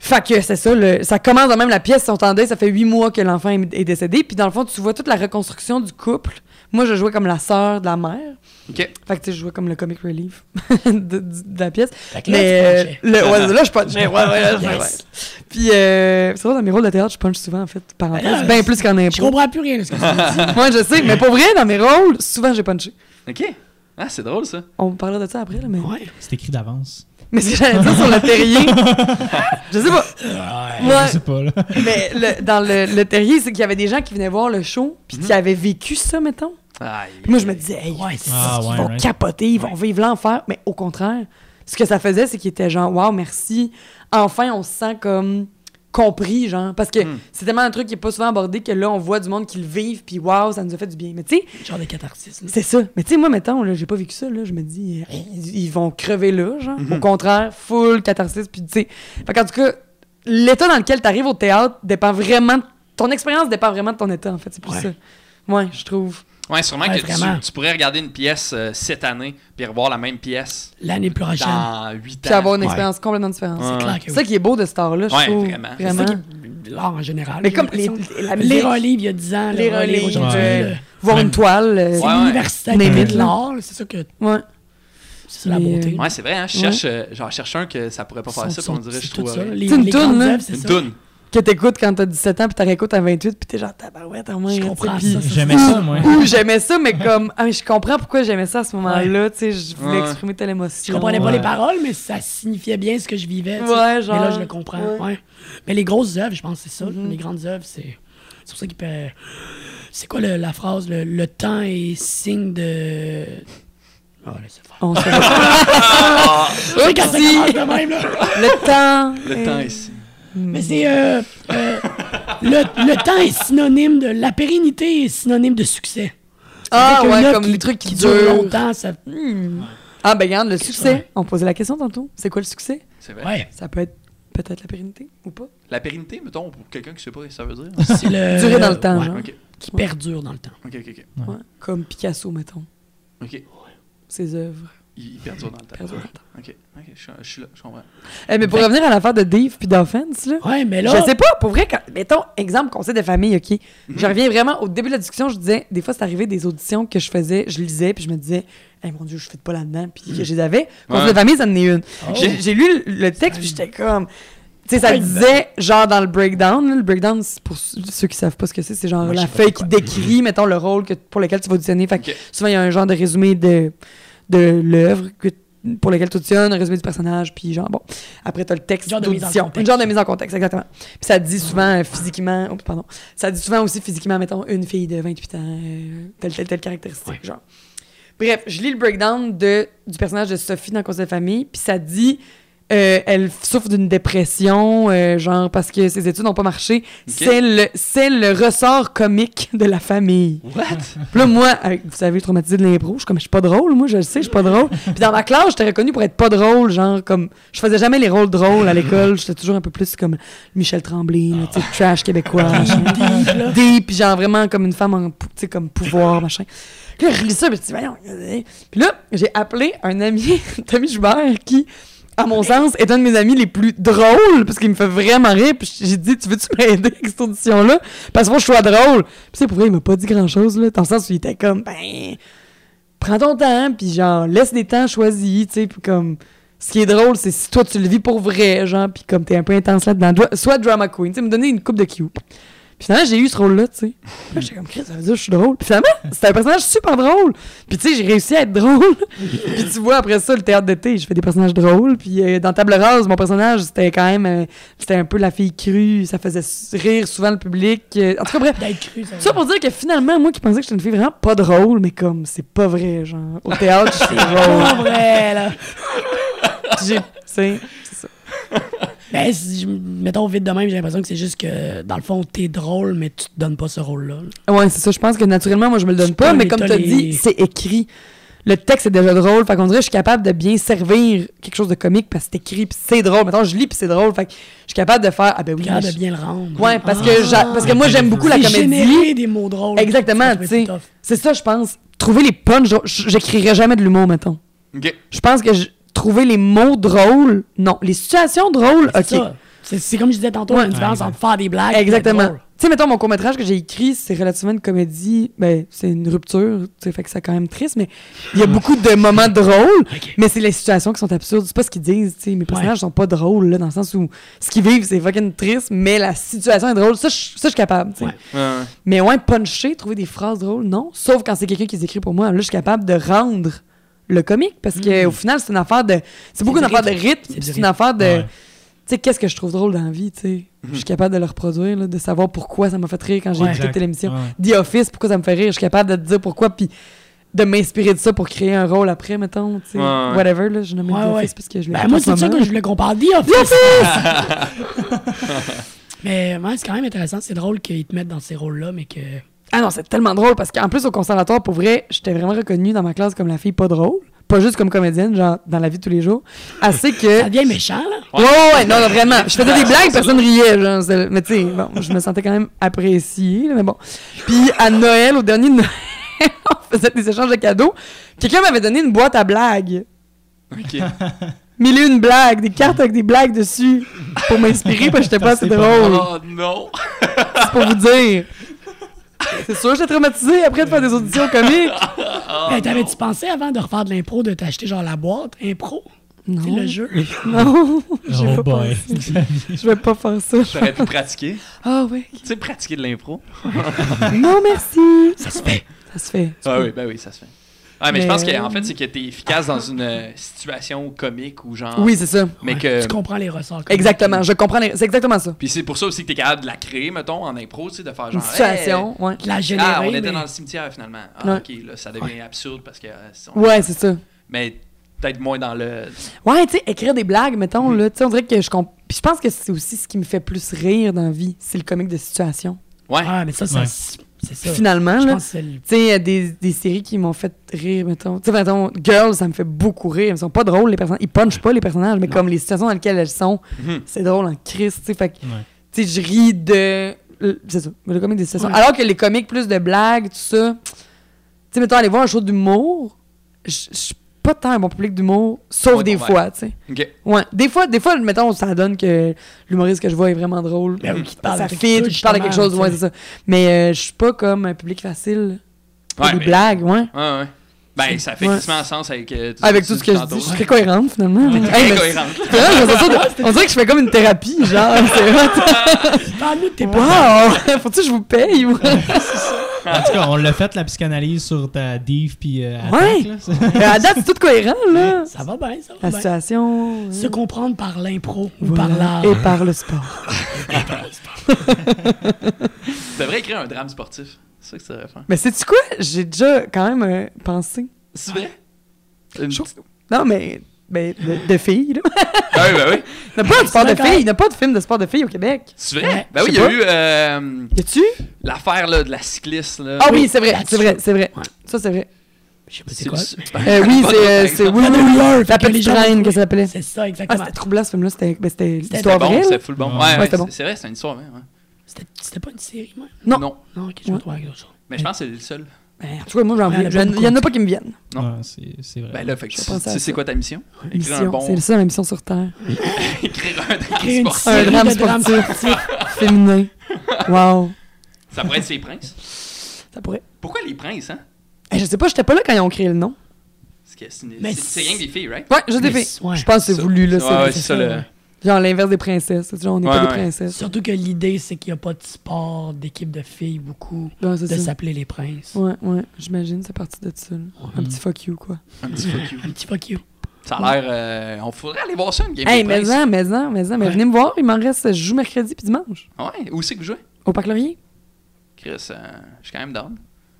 Fait que c'est ça, le- ça commence dans même la pièce, ils sont en deuil, ça fait huit mois que l'enfant est, est décédé, puis dans le fond, tu vois toute la reconstruction du couple. Moi, je jouais comme la sœur de la mère. Ok. Fait que tu sais, je jouais comme le comic relief de, de- de la pièce. Fait que là, Mais tu euh, punchais. le, ouais, là, je punchais. Ouais, ouais, là, je- Yes. ouais. Puis, euh, c'est vrai, dans mes rôles de théâtre, je punch souvent, en fait. Parenthèse, Ben là, bien plus qu'en Je impro. comprends plus rien de ce que tu dis. Moi, je sais, mais pour vrai, dans mes rôles, souvent, j'ai punché. Ok. Ah, c'est drôle ça. On parlera de ça après, là, mais... Ouais. C'est écrit d'avance. Mais ce que j'allais dire sur le terrier, je sais pas. Ouais. Ouais. Je sais pas, là. Mais le- dans le, le terrier, c'est qu'il y avait des gens qui venaient voir le show, puis qui avaient vécu ça, mettons. Aïe. Puis moi, je me disais, hey, Ouais, Ah, ils ouais, vont right. capoter, ils vont vivre l'enfer. Mais au contraire, ce que ça faisait, c'est qu'ils étaient genre, waouh, merci. Enfin, on se sent comme compris, genre. Parce que Hmm. c'est tellement un truc qui est pas souvent abordé que là, on voit du monde qui le vivent, puis waouh, ça nous a fait du bien. Mais tu sais, Genre de catharsis. c'est ça. Mais tu sais, moi, mettons, là, j'ai pas vécu ça, là. Je me dis, ils, ils vont crever là, genre. Mhm. Au contraire, full catharsis, puis tu sais. Fait qu'en tout cas, l'état dans lequel t'arrives au théâtre dépend vraiment. Ton expérience dépend vraiment de ton état, en fait. C'est pour Ouais. ça. Ouais, je trouve. Ouais, sûrement Ouais, que tu, tu pourrais regarder une pièce euh, cette année puis revoir la même pièce L'année prochaine. dans 8 Puis ans. avoir une Ouais. expérience complètement différente. Ouais. C'est clair que C'est ça oui. qui est beau de ce art-là, je Ouais, trouve. vraiment. C'est ça Vraiment. l'art en général. Mais comme les, Les relives il y a 10 ans, Les les relives relives, aujourd'hui. ouais. là. voir Même- une toile. euh, C'est Ouais, ouais. l'université de l'art, c'est ça que ouais. c'est ça la beauté. euh, Ouais, c'est vrai, hein, je Ouais. cherche, euh, genre, je cherche un que ça pourrait pas faire ça, puis on dirait, je tout trouve. euh, C'est une toune, œuvres, c'est Une toune. Que t'écoutes quand t'as 17 ans, puis t'as réécoutes à 28, puis t'es genre tabarouette, en moins. Je comprends ça, J'aimais ça, moi. Ouh, j'aimais ça, mais comme, ah, mais je comprends pourquoi j'aimais ça à ce moment-là, tu sais, je voulais Ouais. exprimer telle émotion. Je comprenais pas Ouais. les paroles, mais ça signifiait bien ce que je vivais. tu sais. Ouais, genre. Mais là, je le comprends. Ouais. Ouais. Mais les grosses œuvres, je pense que c'est ça. Mhm. Les grandes œuvres, c'est c'est pour ça qu'il peut. C'est quoi le- la phrase? Le, le temps est signe de. Oh. On se C'est quand ça Oupsie. commence de même, là. Le temps. Le temps ici. Mais c'est. euh, euh, le, le temps est synonyme de. La pérennité est synonyme de succès. Ah, ouais, comme qui- les trucs qui, qui durent longtemps, ça. Hmm. Ah, ben, regarde, le succès. Ouais. On posait la question tantôt. C'est quoi le succès? C'est vrai. Ouais. Ça peut être peut-être la pérennité ou pas? La pérennité, mettons, pour quelqu'un qui sait pas ce que ça veut dire? C'est le. Durer dans le temps, ouais, genre. Qui perdure dans le temps. ok, ok. ok. Ouais. Ouais. Comme Picasso, mettons. Ok. Ses œuvres. Il, il perdure dans le temps. Perdurent dans le temps. Ok, ok, je, suis- je suis là, je comprends. Eh, mais pour Fait- revenir à l'affaire de Dave puis d'Offense, là. Ouais, mais là. Je sais pas, pour vrai, quand, mettons, exemple, conseil de famille, OK. Je reviens vraiment au début de la discussion, je disais, des fois, c'est arrivé des auditions que je faisais, je lisais, puis je me disais, hey, mon Dieu, je fais pas là-dedans, puis que je les avais. Conseil Ouais. de famille, ça en est une. Oh. J'ai lu le, texte, puis j'étais comme. Tu sais, ça Ouais, disait, genre, dans le breakdown, là, le breakdown, pour ceux qui savent pas ce que c'est, c'est genre Moi, la feuille qui décrit, mettons, le rôle que, pour lequel tu vas auditionner. Fait que Ok. souvent, il y a un genre de résumé de, de l'œuvre que- pour lequel tu auditionnes, un résumé du personnage, puis genre, bon. Après, t'as le texte Genre de mise en d'audition. contexte. Une genre de mise en contexte, exactement. Puis ça dit souvent euh, physiquement, oups, pardon, ça dit souvent aussi physiquement, mettons, une fille de 28 ans, euh, telle, telle, telle caractéristique, Ouais. genre. Bref, je lis le breakdown de, du personnage de Sophie dans Conseil de famille, puis ça dit euh, elle souffre d'une dépression, euh, genre parce que ses études n'ont pas marché. C'est le c'est le ressort comique de la famille. What? Puis là, moi, avec, vous savez, traumatisé de l'impro, je suis comme, je suis pas drôle, moi, je le sais, je suis pas drôle. Puis dans ma classe, j'étais reconnue pour être pas drôle, genre, comme, je faisais jamais les rôles drôles à l'école, j'étais toujours un peu plus comme Michel Tremblay, là, tu sais, trash québécois. machin. Deep, genre vraiment comme une femme en, tu sais, comme pouvoir, machin. Puis là, je lis ça, puis je dis, voyons. euh, Puis là, j'ai appelé un ami, Tommy Joubert, qui, à mon sens, est un de mes amis les plus drôles, parce qu'il me fait vraiment rire. Puis j'ai dit, tu veux-tu m'aider avec cette audition-là? Parce que moi, je sois drôle. Puis c'est pour vrai, il m'a pas dit grand-chose, là, dans le sens où il était comme, ben, prends ton temps, puis genre, laisse des temps choisis, tu sais, puis comme. Ce qui est drôle, c'est si toi tu le vis pour vrai, genre, puis comme t'es un peu intense là-dedans. Soit drama queen, tu sais, me donner une coupe de cue. Puis finalement, j'ai eu ce rôle-là, tu sais. Là, j'étais comme, Chris, ça veut dire que je suis drôle. Puis finalement, c'était un personnage super drôle. Puis tu sais, j'ai réussi à être drôle. puis tu vois, après ça, le théâtre d'été, je fais des personnages drôles. Puis euh, dans Table Rase, mon personnage, c'était quand même, euh, c'était un peu la fille crue. Ça faisait rire souvent le public. Euh, en tout cas, bref. Cru, ça. Ça pour dire que finalement, moi qui pensais que j'étais une fille vraiment pas drôle, mais comme, c'est pas vrai, genre. Au théâtre, je suis drôle. Pas vrai, là. J'ai, c'est ça. Ben, si je- mettons vite de même, j'ai l'impression que c'est juste que, dans le fond, t'es drôle, mais tu te donnes pas ce rôle-là. là. Ouais, c'est ça. Je pense que naturellement, moi, je me le donne pas, mais comme tu as les- dit, c'est écrit. Le texte est déjà drôle. Fait qu'on dirait que je suis capable de bien servir quelque chose de comique parce que c'est écrit puis c'est drôle. Maintenant, je lis puis c'est drôle. Fait que je suis capable de faire. Ah ben oui. Capable mais de je- bien le rendre. Ouais, parce, Ah. que j'a- parce que moi, j'aime beaucoup la comédie. générer des mots drôles. Exactement, je tu sais. C'est ça, je pense. Trouver les punchs. drôles. J- J'écrirais jamais de l'humour, mettons. Ok. Je pense que je- trouver les mots drôles, non. Les situations drôles, ok. ça. C'est comme je disais tantôt, Ouais. a une différence Ouais, entre faire des blagues Exactement. Tu sais, mettons, mon court-métrage que j'ai écrit, c'est relativement une comédie. Ben, c'est une rupture, tu sais, fait que c'est quand même triste, mais il y a beaucoup de moments drôles, mais c'est les situations qui sont absurdes. C'est pas ce qu'ils disent, tu sais. Mes personnages sont pas drôles, là, dans le sens où ce qu'ils vivent, c'est fucking triste, mais la situation est drôle. Ça, je suis capable, tu sais. Ouais. Ouais, ouais. Mais ouais, puncher, trouver des phrases drôles, non. Sauf quand c'est quelqu'un qui les écrit pour moi. Là, je suis capable de rendre le comique parce que au final, c'est une affaire de. C'est beaucoup une affaire de rythme. C'est une affaire de. Ouais. Tu sais, qu'est-ce que je trouve drôle dans la vie, tu sais. Je suis capable de le reproduire, là, de savoir pourquoi ça m'a fait rire quand j'ai Ouais. écouté telle émission. Ouais. The Office, pourquoi ça me fait rire. Je suis capable de te dire pourquoi, puis de m'inspirer de ça pour créer un rôle après, mettons, tu sais. Ouais, ouais. Whatever, là, je nomme Ouais, The ouais. Office parce que je l'ai Ben, fait moi, c'est ça que je voulais qu'on parle. The Office! mais ouais, c'est quand même intéressant. C'est drôle qu'ils te mettent dans ces rôles-là, mais que. Ah non, c'est tellement drôle parce qu'en plus, au conservatoire, pour vrai, j'étais vraiment reconnue dans ma classe comme la fille pas drôle. Pas juste comme comédienne, genre dans la vie de tous les jours. Assez que. Ça devient méchant, là. Ouais, ouais, ouais, non, non, vraiment. Je faisais des blagues, personne riait, genre. Mais tu sais, bon, je me sentais quand même appréciée, là, mais bon. Puis à Noël, au dernier Noël, on faisait des échanges de cadeaux. Quelqu'un m'avait donné une boîte à blagues. Ok. Mille et une blagues, des cartes avec des blagues dessus. Pour m'inspirer, parce que j'étais pas assez drôle. Oh non! C'est pour vous dire. C'est sûr, j'étais traumatisée après de faire des auditions comiques. Oh, Ben, T'avais-tu pensé avant de refaire de l'impro de t'acheter genre la boîte impro? Non. C'est le jeu. Non, je vais Oh pas boy. faire ça. Je vais pas faire ça. J'aurais pu pratiquer. Ah ouais. Tu sais, pratiquer de l'impro. Non, merci. Ça se fait. Ça se fait. Ah oui, ben oui, ça se fait. Ouais, mais, je pense euh, qu'en fait, c'est que t'es efficace dans une euh, situation comique ou genre. Oui, c'est ça. Mais Ouais, que. Tu comprends les ressorts. comme Exactement. Je comprends. les- C'est exactement ça. Puis c'est pour ça aussi que t'es capable de la créer, mettons, en impro, tu sais, de faire genre. Une situation. Ouais. ça. La générer. Ah, on était mais- dans le cimetière finalement. Ah, Ouais. ok, là, ça devient absurde parce que. euh, si on- Ouais, c'est ça. Mais peut-être moins dans le. Ouais, tu sais, écrire des blagues, mettons, là, tu sais, on dirait que je comprends. Puis je pense que c'est aussi ce qui me fait plus rire dans la vie, c'est le comique de situation. Ouais. Ah, mais ça, ça Ouais. C'est ça. Finalement, Je là, tu sais, des, des séries qui m'ont fait rire, mettons. Tu sais, mettons, Girls, ça me fait beaucoup rire. Ils sont pas drôles, les personnages. Ils punchent pas les personnages, mais Non. comme les situations dans lesquelles elles sont, Mhm. c'est drôle en crise, tu sais. Fait que, Ouais. tu sais, je ris de. C'est ça, le comique des situations. Ouais. Alors que les comiques plus de blagues, tout ça. Tu sais, mettons, aller voir un show d'humour, je je suis pas tant un bon public d'humour, sauf Ouais, des ouais. fois, tu sais. Ok. Ouais, des fois, des fois, mettons, ça donne que l'humoriste que je vois est vraiment drôle. Ben oui, qui parle ça de quelque fit, chose, qui parle de quelque chose, ouais, c'est ça. Mais euh, je suis pas comme un public facile pour Ouais, des mais- blagues, ouais. Ouais, ouais. Ben, ça fait Ouais. quasiment sens avec, euh, tout Avec tout ce que je dis, je suis très cohérente finalement. Hey, Très cohérente. vrai, on dirait que je fais comme une thérapie, genre. C'est parents. Wow! Faut-tu que je vous paye ou. En tout cas, on l'a fait la psychanalyse sur ta div puis euh, Ouais. là. À date, c'est tout cohérent, là. Ça va bien, ça La va bien. situation. Se comprendre par l'impro ou par l'art. Et par le sport. Tu devrais écrire un drame sportif. C'est ça que ça devrait faire. Mais sais-tu quoi? J'ai déjà quand même euh, pensé. C'est vrai? Une... Chose- Non, mais. Ben, de, de filles, là. Ah oui, ben oui. Il n'y a pas de sport de filles. Il n'y a pas de film de sport de filles au Québec. C'est vrai? Ouais. Ben oui, il y a eu euh, Y a-tu? l'affaire là, de la cycliste. Là. Ah oui, c'est vrai, c'est vrai, c'est vrai. Ouais. Ça, c'est vrai. Je sais pas c'est quoi. Euh, oui, Pas c'est. euh, c'est oui, oui, La petite vont que ça s'appelait. C'est ça, Ah, exactement. c'était troublant ce film-là. C'était ben, c'était C'était l'histoire C'était bon, vraie. là. c'était full bon. Ouais, Ouais, bon. c'est vrai, c'était une histoire. Ouais. C'était c'était pas une série, moi? Non. Non. Non, ok, je me trompe avec d'autres choses. Mais je pense que c'est le seul. Ben, en tout cas, moi, j'en Ouais, il y en a pas Il y en a beaucoup. pas qui me viennent. Non. C'est c'est vrai. Ben là, fait que Je tu sais ça. quoi ta mission? Écrire un Mission. bon. C'est le seul, ma mission sur Terre. Écrire un drame sportif. Un drame sportif. Féminin. Wow. Ça pourrait être ses princes? Ça pourrait. Pourquoi les princes, hein? Eh, je sais pas, j'étais pas là quand ils ont créé le nom. C'est Mais c'est- c'est rien que des filles, right? Ouais, Mais fait. ouais. Je pense que c'est Ça- voulu, là. C'est- c'est c'est ça le. Genre l'inverse des princesses. Genre, on n'est Ouais, pas des princesses. Surtout que l'idée, c'est qu'il n'y a pas de sport d'équipe de filles beaucoup. Ouais, De ça. s'appeler les princes. Ouais, ouais, j'imagine, c'est parti de ça. Un petit fuck you, quoi. Un petit fuck you. Un petit fuck you. Ça a l'air. euh, on faudrait aller voir ça, une game Hey, mais en, mais en, mais en. Mais venez me voir, il m'en reste. Je joue mercredi puis dimanche. Ouais, où c'est que vous jouez? Au Parc Laurier. Chris, euh, je suis quand même down.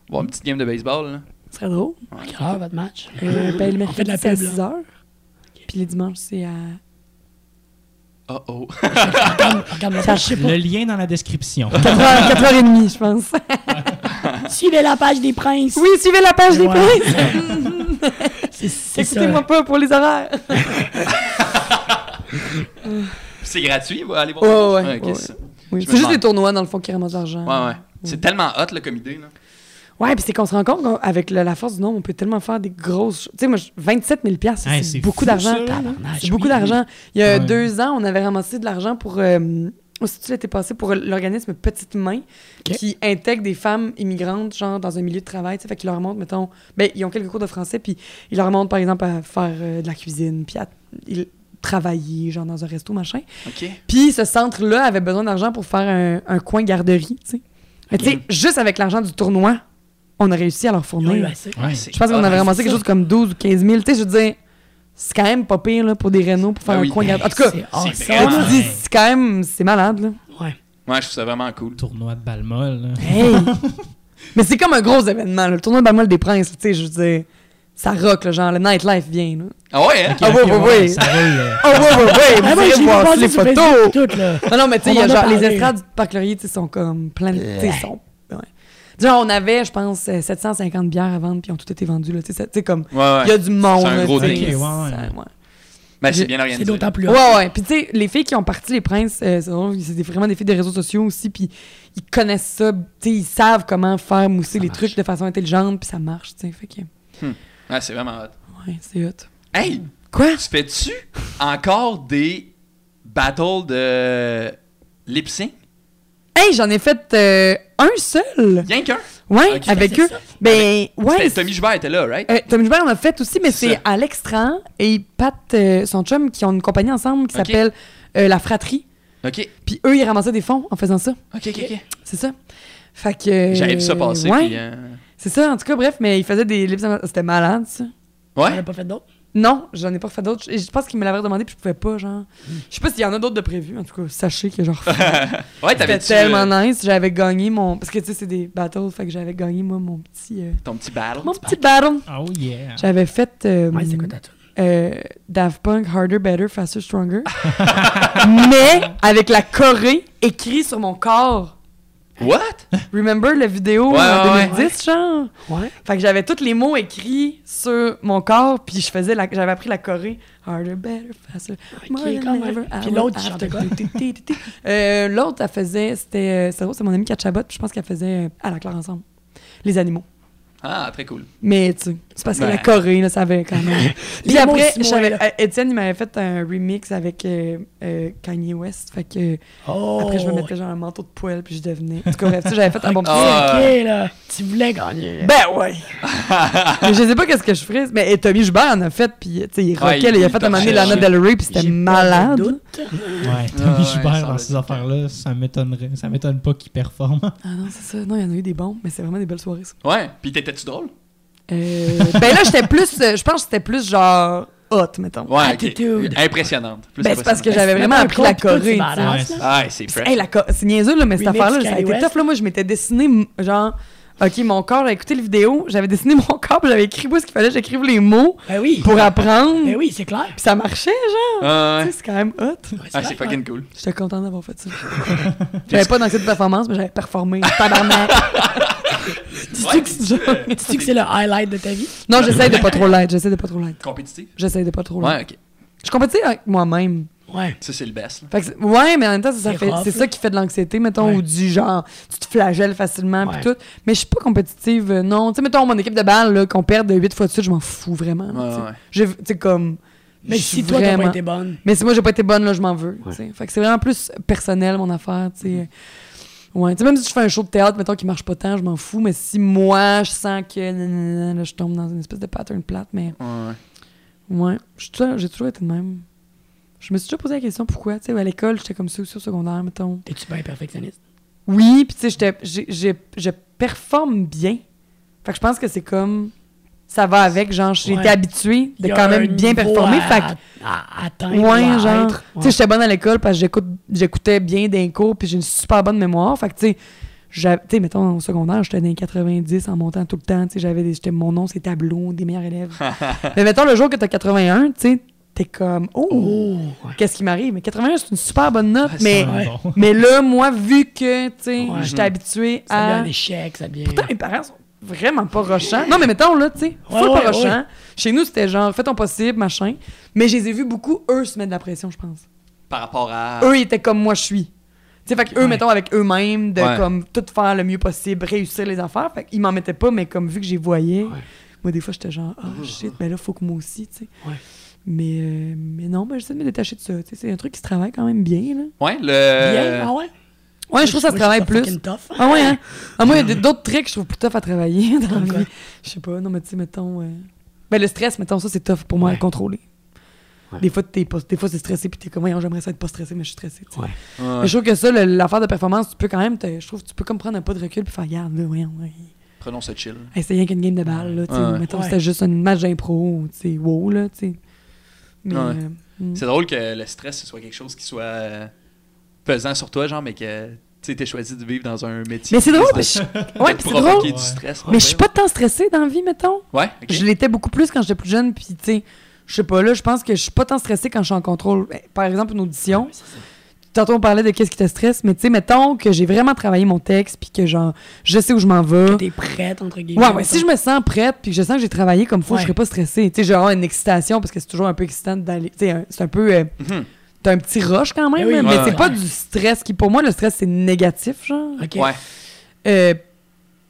Voir une petite game de baseball, là. Ce serait drôle. À quelle heure votre match? Euh, ben, le On fait de mercredi, la c'est à pub, là. 6 heures. Puis les dimanches, c'est à. Oh oh. Regarde, regarde moi, je sais pas. Le lien dans la description. 4h, 4h30, je pense. Suivez la page des princes. Oui, suivez la page des princes. C'est. Écoutez-moi pas pour les horaires. c'est gratuit, va aller voir Ouais, ça. ouais, ok, ouais. c'est- Oui, juste des tournois, dans le fond, qui ramassent de l'argent. Ouais, ouais. C'est tellement hot, là, comme idée, là. Ouais, puis c'est qu'on se rend compte qu'avec la force du nombre, on peut tellement faire des grosses. choses. Tu sais, moi, je- 27 000 piastres, Hey, c'est beaucoup d'argent. C'est beaucoup oui. d'argent. Il y a Ouais. deux ans, on avait ramassé de l'argent pour. Euh, aussi, tu l'étais passé pour l'organisme Petite Main, qui intègre des femmes immigrantes, genre dans un milieu de travail. Tu sais, fait qu'ils leur montrent, mettons. Ben, ils ont quelques cours de français, puis ils leur montrent, par exemple, à faire euh, de la cuisine, puis à ils- travailler, genre dans un resto, machin. Puis ce centre-là avait besoin d'argent pour faire un, un coin garderie, tu sais. Mais tu sais, Ok. juste avec l'argent du tournoi, on a réussi à leur fournir. assez. Ouais. Je pense qu'on avait ramassé quelque chose comme 12 ou 15 000. Tu sais, je veux dire, c'est quand même pas pire là, pour des rénaux pour faire Ah un oui. coin garderie. En tout cas, C'est quand même, c'est malade, là. Ouais. Ouais, je trouve ça vraiment cool. Tournoi de là. Hey! Mais c'est comme un gros événement, là. le tournoi de Balmol des Princes, tu sais, je veux dire, ça rock, là, genre, le nightlife vient, là. Ah ouais, hein? Ah ouais, ouais, ouais. Ça roule. euh, Oh, ouais, ouais, ouais, Ah, vous voir les photos! Facebook, tout, là. Non, non, mais tu sais, genre, les estrades du Parc Laurier, tu sais, sont comme plein de. Tu sais, sont. Genre, on avait, je pense, euh, 750 bières à vendre, puis ils ont toutes été vendues, là. Tu sais, comme. Ouais, ouais. Il y a du monde. C'est un gros ouais, ouais. ça- ouais. Ben, c'est bien C'est organisé. d'autant plus Ouais, ouais. Puis tu sais, les filles qui ont parti les princes, euh, c'est c'est vraiment des filles des réseaux sociaux aussi, puis ils connaissent ça, tu sais, ils savent comment faire mousser Ça les marche. trucs de façon intelligente, puis ça marche, tu sais. Fait que, Ouais, c'est vraiment hot. ouais, c'est hot. Hey, Quoi? tu fais-tu encore des battles de lip sync? Hey, j'en ai fait euh, un seul! Rien qu'un? Ouais, Ok. avec eux. ça. Ben, ouais. C'était- Tommy Joubert était là, right? Euh, Tommy Joubert en a fait aussi, mais C'est. Alex Tran et Pat, euh, son chum, qui ont une compagnie ensemble qui s'appelle euh, La Fratrie. Ok, Puis eux, ils ramassaient des fonds en faisant ça. ok, ok. ok. C'est ça. Fait que. euh, J'avais vu ça passer, Ouais, euh, c'est ça. En tout cas, bref, mais ils faisaient des lips. C'était malade, ça. On Ouais? n'a pas fait d'autres. Non, j'en ai pas fait d'autres. Et Je pense qu'ils me l'avaient demandé, puis je pouvais pas, genre. Je sais pas s'il y en a d'autres de prévus. En tout cas, sachez que genre. Ouais, C'était t'avais-tu tellement euh, nice. J'avais gagné mon. Parce que tu sais, c'est des battles. Fait que j'avais gagné, moi, mon petit. euh, ton petit battle? Mon petit battle. Oh yeah. J'avais fait. euh, Ouais, c'est quoi ta euh, Daft Punk, Harder, Better, Faster, Stronger. mais avec la Corée écrit sur mon corps. What? Remember la vidéo Ouais, en ouais, 2010, genre? Ouais. Fait que j'avais tous les mots écrits sur mon corps, puis je faisais la... j'avais appris la Corée. Harder, better, faster. more than quand même. ever, Puis l'autre, chantait quoi? Euh, L'autre, elle faisait, c'était, euh, c'est drôle, c'est mon ami Chabot, puis je pense qu'elle faisait euh, à la claire ensemble. Les animaux. Ah, très cool. Mais tu sais, c'est parce que la Corée, là, ça avait quand même. Puis après, j'avais- euh, Étienne, il m'avait fait un remix avec euh, euh, Kanye West. Fait que Oh. après, je me mettais genre un manteau de poêle, puis je devenais. En tout cas, bref, tu sais, j'avais fait un bon petit. Ah. Ok, là. Tu voulais gagner. Ben ouais! mais je sais pas qu'est-ce que je ferais. Mais et Tommy Joubert en a fait, puis tu sais, il Ouais, il- là, il a fait un moment donné. Lana Del Rey, puis c'était malade. doute. Ouais, Tommy ouais, Joubert dans ces affaires-là, ça m'étonnerait. Ça m'étonne pas qu'il performe. Ah non, c'est ça. Non, il y en a eu des bons, mais c'est vraiment des belles soirées, ça. Ouais, puis t'étais-tu drôle? Euh, ben là, j'étais plus. euh, Je pense que c'était plus genre hot, mettons. Ouais. Attitude. Impressionnante. Plus Ben, c'est parce que j'avais vraiment appris la Corée. Ah, c'est fresh. Hey, la co- c'est niaiseux, là, mais cette affaire-là, ça a été West. tough. Là. Moi, je m'étais dessiné, genre, OK, mon corps, j'avais écouté les vidéos, j'avais dessiné mon corps, puis j'avais écrit où ce qu'il fallait j'écrive les mots Ben oui. pour apprendre. Ben oui, c'est clair. Puis ça marchait, genre. Ah, Tu sais, c'est quand même hot. Ouais, Ah, c'est fucking cool. J'étais content d'avoir fait ça. j'avais pas d'anxiété de performance, mais j'avais performé. Tabarnak. Ouais, Tu sais que c'est le highlight de ta vie? non, j'essaie de pas trop l'être. J'essaie de pas trop l'être. compétitif? J'essaie de pas trop l'être. Ouais, ok. Je compétis avec moi-même. Ouais. Ça, c'est le best. là. Fait que c'est- ouais, mais en même temps, ça, ça C'est fait, ça qui fait de l'anxiété, mettons, Ouais. ou du genre, tu te flagelles facilement, puis tout. Mais je suis pas compétitive, euh, non. Tu sais, mettons, mon équipe de balle, là, qu'on perde 8 fois de suite, je m'en fous vraiment. là, Ouais, tu sais. ouais. Tu comme. Mais si toi, t'as vraiment- pas été bonne. Mais si moi, j'ai pas été bonne, là, je m'en veux. Fait que c'est vraiment plus personnel, mon affaire, tu sais. Ouais, tu sais, même si je fais un show de théâtre, mettons, qui marche pas tant, je m'en fous. Mais si moi, je sens que nanana, là, je tombe dans une espèce de pattern plate, mais Ouais, ouais, je suis toujours- j'ai toujours été de même. Je me suis déjà posé la question pourquoi. Tu sais, à l'école, j'étais comme ça aussi au secondaire, mettons. T'es-tu bien perfectionniste? Oui, puis tu sais, je performe bien. Fait que je pense que c'est comme. Ça va avec, genre, j'ai Ouais. été habituée de quand même bien performer. À, Fait que à, atteindre. ou Ouais, à genre. être. Tu sais, j'étais bonne à l'école parce que j'écoute, j'écoutais bien d'un cours, puis j'ai une super bonne mémoire. Fait que, tu sais, j'a- tu sais, mettons, au secondaire, j'étais dans les 90 en montant tout le temps. Tu sais, j'avais des, j'étais mon nom, c'est tableau, des meilleurs élèves. Mais mettons, le jour que t'as 81, tu sais, t'es comme, oh, Oh, qu'est-ce qui m'arrive? Mais 81, c'est une super bonne note. Mais. Bon. mais là, moi, vu que, tu sais, Ouais. j'étais habituée Ça devient à. un échec, ça devient. Pourtant, mes parents sont vraiment pas rochants. Non, mais mettons, là, tu sais, Ouais, full ouais, pas rochants. ouais. Chez nous, c'était genre, fais ton possible, machin. Mais je les ai vus beaucoup, eux, se mettre de la pression, je pense. Par rapport à. Eux, ils étaient comme moi, je suis. Tu sais, fait que eux, Ouais. mettons, avec eux-mêmes, de Ouais. comme tout faire le mieux possible, réussir les affaires. Fait qu'ils m'en mettaient pas, mais comme vu que j'y voyais, Ouais. moi, des fois, j'étais genre, oh shit, ben là, faut que moi aussi, tu sais. Mais, euh, mais non, ben, j'essaie de me détacher de ça. Tu sais, c'est un truc qui se travaille quand même bien, là. Ouais, le. Bien, ah ouais? Ouais, je trouve que ça se travaille plus. tough. Ah ouais, hein? Ah, moi, il y a d'autres trucs que je trouve plus tough à travailler dans Comme la quoi? vie. Je sais pas, non, mais tu sais, mettons. euh, Ben, le stress, mettons, ça, c'est tough pour moi Ouais. à contrôler. Ouais. Des fois, t'es pas- des fois c'est stressé, puis t'es comme, j'aimerais ça être pas stressé, mais je suis stressé. tu sais. Ouais. Ouais. Mais je trouve que ça, le- l'affaire de performance, tu peux quand même, te- je trouve que tu peux comme prendre un pas de recul puis faire, regarde, là, voyons, ouais. Prenons ce chill. Hey, c'était rien qu'une game de balle, là, tu sais. Ouais. Mettons, Ouais. c'était juste un match d'impro, tu sais, wow, là, tu sais. Mais, Ouais. euh, mm. C'est drôle que le stress, ce soit quelque chose qui soit euh, pesant sur toi, genre, mais que tu sais, t'aies choisi de vivre dans un métier. Mais c'est drôle, parce que je- ouais, c'est drôle. du Ouais. stress. Mais je suis pas tant stressée dans la vie, mettons. Ouais. Je l'étais beaucoup plus quand j'étais plus jeune, puis tu sais, je sais pas, là, je pense que je suis pas tant stressée quand je suis en contrôle. Eh, Par exemple, une audition, Ouais. Tantôt on parlait de qu'est-ce qui te stresse, mais tu sais, mettons que j'ai vraiment travaillé mon texte, puis que genre, je sais où je m'en vais. T'es prête, entre guillemets. Ouais, ouais, si je me sens prête puis que je sens que j'ai travaillé comme faut, Ouais. je serais pas stressée. Tu sais, vraiment une excitation parce que c'est toujours un peu excitant d'aller. Tu sais, un- c'est un peu. euh, Mhm. T'as un petit rush quand même, Eh oui, là, mais ouais, c'est ouais. pas du stress qui, pour moi, le stress, c'est négatif, genre. Ok. Ouais. Euh,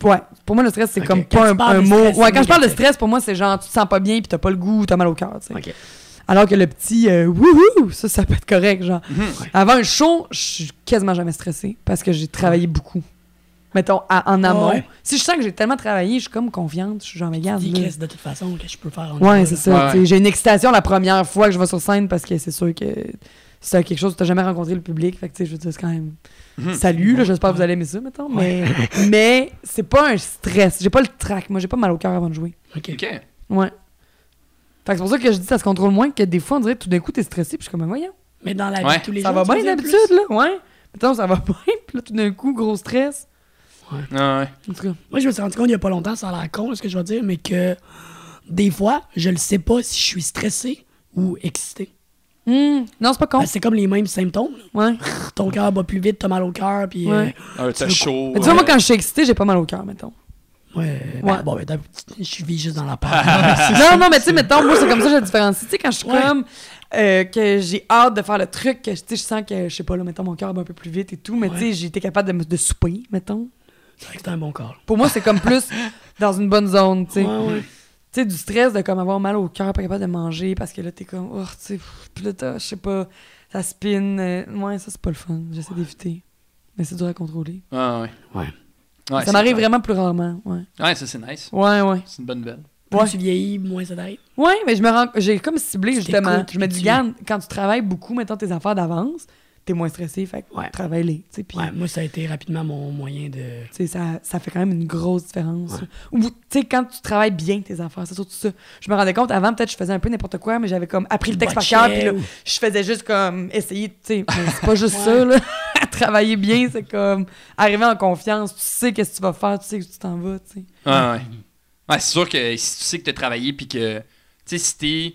ouais, pour moi, le stress, c'est comme quand pas un, mot. stress, ouais, quand je parle de stress, pour moi, c'est genre, tu te sens pas bien puis t'as pas le goût, t'as mal au cœur, tu sais. Alors que le petit euh, wouhou, ça, ça peut être correct, genre. Mhm. Avant un show, je suis quasiment jamais stressée parce que j'ai travaillé beaucoup. mettons, à- en amont. Ouais. Si je sens que j'ai tellement travaillé, je suis comme confiante. Je suis genre, mais. Chris, de toute façon, que je peux faire en Ouais, c'est ça. Ouais. J'ai une excitation la première fois que je vais sur scène parce que c'est sûr que c'est quelque chose que tu jamais rencontré le public. Fait que, tu sais, je veux dire, c'est quand même. Mhm. Salut, là, j'espère que vous allez aimer ça, mettons. Mais, mais c'est pas un stress. J'ai pas le trac. Moi, j'ai pas mal au cœur avant de jouer. Ok. OK. Ouais. Fait que c'est pour ça que je dis que ça se contrôle moins que des fois, on dirait tout d'un coup, t'es stressé. Puis je suis comme, voyons. Mais dans la vie Ouais. tous les Ça jours. va tu bien d'habitude, là. Ouais. Mettons, ça va bien. Puis là, tout d'un coup, gros stress. Ah ouais. En tout cas. Moi, je me suis rendu compte il y a pas longtemps, ça a l'air con, ce que je vais dire, mais que des fois, je le sais pas si je suis stressé ou excité. Hum, Non, c'est pas con. Ben, c'est comme les mêmes symptômes. Ouais. Ton cœur bat plus vite, t'as mal au cœur, puis. Ouais. Ah, t'as veux- chaud. Mais tu vois, moi, quand je suis excité, j'ai pas mal au cœur, mettons. Ouais. Ouais. ben, bon, ben, je vis juste dans la part. non, non, mais tu sais, mettons, moi, c'est comme ça que je différencie. Tu sais, quand je suis Ouais. comme. euh, que j'ai hâte de faire le truc, que tu sais, je sens que, je sais pas, là, mettons, mon cœur bat un peu plus vite et tout, mais tu sais, j'ai été capable de, me- de souper, mettons. c'est vrai que c'est un bon corps. Pour moi, c'est comme plus dans une bonne zone, tu sais. Ouais, ouais. Tu sais, du stress de comme avoir mal au cœur, pas capable de manger parce que là, t'es comme, oh, tu sais, puis là, t'as, je sais pas, ça spin. euh, ouais, ça, c'est pas le fun. J'essaie d'éviter. Mais c'est dur à contrôler. Ah ouais. Ouais. Ouais, ça m'arrive vraiment plus rarement, ouais. Ouais, ça c'est nice. Ouais, ouais. C'est une bonne nouvelle. Plus Ouais. tu vieillis, moins ça t'arrive. Ouais, mais je me rends, j'ai comme ciblé Tu justement. Je me dis, tu- garde, quand tu travailles beaucoup, mettons tes affaires d'avance, t'es moins stressé, fait que Ouais. travaille-les, tu sais, puis Ouais, moi, ça a été rapidement mon moyen de. tu sais, ça, ça fait quand même une grosse différence. Ou, tu sais, quand tu travailles bien tes affaires, c'est surtout ça. Je me rendais compte, avant, peut-être, je faisais un peu n'importe quoi, mais j'avais comme appris le texte par cœur, puis là, ou- je faisais juste comme essayer, tu sais, c'est pas juste ça, là. Travailler bien, c'est comme arriver en confiance, tu sais qu'est-ce que tu vas faire, tu sais que tu t'en vas, tu sais. Ouais, ouais. Ouais, c'est sûr que si tu sais que tu as travaillé puis que, tu sais, si t'es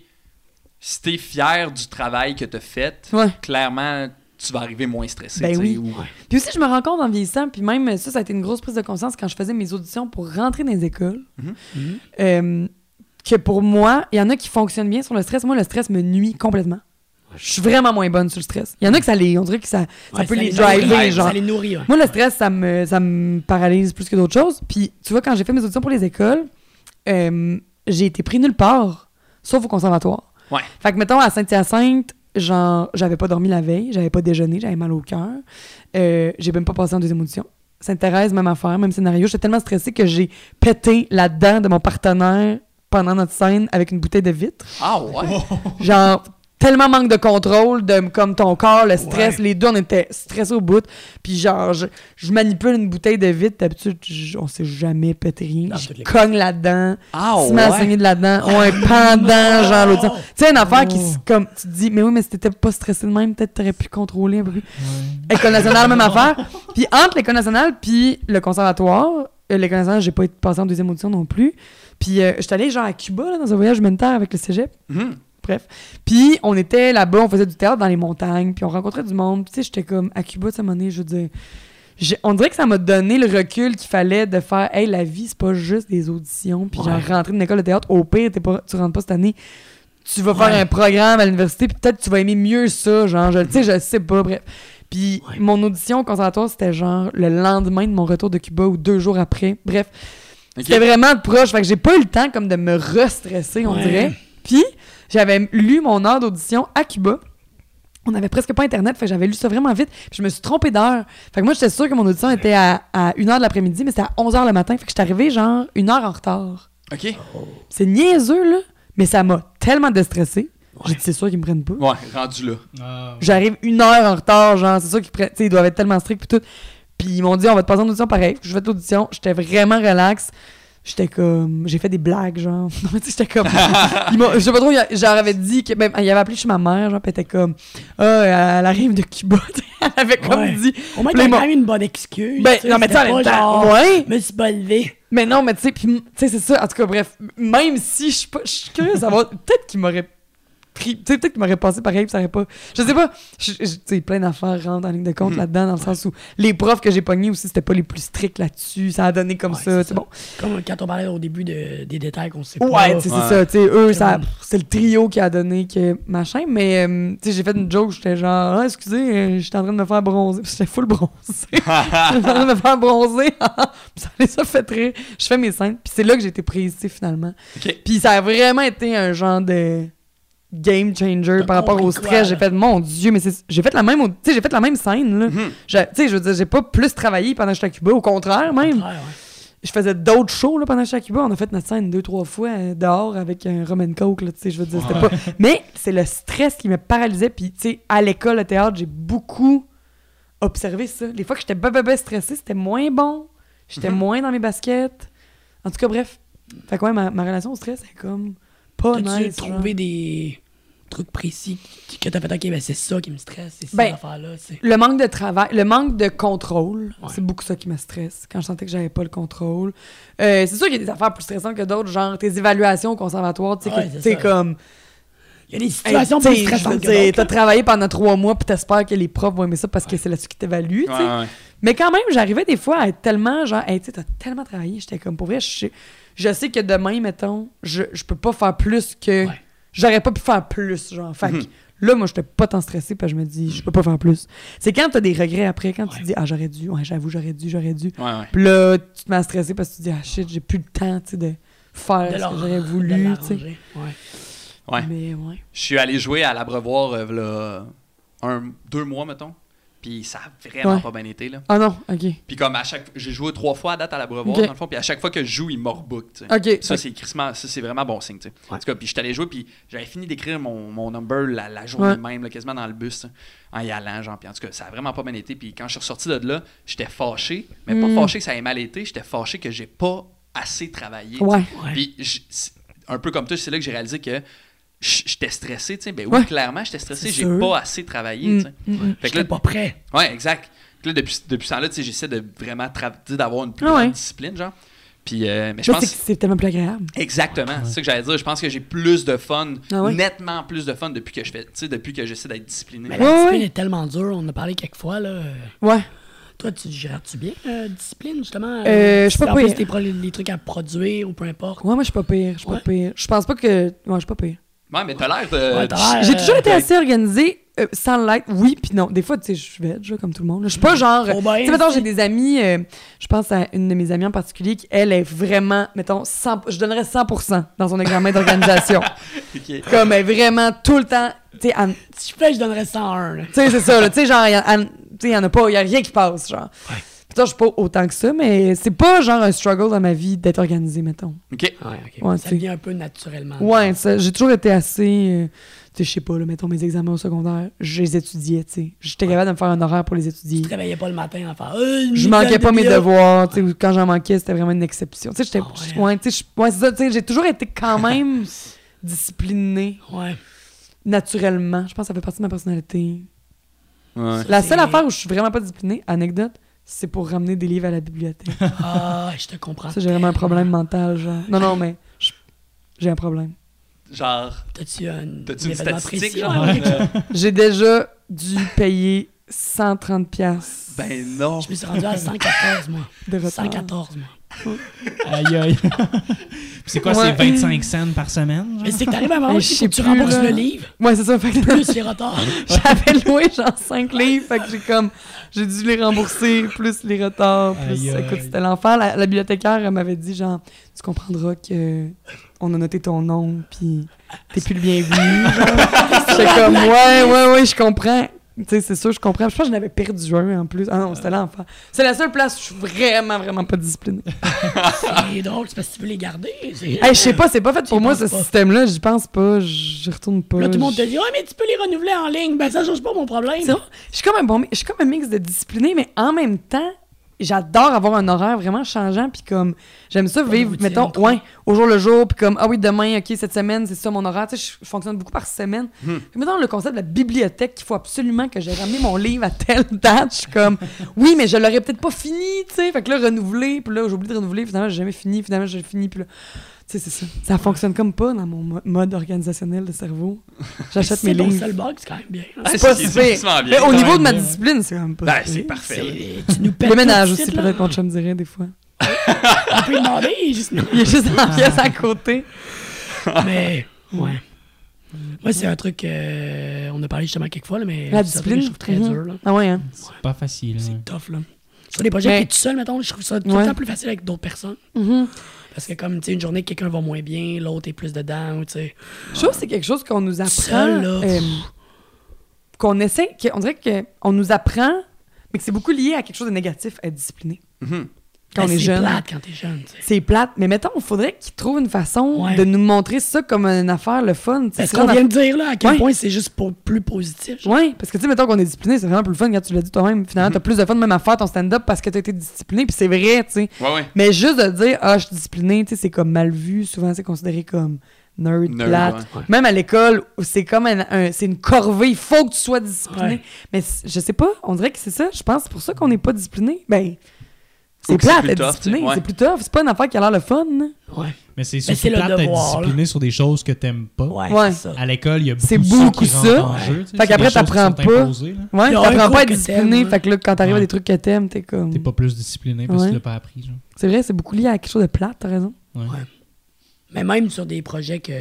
si t'es fier du travail que tu as fait, Ouais. clairement, tu vas arriver moins stressé. Ben tu sais, oui. ou- Puis aussi, je me rends compte en vieillissant, puis même ça, ça a été une grosse prise de conscience quand je faisais mes auditions pour rentrer dans les écoles. Mhm. Euh, que pour moi, il y en a qui fonctionnent bien sur le stress. Moi, le stress me nuit complètement. Je suis vraiment moins bonne sur le stress. Il y en a que ça les. On dirait que ça, ça peut les ça driver, nourrit, genre. Ça les nourrit, ouais. Moi, le stress, ça me, ça me paralyse plus que d'autres choses. Puis, tu vois, quand j'ai fait mes auditions pour les écoles, euh, j'ai été pris nulle part, sauf au conservatoire. Ouais. Fait que, mettons, à Saint-Hyacinthe, genre, j'avais pas dormi la veille, j'avais pas déjeuné, j'avais mal au cœur. Euh, j'ai même pas passé en deuxième audition. Sainte-Thérèse, même affaire, même scénario. J'étais tellement stressée que j'ai pété la dent de mon partenaire pendant notre scène avec une bouteille de vitre. Ah ouais? Genre, tellement manque de contrôle de comme ton corps, le stress, Ouais. les deux, on était stressés au bout. Puis genre, je, je manipule une bouteille de vitre, d'habitude, on sait jamais péter rien. Je cogne là-dedans, Ah à saigner de là-dedans. Ouais, pendant, genre, l'autre Oh. Tu sais, une affaire qui, se- comme, tu te dis, mais oui, mais si t'étais pas stressé de même, peut-être t'aurais pu contrôler un peu. École nationale, même affaire. Puis entre l'école nationale puis le conservatoire, euh, l'école nationale, j'ai pas été passé en deuxième audition non plus. Puis euh, j'étais allée genre à Cuba, là, dans un voyage humanitaire avec le cégep. Mhm. Bref. Puis on était là-bas, on faisait du théâtre dans les montagnes, puis on rencontrait du monde. Tu sais, j'étais comme à Cuba, un moment donné, je veux dire. on dirait que ça m'a donné le recul qu'il fallait de faire Hey, la vie, c'est pas juste des auditions, puis genre Ouais. rentrer dans une école de théâtre. Au pire, t'es pas, tu rentres pas cette année. Tu vas faire un programme à l'université, puis peut-être tu vas aimer mieux ça. Genre, je, tu sais, je sais pas, bref. Puis Ouais. mon audition au conservatoire, c'était genre le lendemain de mon retour de Cuba ou deux jours après. Bref, Ok. c'était vraiment proche. Fait que j'ai pas eu le temps comme de me restresser, on dirait. Puis j'avais lu mon heure d'audition à Cuba. On avait presque pas internet, fait que j'avais lu ça vraiment vite. Puis je me suis trompée d'heure. Fait que moi, j'étais sûre que mon audition était à, à 1h de l'après-midi, mais c'était à 11h le matin. Fait que j'étais arrivée genre une heure en retard. Ok. C'est niaiseux, là, mais ça m'a tellement déstressé. J'ai dit, c'est sûr qu'ils me prennent pas. Ouais, rendu là. Ah, J'arrive une heure en retard, genre, c'est sûr qu'ils prennent, tu sais, ils doivent être tellement stricts puis tout. Puis ils m'ont dit, on va te passer en audition pareil. Je fais l'audition, j'étais vraiment relax. J'étais comme, j'ai fait des blagues, genre. Non, mais tu sais, j'étais comme, je sais pas trop, avait dit que, ben, il avait appelé chez ma mère, genre, puis était comme, ah, elle arrive de Cuba, elle avait comme Ouais. dit, Au moins, t'as quand même une bonne excuse. ben, non, mais tu sais, genre, ouais. Je me suis pas levé. Mais non, mais tu sais, puis, tu sais, c'est ça. En tout cas, bref, même si je suis savoir, peut-être qu'il m'aurait pris, tu sais, peut-être qu'il m'aurait passé pareil, puis ça aurait pas. Je sais pas. Tu sais, plein d'affaires rentrent en ligne de compte Mhm. là-dedans, dans le sens où les profs que j'ai pognés aussi, c'était pas les plus stricts là-dessus. Ça a donné comme Ouais, ça. c'est bon. Comme quand on parlait au début de- des détails qu'on sait pas. Ouais, tu sais, Ouais. c'est ça. Tu sais, eux, ça, c'est le trio qui a donné que machin. Mais, euh, tu sais, j'ai fait une joke, j'étais genre, ah, excusez, euh, j'étais en train de me faire bronzer. J'étais full bronzé. J'étais en train de me faire bronzer. Puis ça les a fait rire. Je fais mes scènes. Puis c'est là que j'ai été prise, tu sais, finalement. Ok. Puis ça a vraiment été un genre de game changer par rapport au stress. J'ai fait, mon Dieu, mais j'ai fait la même, au- tu sais, j'ai fait la même scène, là. Mhm. Je- Tu sais, je veux dire, j'ai pas plus travaillé pendant que j'étais à Cuba, au contraire, même. Ouais. Je faisais d'autres shows, là, pendant que j'étais à Cuba. On a fait notre scène deux, trois fois euh, dehors avec un rum and coke, là, tu sais, je veux dire, c'était Ouais. pas... Mais c'est le stress qui me paralysait, puis, tu sais, à l'école, au théâtre, j'ai beaucoup observé ça. Les fois que j'étais bébé stressée, c'était moins bon. J'étais Mhm. moins dans mes baskets. En tout cas, bref. Fait que ouais, ma, ma relation au stress, c'est comme pas nice. trouvé des trucs précis que t'as fait, ok, ben c'est ça qui me stresse, c'est Ben, cette affaire-là, c'est... Le manque de travail, le manque de contrôle, Ouais. c'est beaucoup ça qui me stresse. Quand je sentais que j'avais pas le contrôle. Euh, c'est sûr qu'il y a des affaires plus stressantes que d'autres, genre tes évaluations au conservatoire, tu sais, c'est comme. Il y a des situations tu plus stressantes que T'as là. travaillé pendant trois mois, puis t'espères que les profs vont aimer ça parce que c'est là-dessus qu'ils t'évaluent, tu sais. Ouais, ouais. Mais quand même, j'arrivais des fois à être tellement genre, hey, tu t'as tellement travaillé, j'étais comme, pour vrai, je sais, je sais que demain, mettons, je, je peux pas faire plus que. J'aurais pas pu faire plus, genre. Fait que Mhm. là, moi, j'étais pas tant stressée, parce que je me dis, je peux pas faire plus. C'est quand t'as des regrets après, quand tu Ouais. dis, ah, j'aurais dû, ouais, j'avoue, j'aurais dû, j'aurais dû. Ouais, ouais. Puis là, tu te mets à stresser parce que tu te dis, ah, shit, j'ai plus le temps, tu sais, de faire De ce que j'aurais voulu, tu sais. ouais. Ouais. Mais ouais. Je suis allé jouer à l'Abreuvoir euh, v'là un, deux mois, mettons. Puis ça a vraiment Ouais. pas bien été, là. Ah non, ok. Puis comme à chaque... J'ai joué trois fois à date à l'Abreuvoir, Ok. dans le fond. Puis à chaque fois que je joue, il me rebook, tu sais. Ok. Ça, c'est crissement- ça, c'est vraiment bon signe, tu sais. En tout cas, puis je suis allé jouer, puis j'avais fini d'écrire mon, mon number la, la journée Ouais. même, là, quasiment dans le bus, en y allant, genre. Puis en tout cas, ça a vraiment pas bien été. Puis quand je suis ressorti de là, j'étais fâché. Mais pas Mm. fâché que ça ait mal été, j'étais fâché que j'ai pas assez travaillé. Ouais. Ouais. Puis, un peu comme toi, c'est là que j'ai réalisé que j'étais stressé, tu sais. Ben oui, Ouais. clairement, j'étais stressé. J'ai pas assez travaillé, Mm, tu sais. mm, mm. Fait que J'étais là, pas prêt. ouais, exact. Puis là, depuis, depuis ce temps-là, tu sais, j'essaie de vraiment d'avoir une plus Ah ouais. grande discipline, genre. Puis, euh, mais je Là, pense. c'est c'est tellement plus agréable. Exactement, c'est ça que j'allais dire. Je pense que j'ai plus de fun, Ah ouais? nettement plus de fun depuis que je fais, tu sais, depuis que j'essaie d'être discipliné. Mais Ouais, la discipline ouais. est tellement dure, on en a parlé quelques fois, là. Ouais. Toi, tu gères-tu bien, euh, discipline, justement? Euh, je suis pas plus, pire. les, trucs à produire ou peu importe. Ouais, moi, je suis pas pire. Je suis pas pire. Je pense pas que. Ouais, je suis pas pire. Ouais, mais t'as l'air de. Ouais, t'as l'air, J'ai Euh, toujours été ouais. assez organisée euh, sans l'être. Oui, puis non. Des fois, tu sais, je suis veg, comme tout le monde. Je suis pas genre. Trop bien, Tu sais, mettons, j'ai des amis. euh, je pense à une de mes amies en particulier qui, elle, est vraiment. Mettons, 100 je donnerais 100% dans son examen d'organisation. Comme, elle est vraiment tout le temps. Tu sais, Si je fais, je donnerais 101, là. tu sais, c'est ça, là. Tu sais, genre, il tu sais, y en a pas. Il y a rien qui passe, genre. Ouais. Là, je suis pas autant que ça, mais c'est pas genre un struggle dans ma vie d'être organisée, mettons. Ok. Ouais. Ouais, ça vient un peu naturellement. Ouais, ça, j'ai toujours été assez. euh, tu sais, je sais pas, là, mettons mes examens au secondaire, je les étudiais, tu sais. J'étais capable de me faire un horaire pour les étudier. Tu te réveillais pas le matin en faire. Euh, Je manquais pas mes devoirs, tu sais, ou quand j'en manquais, c'était vraiment une exception. Tu sais, j'étais. Ah ouais. ouais, tu sais, je- ouais, c'est ça, tu sais, j'ai toujours été quand même disciplinée Ouais. naturellement. Je pense que ça fait partie de ma personnalité. Ouais. La seule affaire où je suis vraiment pas disciplinée, anecdote, c'est pour ramener des livres à la bibliothèque. Ah, je te comprends. ça, j'ai vraiment un problème mental, genre. Non, non, mais j'ai un problème. Genre. T'as-tu un, T'as-tu un une statistique, précis? genre? Euh, J'ai déjà dû payer 130 pièces ben non. Je me suis rendu à 114, moi. de retard. 114, moi. Aïe, aïe. C'est quoi, Ouais. c'est 25 cents par semaine? genre? Mais c'est que t'arrives à sais que tu plus, rembourses là. le livre, Ouais, c'est ça. Fait que plus les retards. j'avais loué genre 5 livres, fait que j'ai comme j'ai dû les rembourser plus les retards, plus Aïe, aïe. écoute, c'était l'enfer. La, la bibliothécaire elle m'avait dit genre tu comprendras que on a noté ton nom puis t'es plus le bienvenu. J'étais comme ouais ouais ouais, je comprends. Tu sais, c'est sûr, je comprends. Je pense que j'en avais perdu un en plus. Ah non, c'était l'enfer. C'est la seule place où je suis vraiment, vraiment pas disciplinée. C'est drôle, c'est parce que tu veux les garder. Hey, je sais pas, c'est pas fait pour moi ce système-là. J'y pense pas, j'y retourne pas. Là, tout le monde te dit, ouais, mais tu peux les renouveler en ligne. Ben, ça change pas mon problème. Je suis comme un bon, mi- je suis comme un mix de discipliné, mais en même temps, j'adore avoir un horaire vraiment changeant, puis comme j'aime ça vivre, mettons, ouais, au jour le jour, puis comme ah oui demain, ok cette semaine c'est ça mon horaire, tu sais, je, fonctionne beaucoup par semaine. Hmm. Puis Mettons le concept de la bibliothèque, qu'il faut absolument que j'ai ramené mon livre à telle date, je suis comme oui mais je l'aurais peut-être pas fini, tu sais, fait que là renouveler, puis là j'ai oublié de renouveler, finalement j'ai jamais fini, finalement j'ai fini, puis là tu sais, c'est ça. Ça fonctionne comme pas dans mon mo- mode organisationnel de cerveau. J'achète mes C'est livres. seul bug, c'est quand même bien. C'est pas c'est- si c'est. Mais au niveau de ma discipline, c'est quand même pas. Ben, c'est parfait. C'est- Tu nous pètes Le ménage aussi, peut-être mon chum dirait des fois. On peut lui demander, juste Il est juste dans la pièce à côté. Mais, ouais. Moi, c'est un truc, euh, on a parlé justement quelques fois, là, mais La c'est discipline. je trouve très Mhm. dur. là. Ah ouais, hein? C'est pas facile. hein. C'est tough, là. Sur des projets Mais- qui est tout seul, mettons, je trouve ça tout Ouais. le temps plus facile avec d'autres personnes. Mhm. Parce que comme, tu sais, une journée, quelqu'un va moins bien, l'autre est plus dedans, ou tu sais. Je trouve que c'est quelque chose qu'on nous apprend. Seul, là, euh, qu'on essaie, qu'on dirait qu'on nous apprend, mais que c'est beaucoup lié à quelque chose de négatif, être discipliné. Mhm. Quand Ben, on est c'est jeune. plate quand t'es jeune. C'est plate, mais mettons, il faudrait qu'ils trouvent une façon Ouais. de nous montrer ça comme une affaire, le fun. C'est ce C'est qu'on vient de dire, là, à quel Ouais. point c'est juste pour plus positif. Oui, parce que tu sais, mettons qu'on est discipliné, c'est vraiment plus le fun quand tu l'as dit toi-même. Finalement, Mm-hmm. t'as plus de fun même à faire ton stand-up parce que t'as été discipliné, puis c'est vrai, tu sais. Ouais, ouais. Mais juste de dire, ah, je suis discipliné, tu sais, c'est comme mal vu. Souvent, c'est considéré comme nerd, Nerd, plate. ouais. Ouais. Même à l'école, c'est comme un, un- c'est une corvée. Il faut que tu sois discipliné. Ouais. Mais je sais pas, on dirait que c'est ça. Je pense que c'est pour ça qu'on n'est pas discipliné. Ben, c'est plate tough, discipliné. C'est plus tough. C'est pas une affaire qui a l'air le fun. Ouais. Mais c'est Mais surtout plate là. discipliné sur des choses que t'aimes pas. Ouais, Ouais. c'est ça. À l'école, il y a beaucoup de ça beaucoup qui ça. en jeu. Fait qu'après, t'apprends pas. Ouais, t'apprends pas à être discipliné. Fait que là, quand t'arrives à des trucs que t'aimes, t'es comme. T'es pas plus discipliné parce que tu l'as pas appris. Genre. C'est vrai, c'est beaucoup lié à quelque chose de plate, t'as raison. Ouais. Mais même sur des projets que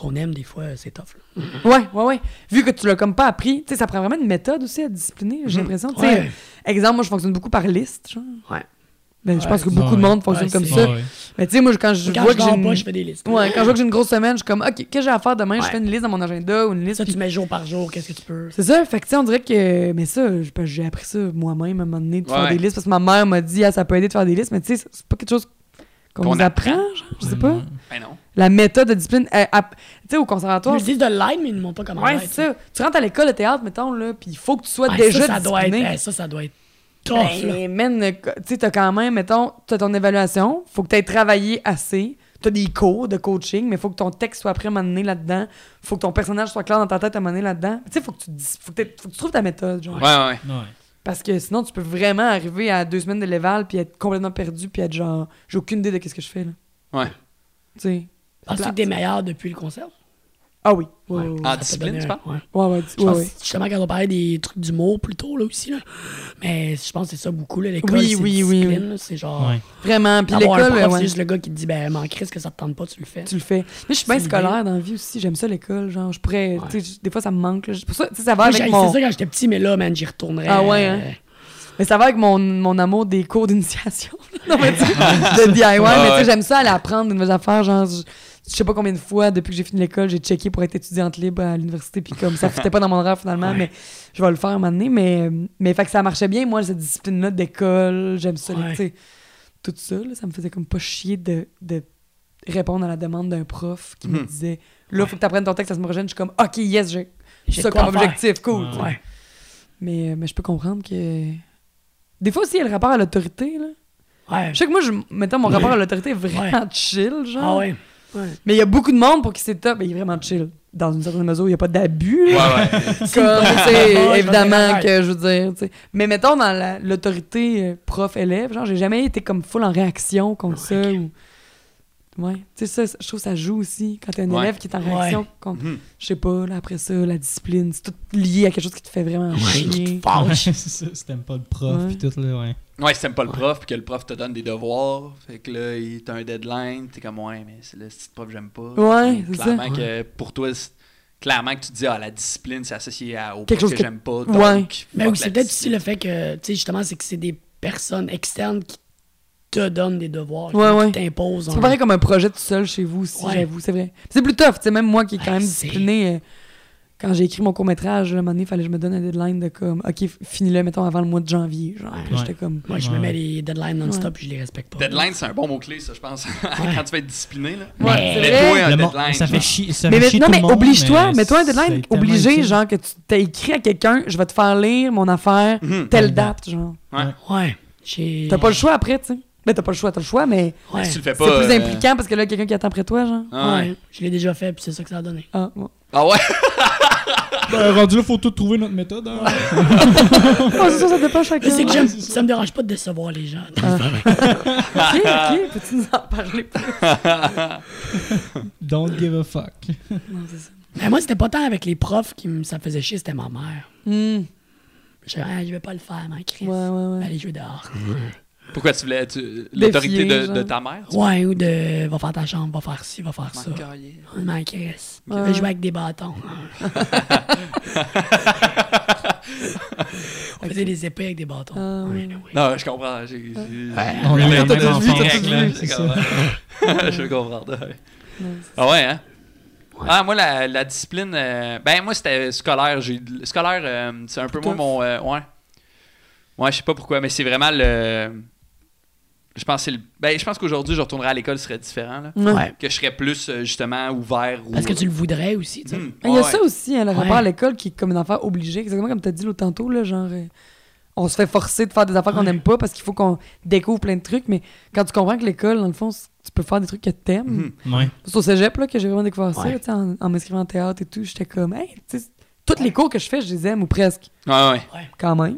qu'on aime, des fois, c'est tough. là. Ouais, ouais, ouais. Vu que tu l'as comme pas appris, tu sais, ça prend vraiment une méthode aussi à discipliner, j'ai Mhm. l'impression. Tu sais, Ouais. exemple, moi, je fonctionne beaucoup par liste, genre. Ouais. Ben, je pense que beaucoup de monde fonctionne Ouais, comme ça. Mais tu sais, moi, quand je Quand vois je que j'ai une... pas, je fais des listes. Ouais, quand je vois que j'ai une grosse semaine, je suis comme, OK, qu'est-ce que j'ai à faire demain? Je fais une liste dans mon agenda ou une liste. Ça, puis- tu mets jour par jour, qu'est-ce que tu peux? C'est ça, fait que tu sais, on dirait que. Mais ça, j'ai appris ça moi-même à un moment donné, de faire des listes, parce que ma mère m'a dit, ah, ça peut aider de faire des listes, mais tu sais, c'est pas quelque chose qu'on nous apprend, genre, je sais pas. Ben non. La méthode de discipline, app- tu sais, au conservatoire. Ils disent de l'aide, mais ils ne montrent pas comment Ouais, c'est ça. Tu rentres à l'école de théâtre, mettons, là, puis il faut que tu sois Ouais, déjà ça, ça doit être, eh, ça, ça doit être tough, là. Ben, man, tu sais, t'as quand même, mettons, t'as ton évaluation, faut que t'aies travaillé assez, t'as des cours de coaching, mais faut que ton texte soit prêt à un moment donné là-dedans, faut que ton personnage soit clair dans ta tête à un moment donné là-dedans. Tu sais, faut que tu dis- faut que, t'aies- faut que tu trouves ta méthode, genre. Ouais, ouais. Ouais. Parce que sinon, tu peux vraiment arriver à deux semaines de l'éval puis être complètement perdu puis être genre, j'ai aucune idée de qu'est-ce que je fais, là. Ouais. Tu sais. Penses-tu que t'es meilleur depuis le concert? Ah oui. Ouais. Ouais, En discipline, tu penses? ouais. ouais, ouais, Je pense, justement, quand on parlait des trucs d'humour plus tôt, là, aussi, là. Mais je pense que c'est ça beaucoup, là. L'école, Oui, c'est oui, oui, discipline, oui. C'est genre... Ouais. Vraiment. Puis l'école, prof, ouais. c'est juste le gars qui te dit, ben, m'en crisse que ça te tente pas, tu le fais. tu le fais. Mais je suis bien scolaire dans la vie aussi. J'aime ça l'école. Genre, je pourrais. Des fois, ça me manque. là. Pour ça, ça va avec j'ai- mon. C'est ça quand j'étais petit, mais là, man, j'y retournerais. Ah ouais, hein? euh, Mais ça va avec mon, mon amour des cours d'initiation. non, mais tu sais, de DIY. Ouais, mais tu sais, j'aime ça aller apprendre de nouvelles affaires. Genre, je, sais pas combien de fois, depuis que j'ai fini l'école, j'ai checké pour être étudiante libre à l'université. Puis comme ça fitait pas dans mon horaire finalement, Ouais. mais je vais le faire un moment donné. Mais, mais fait que ça marchait bien, moi, cette discipline-là d'école. J'aime ça. Ouais. tu sais. Tout ça, là, ça me faisait comme pas chier de, de répondre à la demande d'un prof qui me Mhm. disait Là, faut que tu apprennes ton texte la semaine prochaine. Je suis comme OK, yes, j'ai ça comme objectif. Cool. Sais. Ouais. Mais, mais je peux comprendre que. Des fois aussi, il y a le rapport à l'autorité. là. Je sais que moi, je, mettons, mon rapport à l'autorité est vraiment chill, genre. Ah ouais. Ouais. Mais il y a beaucoup de monde pour qui c'est top. Mais il est vraiment chill. Dans une certaine mesure, il n'y a pas d'abus. Ouais, évidemment que je veux dire. tu sais. Mais mettons, dans la- l'autorité euh, prof-élève, genre, j'ai jamais été comme full en réaction contre ça. Ou... Ouais. Tu sais, ça, je trouve que ça joue aussi quand t'es un Ouais. élève qui est en Ouais. réaction contre, Mhm. je sais pas, là, après ça, la discipline. C'est tout lié à quelque chose qui te fait vraiment Ouais, chier. Ouais, c'est ça. Si t'aimes pas le prof, Ouais. puis tout, là, ouais. Ouais, si t'aimes pas le prof, puis que le prof te donne des devoirs, fait que là, il t'as un deadline, t'es comme, ouais, mais c'est le petit prof, j'aime pas. Ouais, c'est Clairement ça. que pour toi, c'est- clairement que tu te dis, ah, la discipline, c'est associé à, au Quelque prof chose que, que- j'aime pas. Ouais. Donc, Mais c'est peut-être aussi le fait que, tu sais, justement, c'est que c'est des personnes externes qui te donnent des devoirs, Ouais, ouais. qui t'imposent. C'est pareil comme un projet tout seul chez vous aussi, Ouais. j'avoue, c'est vrai. C'est plus tough, tu sais, même moi qui est quand Ouais, même discipliné, euh, quand j'ai écrit mon court-métrage, à un moment donné, il fallait que je me donne un deadline de comme, OK, finis-le, mettons, avant le mois de janvier. Genre, Ouais. j'étais comme, Moi, je me Ouais. mets les deadlines non-stop Ouais. puis je les respecte pas. Deadline, c'est un bon mot-clé, ça, je pense. Quand tu vas être discipliné, là. Ouais, Mets-toi un deadline. ça fait chier. Ça Mais, fait mais- chier non, tout mais le monde, oblige-toi, mais mets-toi un deadline obligé, utile. genre que tu t'as écrit à quelqu'un, je vais te faire lire mon affaire, Mhm. telle date, genre. Ouais. J'ai... T'as pas le choix après, tu sais. Ben, t'as pas le choix, t'as le choix, mais Ouais. Si tu le fais c'est pas. plus euh, impliquant parce que là, quelqu'un qui attend après toi, genre. ah ouais. Ouais. Je l'ai déjà fait puis c'est ça que ça a donné. Ah, bon. Ah ouais? Ben, rendu là, faut tout trouver notre méthode. hein. Ah, c'est ça, ça dépend chacun. Mais c'est que j'aime, c'est ça. ça me dérange pas de décevoir les gens. Ok, ok, peux-tu nous en parler plus? Don't give a fuck. Non, c'est ça. Mais moi, c'était pas tant avec les profs qui me ça me faisait chier, c'était ma mère. Hmm. Je disais, ah, je vais pas le faire, ma Chris. Ouais, ouais, ouais. Allez jouer dehors. Pourquoi tu voulais. tu- L'autorité de, ta mère? tu Ouais, ou de va faire ta chambre, va faire ci, va faire ça. Je Ouais. vais jouer avec des bâtons. On faisait des épées avec des bâtons. Ah, Oui, ouais. oui, oui. Non, je comprends. j'ai- j'ai- On a eu la T'as même Je comprends. ouais. Ah ouais, hein? Ouais. Ah, moi, la, la discipline. euh, ben, moi, c'était scolaire. J'ai, scolaire, euh, c'est un peu moi mon. euh, ouais. Ouais, je sais pas pourquoi, mais c'est vraiment le. Je pense, que c'est le- ben, je pense qu'aujourd'hui, je retournerais à l'école, ce serait différent. Là. Ouais. Que je serais plus, euh, justement, ouvert. ou- Parce que tu le voudrais aussi, tu sais. Hmm, Il y a ouais, ça aussi, hein, le rapport Ouais. à l'école qui est comme une affaire obligée. Exactement comme tu as dit l'autre tantôt, là, genre. euh, on se fait forcer de faire des affaires qu'on n'aime pas parce qu'il faut qu'on découvre plein de trucs. Mais quand tu comprends que l'école, dans le fond, tu peux faire des trucs que t'aimes. Mhm. Ouais. C'est au cégep là, que j'ai vraiment découvert ça, tu en, en m'inscrivant en théâtre et tout. J'étais comme, hey, tu sais, toutes les cours que je fais, je les aime ou presque. Ouais, ouais. Quand même.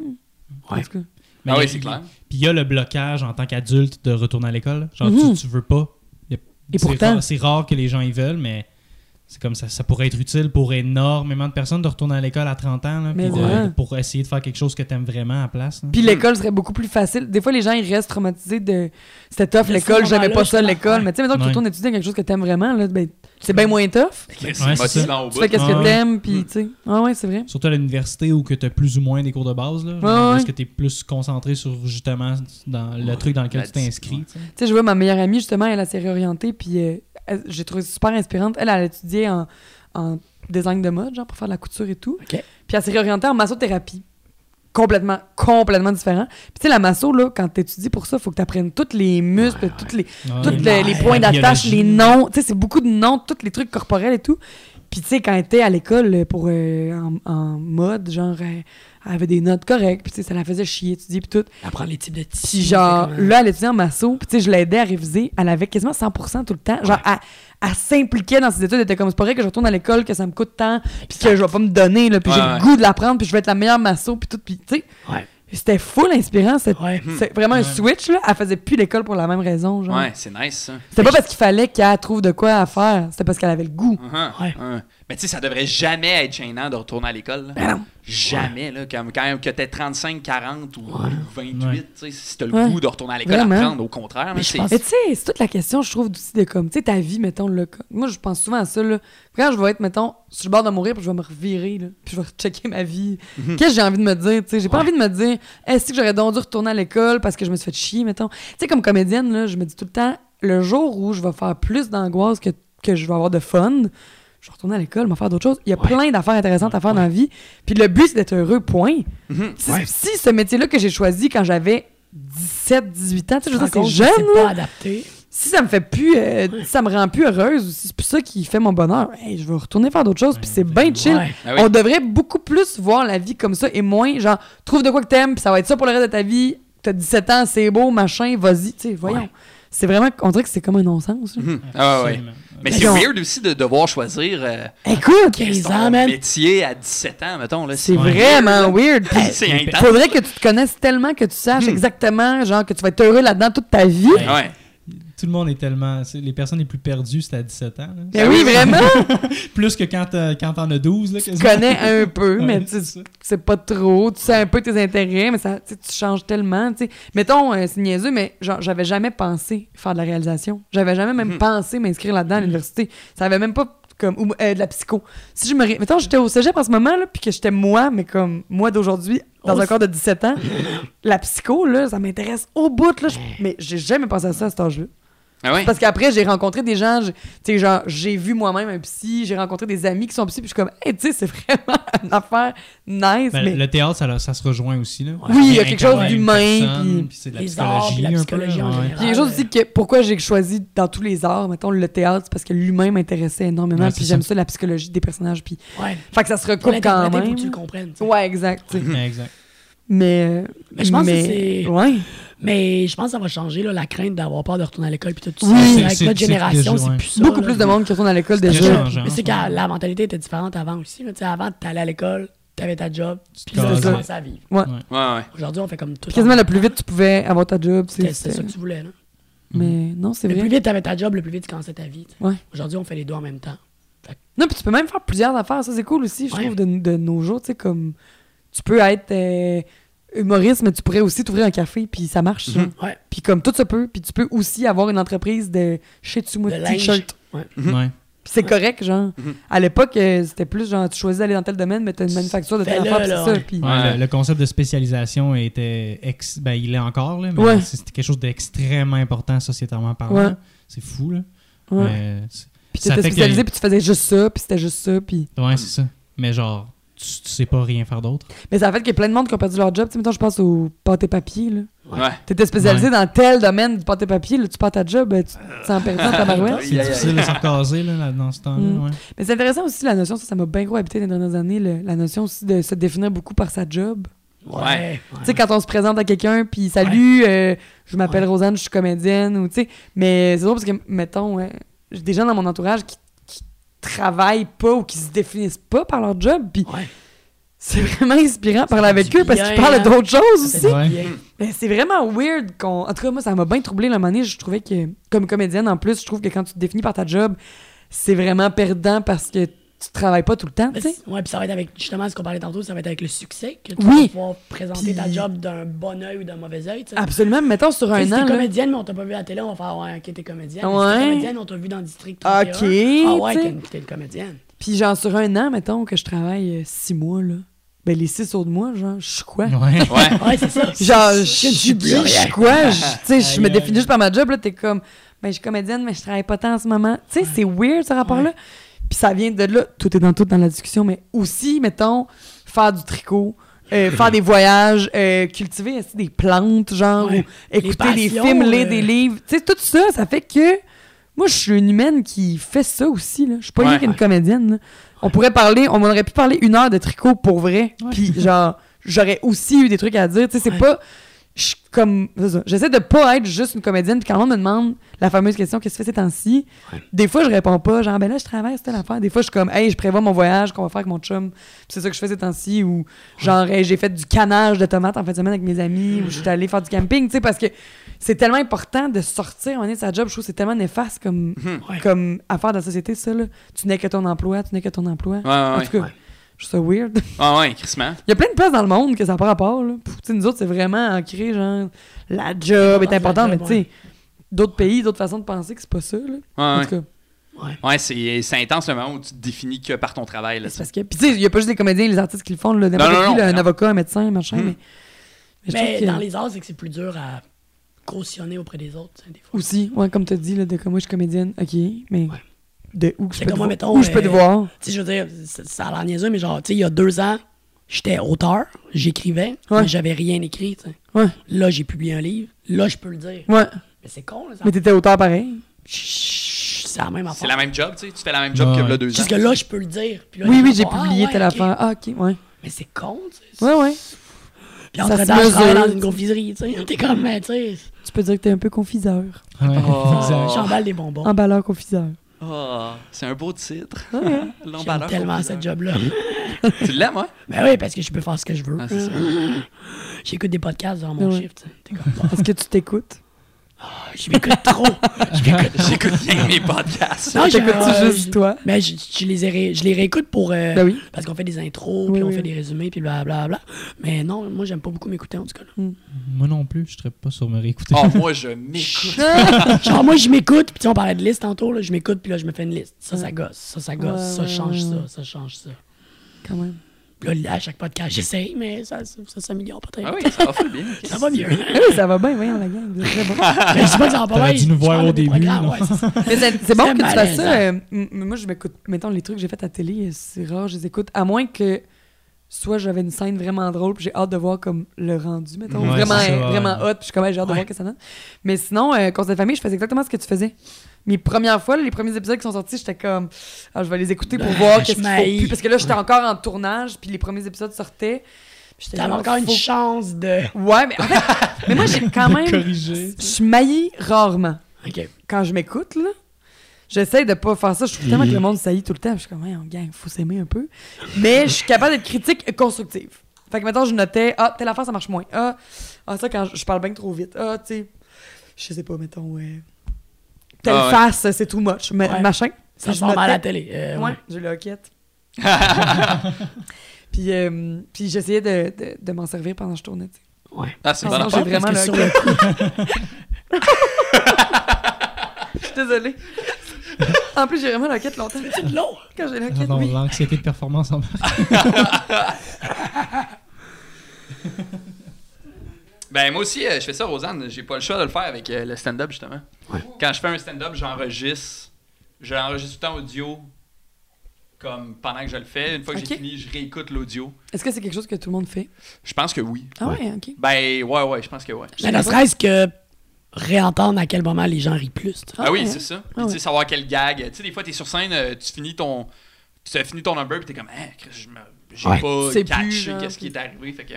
Ouais. En tout cas. Mais Ah oui, c'est clair. Puis il y a le blocage en tant qu'adulte de retourner à l'école. Genre, Mhm. tu, tu veux pas. A- Et pourtant- C'est rare que les gens y veulent, mais c'est comme ça. Ça pourrait être utile pour énormément de personnes de retourner à l'école à 30 ans. Là, Mais puis de- ouais. pour essayer de faire quelque chose que tu aimes vraiment à la place. là. Puis l'école serait beaucoup plus facile. Des fois, les gens, ils restent traumatisés de c'était tough De l'école, j'aimais moment-là, pas ça l'école. Mais tu sais, mettons que tu Ouais. retournes étudier quelque chose que t'aimes vraiment, là, ben, c'est bien moins tough. C'est Ouais, c'est motivant au Tu bout. fais qu'est-ce Ah que ouais. t'aimes, puis Mm. tu sais. Ah ouais, c'est vrai. Surtout à l'université où que tu as plus ou moins des cours de base. Là, Ouais, Genre, ouais. Est-ce que tu es plus concentré sur justement dans le truc dans lequel La tu t'es inscrit? tu sais? Je vois ma meilleure amie, justement, elle, elle s'est réorientée, puis euh, j'ai trouvé ça super inspirante. Elle, elle a étudié en, en design de mode, genre, pour faire de la couture et tout. Puis elle s'est réorientée en massothérapie. Complètement, complètement différent. Puis tu sais, la masso, là, quand t'étudies pour ça, faut que t'apprennes tous les muscles, toutes les, Ouais. tous les, les Ouais, points d'attache, les noms. Tu sais, c'est beaucoup de noms, tous les trucs corporels et tout. Puis tu sais, quand elle était à l'école pour euh, en, en mode, genre, euh, elle avait des notes correctes, puis ça la faisait chier, étudier, puis tout. Apprendre les types de. Puis genre, là, elle étudiait en masso, puis je l'aidais à réviser. Elle avait quasiment 100% tout le temps. Genre, elle, elle s'impliquait dans ses études. Elle était comme, c'est pas vrai que je retourne à l'école, que ça me coûte tant, puis que je vais pas me donner, là, puis Ouais, j'ai ouais. le goût de l'apprendre, puis je vais être la meilleure masso, puis tout, puis tu sais. Ouais. C'était full inspirant. C'est Ouais. vraiment un Ouais. switch, là. Elle faisait plus l'école pour la même raison, genre. Ouais, c'est nice, ça. C'était pas parce qu'il fallait qu'elle trouve de quoi à faire, c'était parce qu'elle avait le goût. Uh-huh, Ouais. Mais tu sais, ça devrait jamais être gênant de retourner à l'école. Ben non. Jamais, là. Quand, quand même que t'es 35, 40 ou 28, Ouais. tu sais, si t'as le Ouais. goût de retourner à l'école, apprendre, au contraire. Mais pense- tu sais, c'est toute la question, je trouve, aussi de comme, tu sais, ta vie, mettons, là. Moi, je pense souvent à ça, là. Quand je vais être, mettons, sur le bord de mourir, puis je vais me revirer, là. Puis je vais checker ma vie. Mhm. Qu'est-ce que j'ai envie de me dire, tu sais? J'ai pas Ouais. envie de me dire, est-ce que j'aurais donc dû retourner à l'école parce que je me suis fait chier, mettons? Tu sais, comme comédienne, là, je me dis tout le temps, le jour où je vais faire plus d'angoisse que, que je vais avoir de fun, je vais retourner à l'école, me faire d'autres choses. Il y a Ouais. plein d'affaires intéressantes à faire dans la vie. Puis le but, c'est d'être heureux, point. Mhm. Si, Ouais. si ce métier-là que j'ai choisi quand j'avais 17, 18 ans, tu sais, je c'est jeune, C'est pas adapté. si ça me fait plus euh, si ça me rend plus heureuse ou si c'est plus ça qui fait mon bonheur hey, je vais retourner faire d'autres choses puis c'est bien chill Ouais. Ah oui. on devrait beaucoup plus voir la vie comme ça et moins genre trouve de quoi que t'aimes puis ça va être ça pour le reste de ta vie t'as 17 ans c'est beau machin vas-y tu sais voyons Ouais. c'est vraiment on dirait que c'est comme un non-sens. Mhm. Ah ouais. Mais Ben c'est weird aussi de devoir choisir euh, écoute 15 ton ans, man. métier à 17 ans, mettons. C'est vraiment weird C'est intense. faudrait que tu te connaisses tellement que tu saches Hmm. exactement genre que tu vas être heureux là-dedans toute ta vie Ouais. Tout le monde est tellement. c'est- Les personnes les plus perdues, c'est à 17 ans. là. Ben oui vraiment Plus que quand t'as- quand t'en as 12. Là, tu connais un peu mais Ouais, tu c'est ça. c'est pas trop. Tu sais un peu tes intérêts, mais ça, tu sais, tu changes tellement. tu sais. Mettons, euh, c'est niaiseux, mais genre, j'avais jamais pensé faire de la réalisation. J'avais jamais même Mhm. pensé m'inscrire là-dedans à l'université. Ça avait même pas comme ou, euh, de la psycho. Si je me ré- mettons j'étais au cégep en ce moment là puis que j'étais moi mais comme moi d'aujourd'hui dans Oh, un corps de 17 ans, la psycho là, ça m'intéresse au bout là, je- mais j'ai jamais pensé à ça à cet âge-là. Ah ouais? Parce qu'après, j'ai rencontré des gens, j'ai- tu sais, genre, j'ai vu moi-même un psy, j'ai rencontré des amis qui sont psy, puis je suis comme, hey, tu sais, c'est vraiment une affaire nice, Ben, mais Le théâtre, ça, ça se rejoint aussi. Là. Oui, il y a quelque chose d'humain, puis c'est de la les arts, puis psychologie. la un peu, psychologie en ouais. général. Puis il y a quelque chose aussi que pourquoi j'ai choisi dans tous les arts, mettons le théâtre, c'est parce que l'humain m'intéressait énormément, Ouais, puis j'aime ça. la psychologie des personnages, puis Ouais. fait que ça se Pour recoupe quand même. que tu le comprennes. tu sais. Ouais, exact. Exact. Mais, euh, Mais je pense que c'est- ouais. Mais je pense que ça va changer, là, la crainte d'avoir peur de retourner à l'école. Puis tout ça. Avec notre génération, c'est ouais. plus ça. Beaucoup là. plus de monde qui retourne à l'école déjà. Mais c'est ouais. que la mentalité était différente avant aussi. là. Tu sais, avant, t'allais à l'école, t'avais ta job, puis tu commençais à vivre. Ouais, ouais. Aujourd'hui, on fait comme tout. Quasiment le plus vite tu pouvais avoir ta job, c'est C'était ça que tu voulais. Là. Mais non, c'est Le vrai. plus vite t'avais ta job, le plus vite tu commençais ta vie. Ouais. Aujourd'hui, on fait les deux en même temps. Non, puis tu peux même faire plusieurs affaires. Ça, c'est cool aussi, je Ouais. trouve, de, de nos jours. Tu sais, comme. Tu peux être euh, humoriste, mais tu pourrais aussi t'ouvrir un café, puis ça marche. Mhm. Ouais. Puis comme tout se peut, puis tu peux aussi avoir une entreprise de de linge. t-shirt. Ouais. Mhm. Ouais. C'est correct, genre. Mhm. À l'époque, euh, c'était plus genre, tu choisis d'aller dans tel domaine, mais t'as une manufacture de telle affaire, c'est ça. ouais. Puis... Ouais, Ouais. Le, le concept de spécialisation était ex... ben, il est encore là, mais Ouais. c'est quelque chose d'extrêmement important sociétalement parlant. Ouais. C'est fou là. Mais Puis t'étais fait que- spécialisé, puis tu faisais juste ça, puis c'était juste ça, puis... ouais, c'est ça. Mais genre tu, tu sais pas rien faire d'autre. Mais ça a fait qu'il y a plein de monde qui ont perdu leur job. Tu sais, mettons, je pense au pâté papier, là. Ouais. T'étais spécialisé dans tel domaine du pâté papier, là, tu perds ta job, ben, tu t'en perds ta barouette. C'est difficile de s'en caser là, là, dans ce temps-là. Mm. ouais. Mais c'est intéressant aussi la notion, ça, ça m'a bien gros habité dans les dernières années, le- la notion aussi de se définir beaucoup par sa job. Ouais. Tu sais, quand on se présente à quelqu'un, puis salut, euh, je m'appelle Ouais. Rosanne, je suis comédienne, ou tu sais. Mais c'est drôle parce que, mettons, ouais, j'ai des gens dans mon entourage qui, qui travaillent pas ou qui se définissent pas par leur job, puis Ouais. c'est vraiment inspirant de parler avec eux parce qu'ils parlent hein? d'autres choses aussi. Ouais. Mais c'est vraiment weird qu'on. En tout cas, moi, ça m'a bien troublé la année. Je trouvais que, comme comédienne, en plus, je trouve que quand tu te définis par ta job, c'est vraiment perdant parce que tu travailles pas tout le temps, tu sais. Ouais, puis ça va être avec, justement, ce qu'on parlait tantôt, ça va être avec le succès que tu Oui. vas pouvoir présenter ta job d'un bon œil ou d'un mauvais œil, tu sais. Absolument. Mettons sur un si an. t'es là. comédienne, mais on t'a pas vu à la télé, on va faire Ouais, ok, t'es comédienne. Ouais. Si t'es comédienne, on t'a vu dans District Ok, 31. Ah ouais, t'es une- t'es une comédienne. Puis genre sur un an, mettons que je travaille euh, six mois, là. Ben les six autres mois, genre, je suis quoi? Ouais. Ouais. Ouais, c'est ça. Genre, je suis Je suis quoi? Je- Tu sais, je me définis juste par ma job, là, t'es comme, ben je suis comédienne, mais je travaille pas tant en ce moment. Tu sais, c'est weird ce rapport-là. Puis ça vient de là, tout est dans tout dans la discussion, mais aussi, mettons, faire du tricot, euh, faire des voyages, euh, cultiver aussi des plantes, genre, Ouais. ou écouter des films, lire euh, des livres. Tu sais, tout ça, ça fait que moi, je suis une humaine qui fait ça aussi. Là. Je suis pas rien Ouais. qu'une comédienne. là. On pourrait parler, on aurait pu parler une heure de tricot pour vrai. Puis genre, j'aurais aussi eu des trucs à dire. Tu sais, c'est pas. Je suis comme. J'essaie de pas être juste une comédienne. Puis quand on me demande la fameuse question qu'est-ce que tu fais ces temps-ci, Ouais. des fois je réponds pas. Genre, ben là, je travaille, c'était l'affaire. Des fois, je suis comme, hey, je prévois mon voyage qu'on va faire avec mon chum. C'est ça que je fais ces temps-ci. Ou genre, hey, j'ai fait du canage de tomates en fin de semaine avec mes amis. Ou je suis allée faire du camping. Tu sais, parce que c'est tellement important de sortir en est de sa job. Je trouve que c'est tellement néfaste comme, Ouais. comme affaire de la société, ça. Là. Tu n'es que ton emploi, tu n'es que ton emploi. Ouais, En tout cas. Je trouve ça weird. Ouais, ouais, crissement. Il y a plein de places dans le monde que ça n'a pas rapport. Là. Pff, nous autres, c'est vraiment ancré, genre, la job est la importante, mais tu sais, d'autres pays, d'autres façons de penser que c'est pas ça. Là. Ouais, En ouais. tout cas, Ouais, c'est c'est intense le moment où tu te définis que par ton travail. Là, c'est parce que. Puis tu sais, il n'y a pas juste les comédiens les artistes qui le font, là, Non, non, qui, là, non, un non. avocat, un médecin, machin, Hmm. mais. mais que- dans les arts, c'est que c'est plus dur à cautionner auprès des autres, des fois. Aussi, ouais, comme tu as dit, là, de comme moi, je suis comédienne, ok, mais. Ouais. De où que je C'est peux moi, mettons, Où je peux te euh, voir? Tu sais, je veux dire, ça, a l'air niaiseux, mais genre, tu sais, il y a deux ans, j'étais auteur, j'écrivais, Ouais. mais j'avais rien écrit, tu sais. Ouais. Là, j'ai publié un livre, là, je peux le dire. Ouais. Mais c'est con, là, ça. Mais t'étais auteur pareil. C'est la même affaire. C'est la même job, tu sais. Tu fais la même job Ouais, que là deux ans. Juste que là, je peux le dire. Puis là, Oui, oui, j'ai Ah, publié ouais, telle affaire. Ah, ok, ouais. Mais c'est con, tu sais. Ouais, ouais. Puis Ça entre se temps, je travaille mesure. dans une confiserie, tu sais. T'es comme, tu sais, Tu peux dire que t'es un peu confiseur. Ouais, Oh. j'emballe des bonbons. Emballeur confiseur. Oh, c'est un beau titre. Ouais. J'aime tellement cette job-là. Tu l'aimes, ouais? ben oui, parce que je peux faire ce que je veux. Ah, c'est ça. J'écoute des podcasts dans mon Ouais. shift. Est-ce que tu t'écoutes? Je m'écoute trop. Je m'écoute trop. J'écoute bien mes podcasts. Non, je- T'écoutes-tu euh, juste toi? Mais je, je les, ai je les réécoute pour. euh, Ben oui. Parce qu'on fait des intros, Oui, puis on fait des résumés, puis blablabla. Mais non, moi, j'aime pas beaucoup m'écouter, en tout cas. là. Moi non plus, je serais pas sur me réécouter. Oh, moi, je m'écoute. Genre, moi, je m'écoute, puis tu sais, on parlait de liste tantôt, là, je m'écoute, puis là, je me fais une liste. Ça, ça gosse, ça, ça gosse, Ouais, ça ouais, change ouais, ça, ça change ça. Quand même. Puis là, à chaque podcast, j'essaye, mais ça, ça, ça s'améliore peut-être. Ah oui, ça va bien. Ça va mieux. Ah oui, ça va bien, voyons la gang. bon. mais je dis pas que ça va pas bien. dû nous voir au des début, ouais, c'est. Mais c'est c'est bon que tu fasses ça. euh, moi, je m'écoute. Mettons, les trucs que j'ai fait à télé, euh, c'est rare, je les écoute. À moins que soit j'avais une scène vraiment drôle, puis j'ai hâte de voir comme le rendu, mettons. Ouais, vraiment c'est ça, ouais. vraiment hot, puis je suis comme, j'ai hâte de Ouais. voir que ça donne. Mais sinon, euh, Conseil de famille, je faisais exactement ce que tu faisais. Mes premières fois, là, les premiers épisodes qui sont sortis, j'étais comme, ah, je vais les écouter pour voir qu'est-ce qu'il faut m'haïs. plus. Parce que là, j'étais encore en tournage, puis les premiers épisodes sortaient. T'avais encore une chance de. Ouais, mais en fait, mais moi, j'ai quand même. Je suis maillie rarement Ok. quand je m'écoute, là, j'essaie de pas faire ça. Je trouve tellement que le monde saillit tout le temps. Je suis comme, ouais, on gang, faut s'aimer un peu. Mais je suis capable d'être critique et constructive. Fait que maintenant, je notais, ah, telle affaire, ça marche moins. Ah, ah ça, quand je, je parle bien trop vite. Ah, tu sais, je sais pas, mettons, ouais. Telle Ah ouais. face, c'est too much. Ma- Ouais. Machin. Ça je mal à la télé. euh, Ouais, j'ai le hoquette. puis euh, puis j'essayais de, de, de m'en servir pendant que je tournais. tu sais. Ouais. Ah, c'est bon. j'ai vraiment le sur le coup, Je suis désolée. En plus, j'ai vraiment la quête longtemps. C'est de l'eau. Quand j'ai la quête, non, oui. L'anxiété de performance en Ben, moi aussi, euh, je fais ça, Rosanne. J'ai pas le choix de le faire avec euh, le stand-up, justement. Ouais. Quand je fais un stand-up, j'enregistre. J'enregistre tout le temps audio. Comme pendant que je le fais. Une fois que Ok. j'ai fini, je réécoute l'audio. Est-ce que c'est quelque chose que tout le monde fait? Je pense que oui. Ah ouais, ok. Ben, ouais, ouais, je pense que ouais. Mais ne serait-ce que réentendre à quel moment les gens rient plus. tu sais. Ah, oui, ouais. c'est ça. Puis, Ah tu sais, ouais. savoir quel gag. Tu sais, des fois, t'es sur scène, euh, tu finis ton. Tu as fini ton number, puis t'es comme, hein, Chris, je me- j'ai Ouais. pas plus, catché genre, qu'est-ce qui puis- est arrivé. Fait que.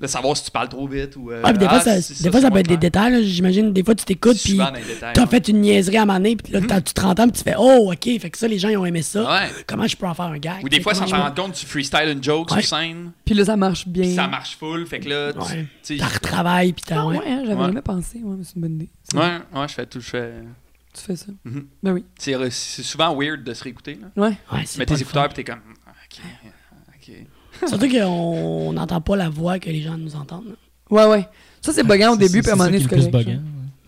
De savoir si tu parles trop vite ou. euh, Ouais, puis des fois, ah, ça, c'est des fois, ça peut être des détails. J'imagine, des fois, tu t'écoutes, puis t'as ouais. fait une niaiserie à un moment donné, puis là, t'as- tu te rends puis tu fais « Oh, OK, fait que ça, les gens, ils ont aimé ça. Ouais. Comment je peux en faire un gag? Ou des fois, sans t'en rendre compte, tu freestyle une joke Ouais. sur scène, Puis là, ça marche bien. ça marche full, fait que là, tu T'as retravailles, puis t'as... Ah ouais, ouais. hein, j'avais jamais pensé. Ouais, mais c'est une bonne idée. Ouais, ouais, je fais tout, je fais. Tu fais ça. Mhm. Ben oui. C'est souvent weird de se réécouter. Là. Ouais. Ouais, Tu mets tes écouteurs, puis t'es comme. Surtout qu'on n'entend pas la voix que les gens nous entendent. là. Ouais, ouais. Ça, c'est buggant au début, puis à un moment donné, c'est correct.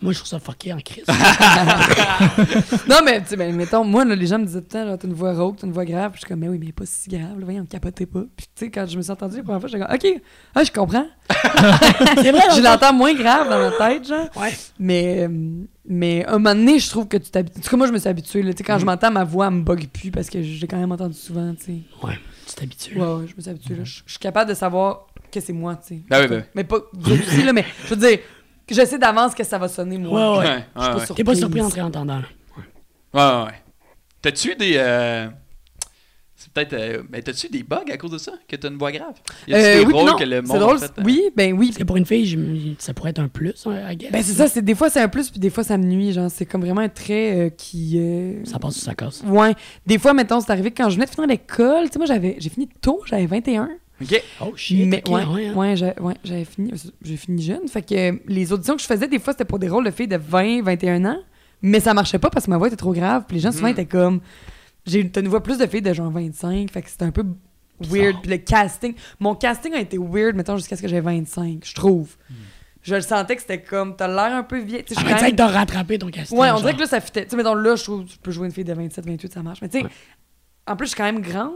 Moi, je trouve ça fucké en crise. Non, mais, tu sais, ben, mettons, moi, là, les gens me disaient tout le temps, t'as une voix rauque, t'as une voix grave. Puis je suis comme, mais oui, mais pas si grave, là, voyons, capotez pas. Puis, tu sais, quand je me suis entendu la première fois, j'étais comme, OK, ah, je comprends. c'est vrai, je l'entends moins grave dans ma tête, genre. Ouais. Mais, euh, mais un moment donné, je trouve que tu t'habitues. En tout cas, moi, je me suis habituée. là. Tu sais, quand je m'entends, ma voix, elle me bug plus parce que j'ai quand même entendu souvent, tu sais. Ouais, t'habitues. Ouais, ouais, je me suis habituée. là. Je je suis capable de savoir que c'est moi, tu sais. Ben oui, ben oui. Mais pas vous aussi, là, mais je veux dire, que je sais d'avance que ça va sonner, moi. Ouais, ouais. Je Ouais, suis ouais, pas surprise. T'es pas surpris en te réentendant. Ouais, ouais, ouais. T'as-tu des. euh, C'est peut-être. euh, Ben, t'as-tu eu des bugs à cause de ça? Que t'as une voix grave? Y Euh, des oui, rôles non, que le monde c'est drôle. fait, euh, Oui, ben oui. Parce que pour une fille, ça pourrait être un plus, hein, I guess. Ben c'est ça, c'est des fois c'est un plus puis des fois ça me nuit, genre c'est comme vraiment un trait euh, qui euh, Ça passe ou ça casse. Ouais, des fois mettons c'est arrivé quand je venais de finir l'école, tu sais moi j'avais j'ai fini tôt, j'avais 21. Ok. Oh shit, mais ouais, ouais, hein. ouais, j'avais fini j'ai fini jeune, fait que euh, les auditions que je faisais des fois c'était pour des rôles de filles de 20, 21 ans, mais ça marchait pas parce que ma voix était trop grave, puis les gens souvent Mhm. étaient comme j'ai une voix plus de filles de genre 25, fait que c'était un peu weird, puis le casting, mon casting a été weird mettons jusqu'à ce que j'avais 25, je trouve. Je le sentais que c'était comme t'as l'air un peu vieille, tu sais, je t'as rattrapé ton casting. Ouais, on genre. dirait que là, ça fitait. Tu sais, mettons, là, je trouve que tu peux jouer une fille de 27, 28, ça marche. Mais tu sais, Ouais. en plus, je suis quand même grande.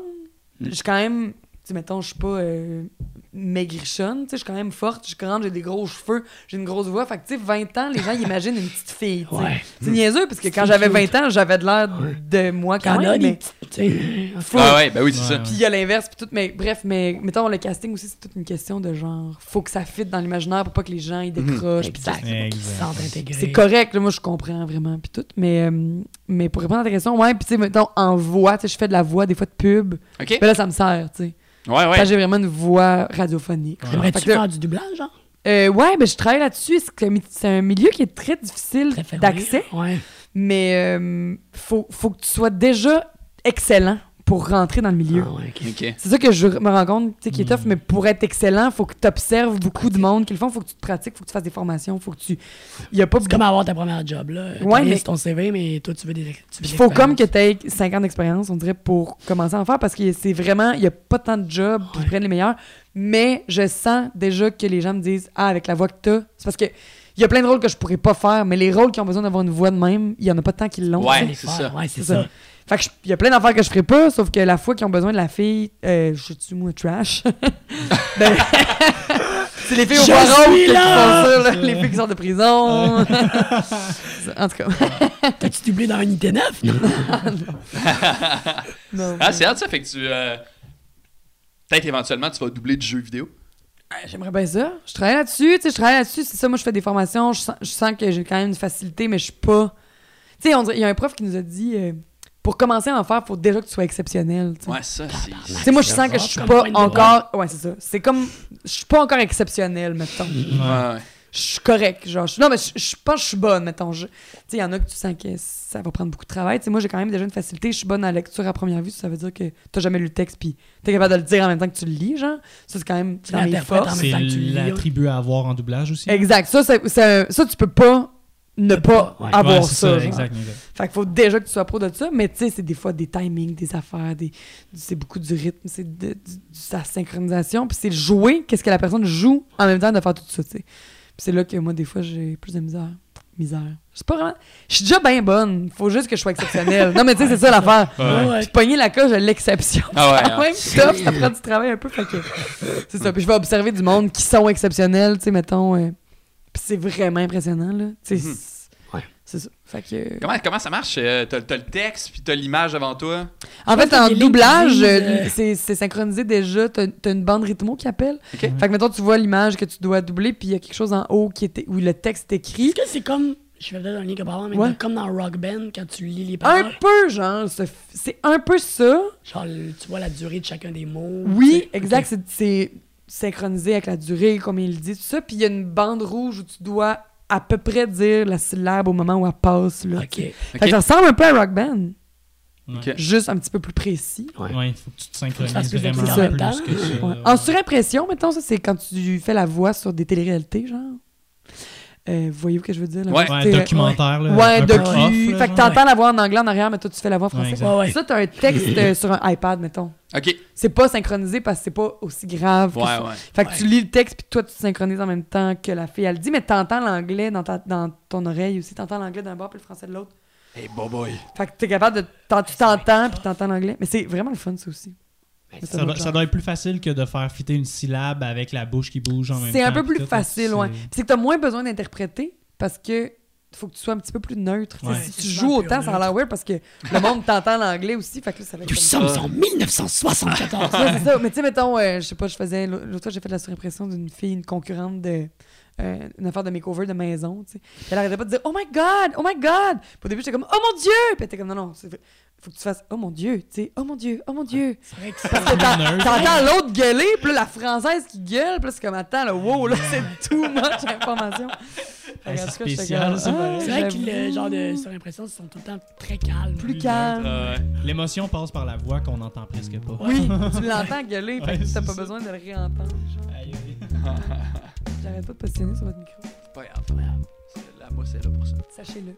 Je suis quand même. Tu sais, mettons, je suis pas euh, maigrichonne. Tu sais, je suis quand même forte. Je suis grande, j'ai des gros cheveux, j'ai une grosse voix. Fait que, tu sais, 20 ans, les gens ils imaginent une petite fille. tu sais. Ouais. C'est niaiseux, parce que quand j'avais cute. 20 ans, j'avais de l'air de moi quand même. Mais... Ah ouais, ben oui, c'est Ouais, ça. Puis il y a l'inverse, puis tout. Mais bref, mais mettons, le casting aussi, c'est toute une question de genre. Faut que ça fitte dans l'imaginaire pour pas que les gens ils décrochent. puis ça-. C'est correct, là, moi je comprends vraiment puis tout, mais euh, mais pour répondre à ta question, ouais, puis tu sais mettons en voix, tu sais je fais de la voix des fois de pub. Ok. Mais là ça me sert, tu sais. Ouais, ouais. j'ai vraiment une voix radiophonique. que là, faire du doublage, genre? euh, ouais, ben je travaille là-dessus, c'est un milieu qui est très difficile d'accès, Ouais. mais euh, faut faut que tu sois déjà excellent pour rentrer dans le milieu. Ah, ouais. C'est ça que je me rends compte, tu sais, qui est Hmm. tough, mais pour être excellent, faut que tu observes beaucoup de monde qui le font, faut que tu te pratiques, faut que tu fasses des formations, faut que tu. Il y a pas C'est comme avoir ta première job, là. Ouais, mais- c'est ton CV, mais toi, tu veux des. Il faut comme que tu aies 5 ans d'expérience, on dirait, pour commencer à en faire parce que c'est vraiment, il n'y a pas tant de jobs qui Ouais. prennent les meilleurs. Mais je sens déjà que les gens me disent Ah, avec la voix que tu as, c'est parce que il y a plein de rôles que je pourrais pas faire, mais les rôles qui ont besoin d'avoir une voix de même, il y en a pas tant qui l'ont. Ouais. C'est ça. Ouais, c'est C'est ça. ça. Fait que je- il y a plein d'affaires que je ferais pas, sauf que la fois qu'ils ont besoin de la fille, euh, je suis moi trash? Ben, c'est les filles au suis qui font là! ça, là, les filles qui sortent de prison. en tout cas, T'as-tu doublé dans un IT9? Non. non. Ah, c'est hâte ça, fait que tu. euh, Peut-être éventuellement tu vas doubler du jeu vidéo. Ouais, J'aimerais bien ça. Je travaille là-dessus, tu sais, je travaille là-dessus. C'est ça, moi, je fais des formations. Je sens, je sens que j'ai quand même une facilité, mais je suis pas. Tu sais, on dirait- il y a un prof qui nous a dit euh, pour commencer à en faire, il faut déjà que tu sois exceptionnel. Ouais, ça, c'est. Tu sais, moi, je sens que je suis pas encore. Ouais, c'est ça. C'est comme. Je suis pas encore exceptionnel, mettons. Ouais, ouais. Je suis correct. Genre, non, mais je, pense que je suis bonne, mettons. Tu sais, il y en a que tu sens que ça va prendre beaucoup de travail. Tu sais, moi, j'ai quand même déjà une facilité. Je suis bonne à la lecture à première vue. Ça veut dire que t'as jamais lu le texte, puis t'es capable de le dire en même temps que tu le lis, genre. Ça, c'est quand même Tu dans mes forces. même C'est temps que tu le lis, l'attribut à avoir en doublage aussi. Exact. Ça, c'est- c'est un- ça, tu peux pas ne pas Ouais. avoir Ouais, ça. exact, exact. Fait qu'il faut déjà que tu sois pro de ça, mais tu sais, c'est des fois des timings, des affaires, des, c'est beaucoup du rythme, c'est de, la synchronisation, puis c'est le jouer, qu'est-ce que la personne joue en même temps de faire tout ça, tu sais. Puis c'est là que moi, des fois, j'ai plus de misère. misère. C'est pas vraiment. Je suis déjà bien bonne. Faut juste que je sois exceptionnelle. non, mais tu sais, c'est ça l'affaire. Ouais. Pogner la coche de l'exception. Ah ouais, C'est hein. quand même tough, ça prend du travail un peu. Fait que c'est ça. Puis je vais observer du monde qui sont exceptionnels, tu sais, mettons. euh, Puis c'est vraiment impressionnant, là. Tu sais, Mhm. c'est- Ouais. C'est ça. Fait que. Comment, comment ça marche? Euh, T'as t'as le texte, puis t'as l'image devant toi? En fait, en doublage, euh, euh, c'est c'est synchronisé déjà. T'as t'as une bande rythmo qui appelle. OK. Fait que, mettons, tu vois l'image que tu dois doubler, puis il y a quelque chose en haut qui était, où le texte est écrit. Est-ce que c'est comme. Je fais peut-être un lien que mais Ouais. comme dans Rock Band, quand tu lis les Un paroles, peu, genre. ce- C'est un peu ça. genre, le- tu vois la durée de chacun des mots. Oui, exact. C'est synchronisé avec la durée, comme il dit, tout ça. Puis il y a une bande rouge où tu dois à peu près dire la syllabe au moment où elle passe. Là, que ça ressemble un peu à Rock Band, juste un petit peu plus précis. Ouais, il faut que tu te synchronises vraiment plus que ça. Ouais. ouais. En surimpression, mettons, ça, c'est quand tu fais la voix sur des téléréalités, genre. Euh, vous voyez où que je veux dire? La Ouais. télé- documentaire. Là, Ouais, un docu. off, là, fait que t'entends la voix en anglais en arrière, mais toi, tu fais la voix en français. Ouais, ouais. Ça, t'as un texte euh, sur un iPad, mettons. OK. C'est pas synchronisé parce que c'est pas aussi grave que Ouais, ça. ouais. Fait que Ouais. tu lis le texte puis toi tu te synchronises en même temps que la fille elle le dit mais t'entends l'anglais dans, ta- dans ton oreille aussi t'entends l'anglais d'un bord puis le français de l'autre Hey, boy. fait que t'es capable de tu t'entends puis t'entends l'anglais mais c'est vraiment le fun ça aussi Mais Ça doit, ça être plus facile que de faire fitter une syllabe avec la bouche qui bouge en même temps. c'est un peu plus tout, facile c'est- ouais c'est que t'as moins besoin d'interpréter parce que faut que tu sois un petit peu plus neutre Tu Ouais. si tu joues autant ça a l'air weird parce que le monde t'entend l'anglais aussi fait que là, ça va être Nous sommes en 1974. Ouais, c'est ça. Mais tu sais, mettons, euh, je sais pas, je faisais. L'autre fois, j'ai fait la surimpression d'une fille, une concurrente de. Euh, une affaire de makeover de maison, tu sais. Elle arrêtait pas de dire Oh my god, oh my god. Puis au début, j'étais comme Oh mon dieu. Puis elle était comme Non, non, c'est- faut que tu fasses Oh mon dieu, tu sais, Oh mon dieu, oh mon dieu. C'est vrai que Parce c'est. que t'entends l'autre gueuler, puis là, la française qui gueule, puis là, c'est comme Attends, là, wow, là, c'est too much information. Fait Ouais, en c'est spécial, Ah. C'est vrai que le genre de surimpression, ils sont tout le temps très calmes. Plus calme. Euh, L'émotion passe par la voix qu'on n'entend presque pas. Oui, tu l'entends gueuler, fait que t'as pas ça. besoin de le réentendre. genre. Aïe, aïe. J'arrête pas de positionner sur votre micro. Pas grave, pas grave. La moi, c'est là pour ça. Sachez-le.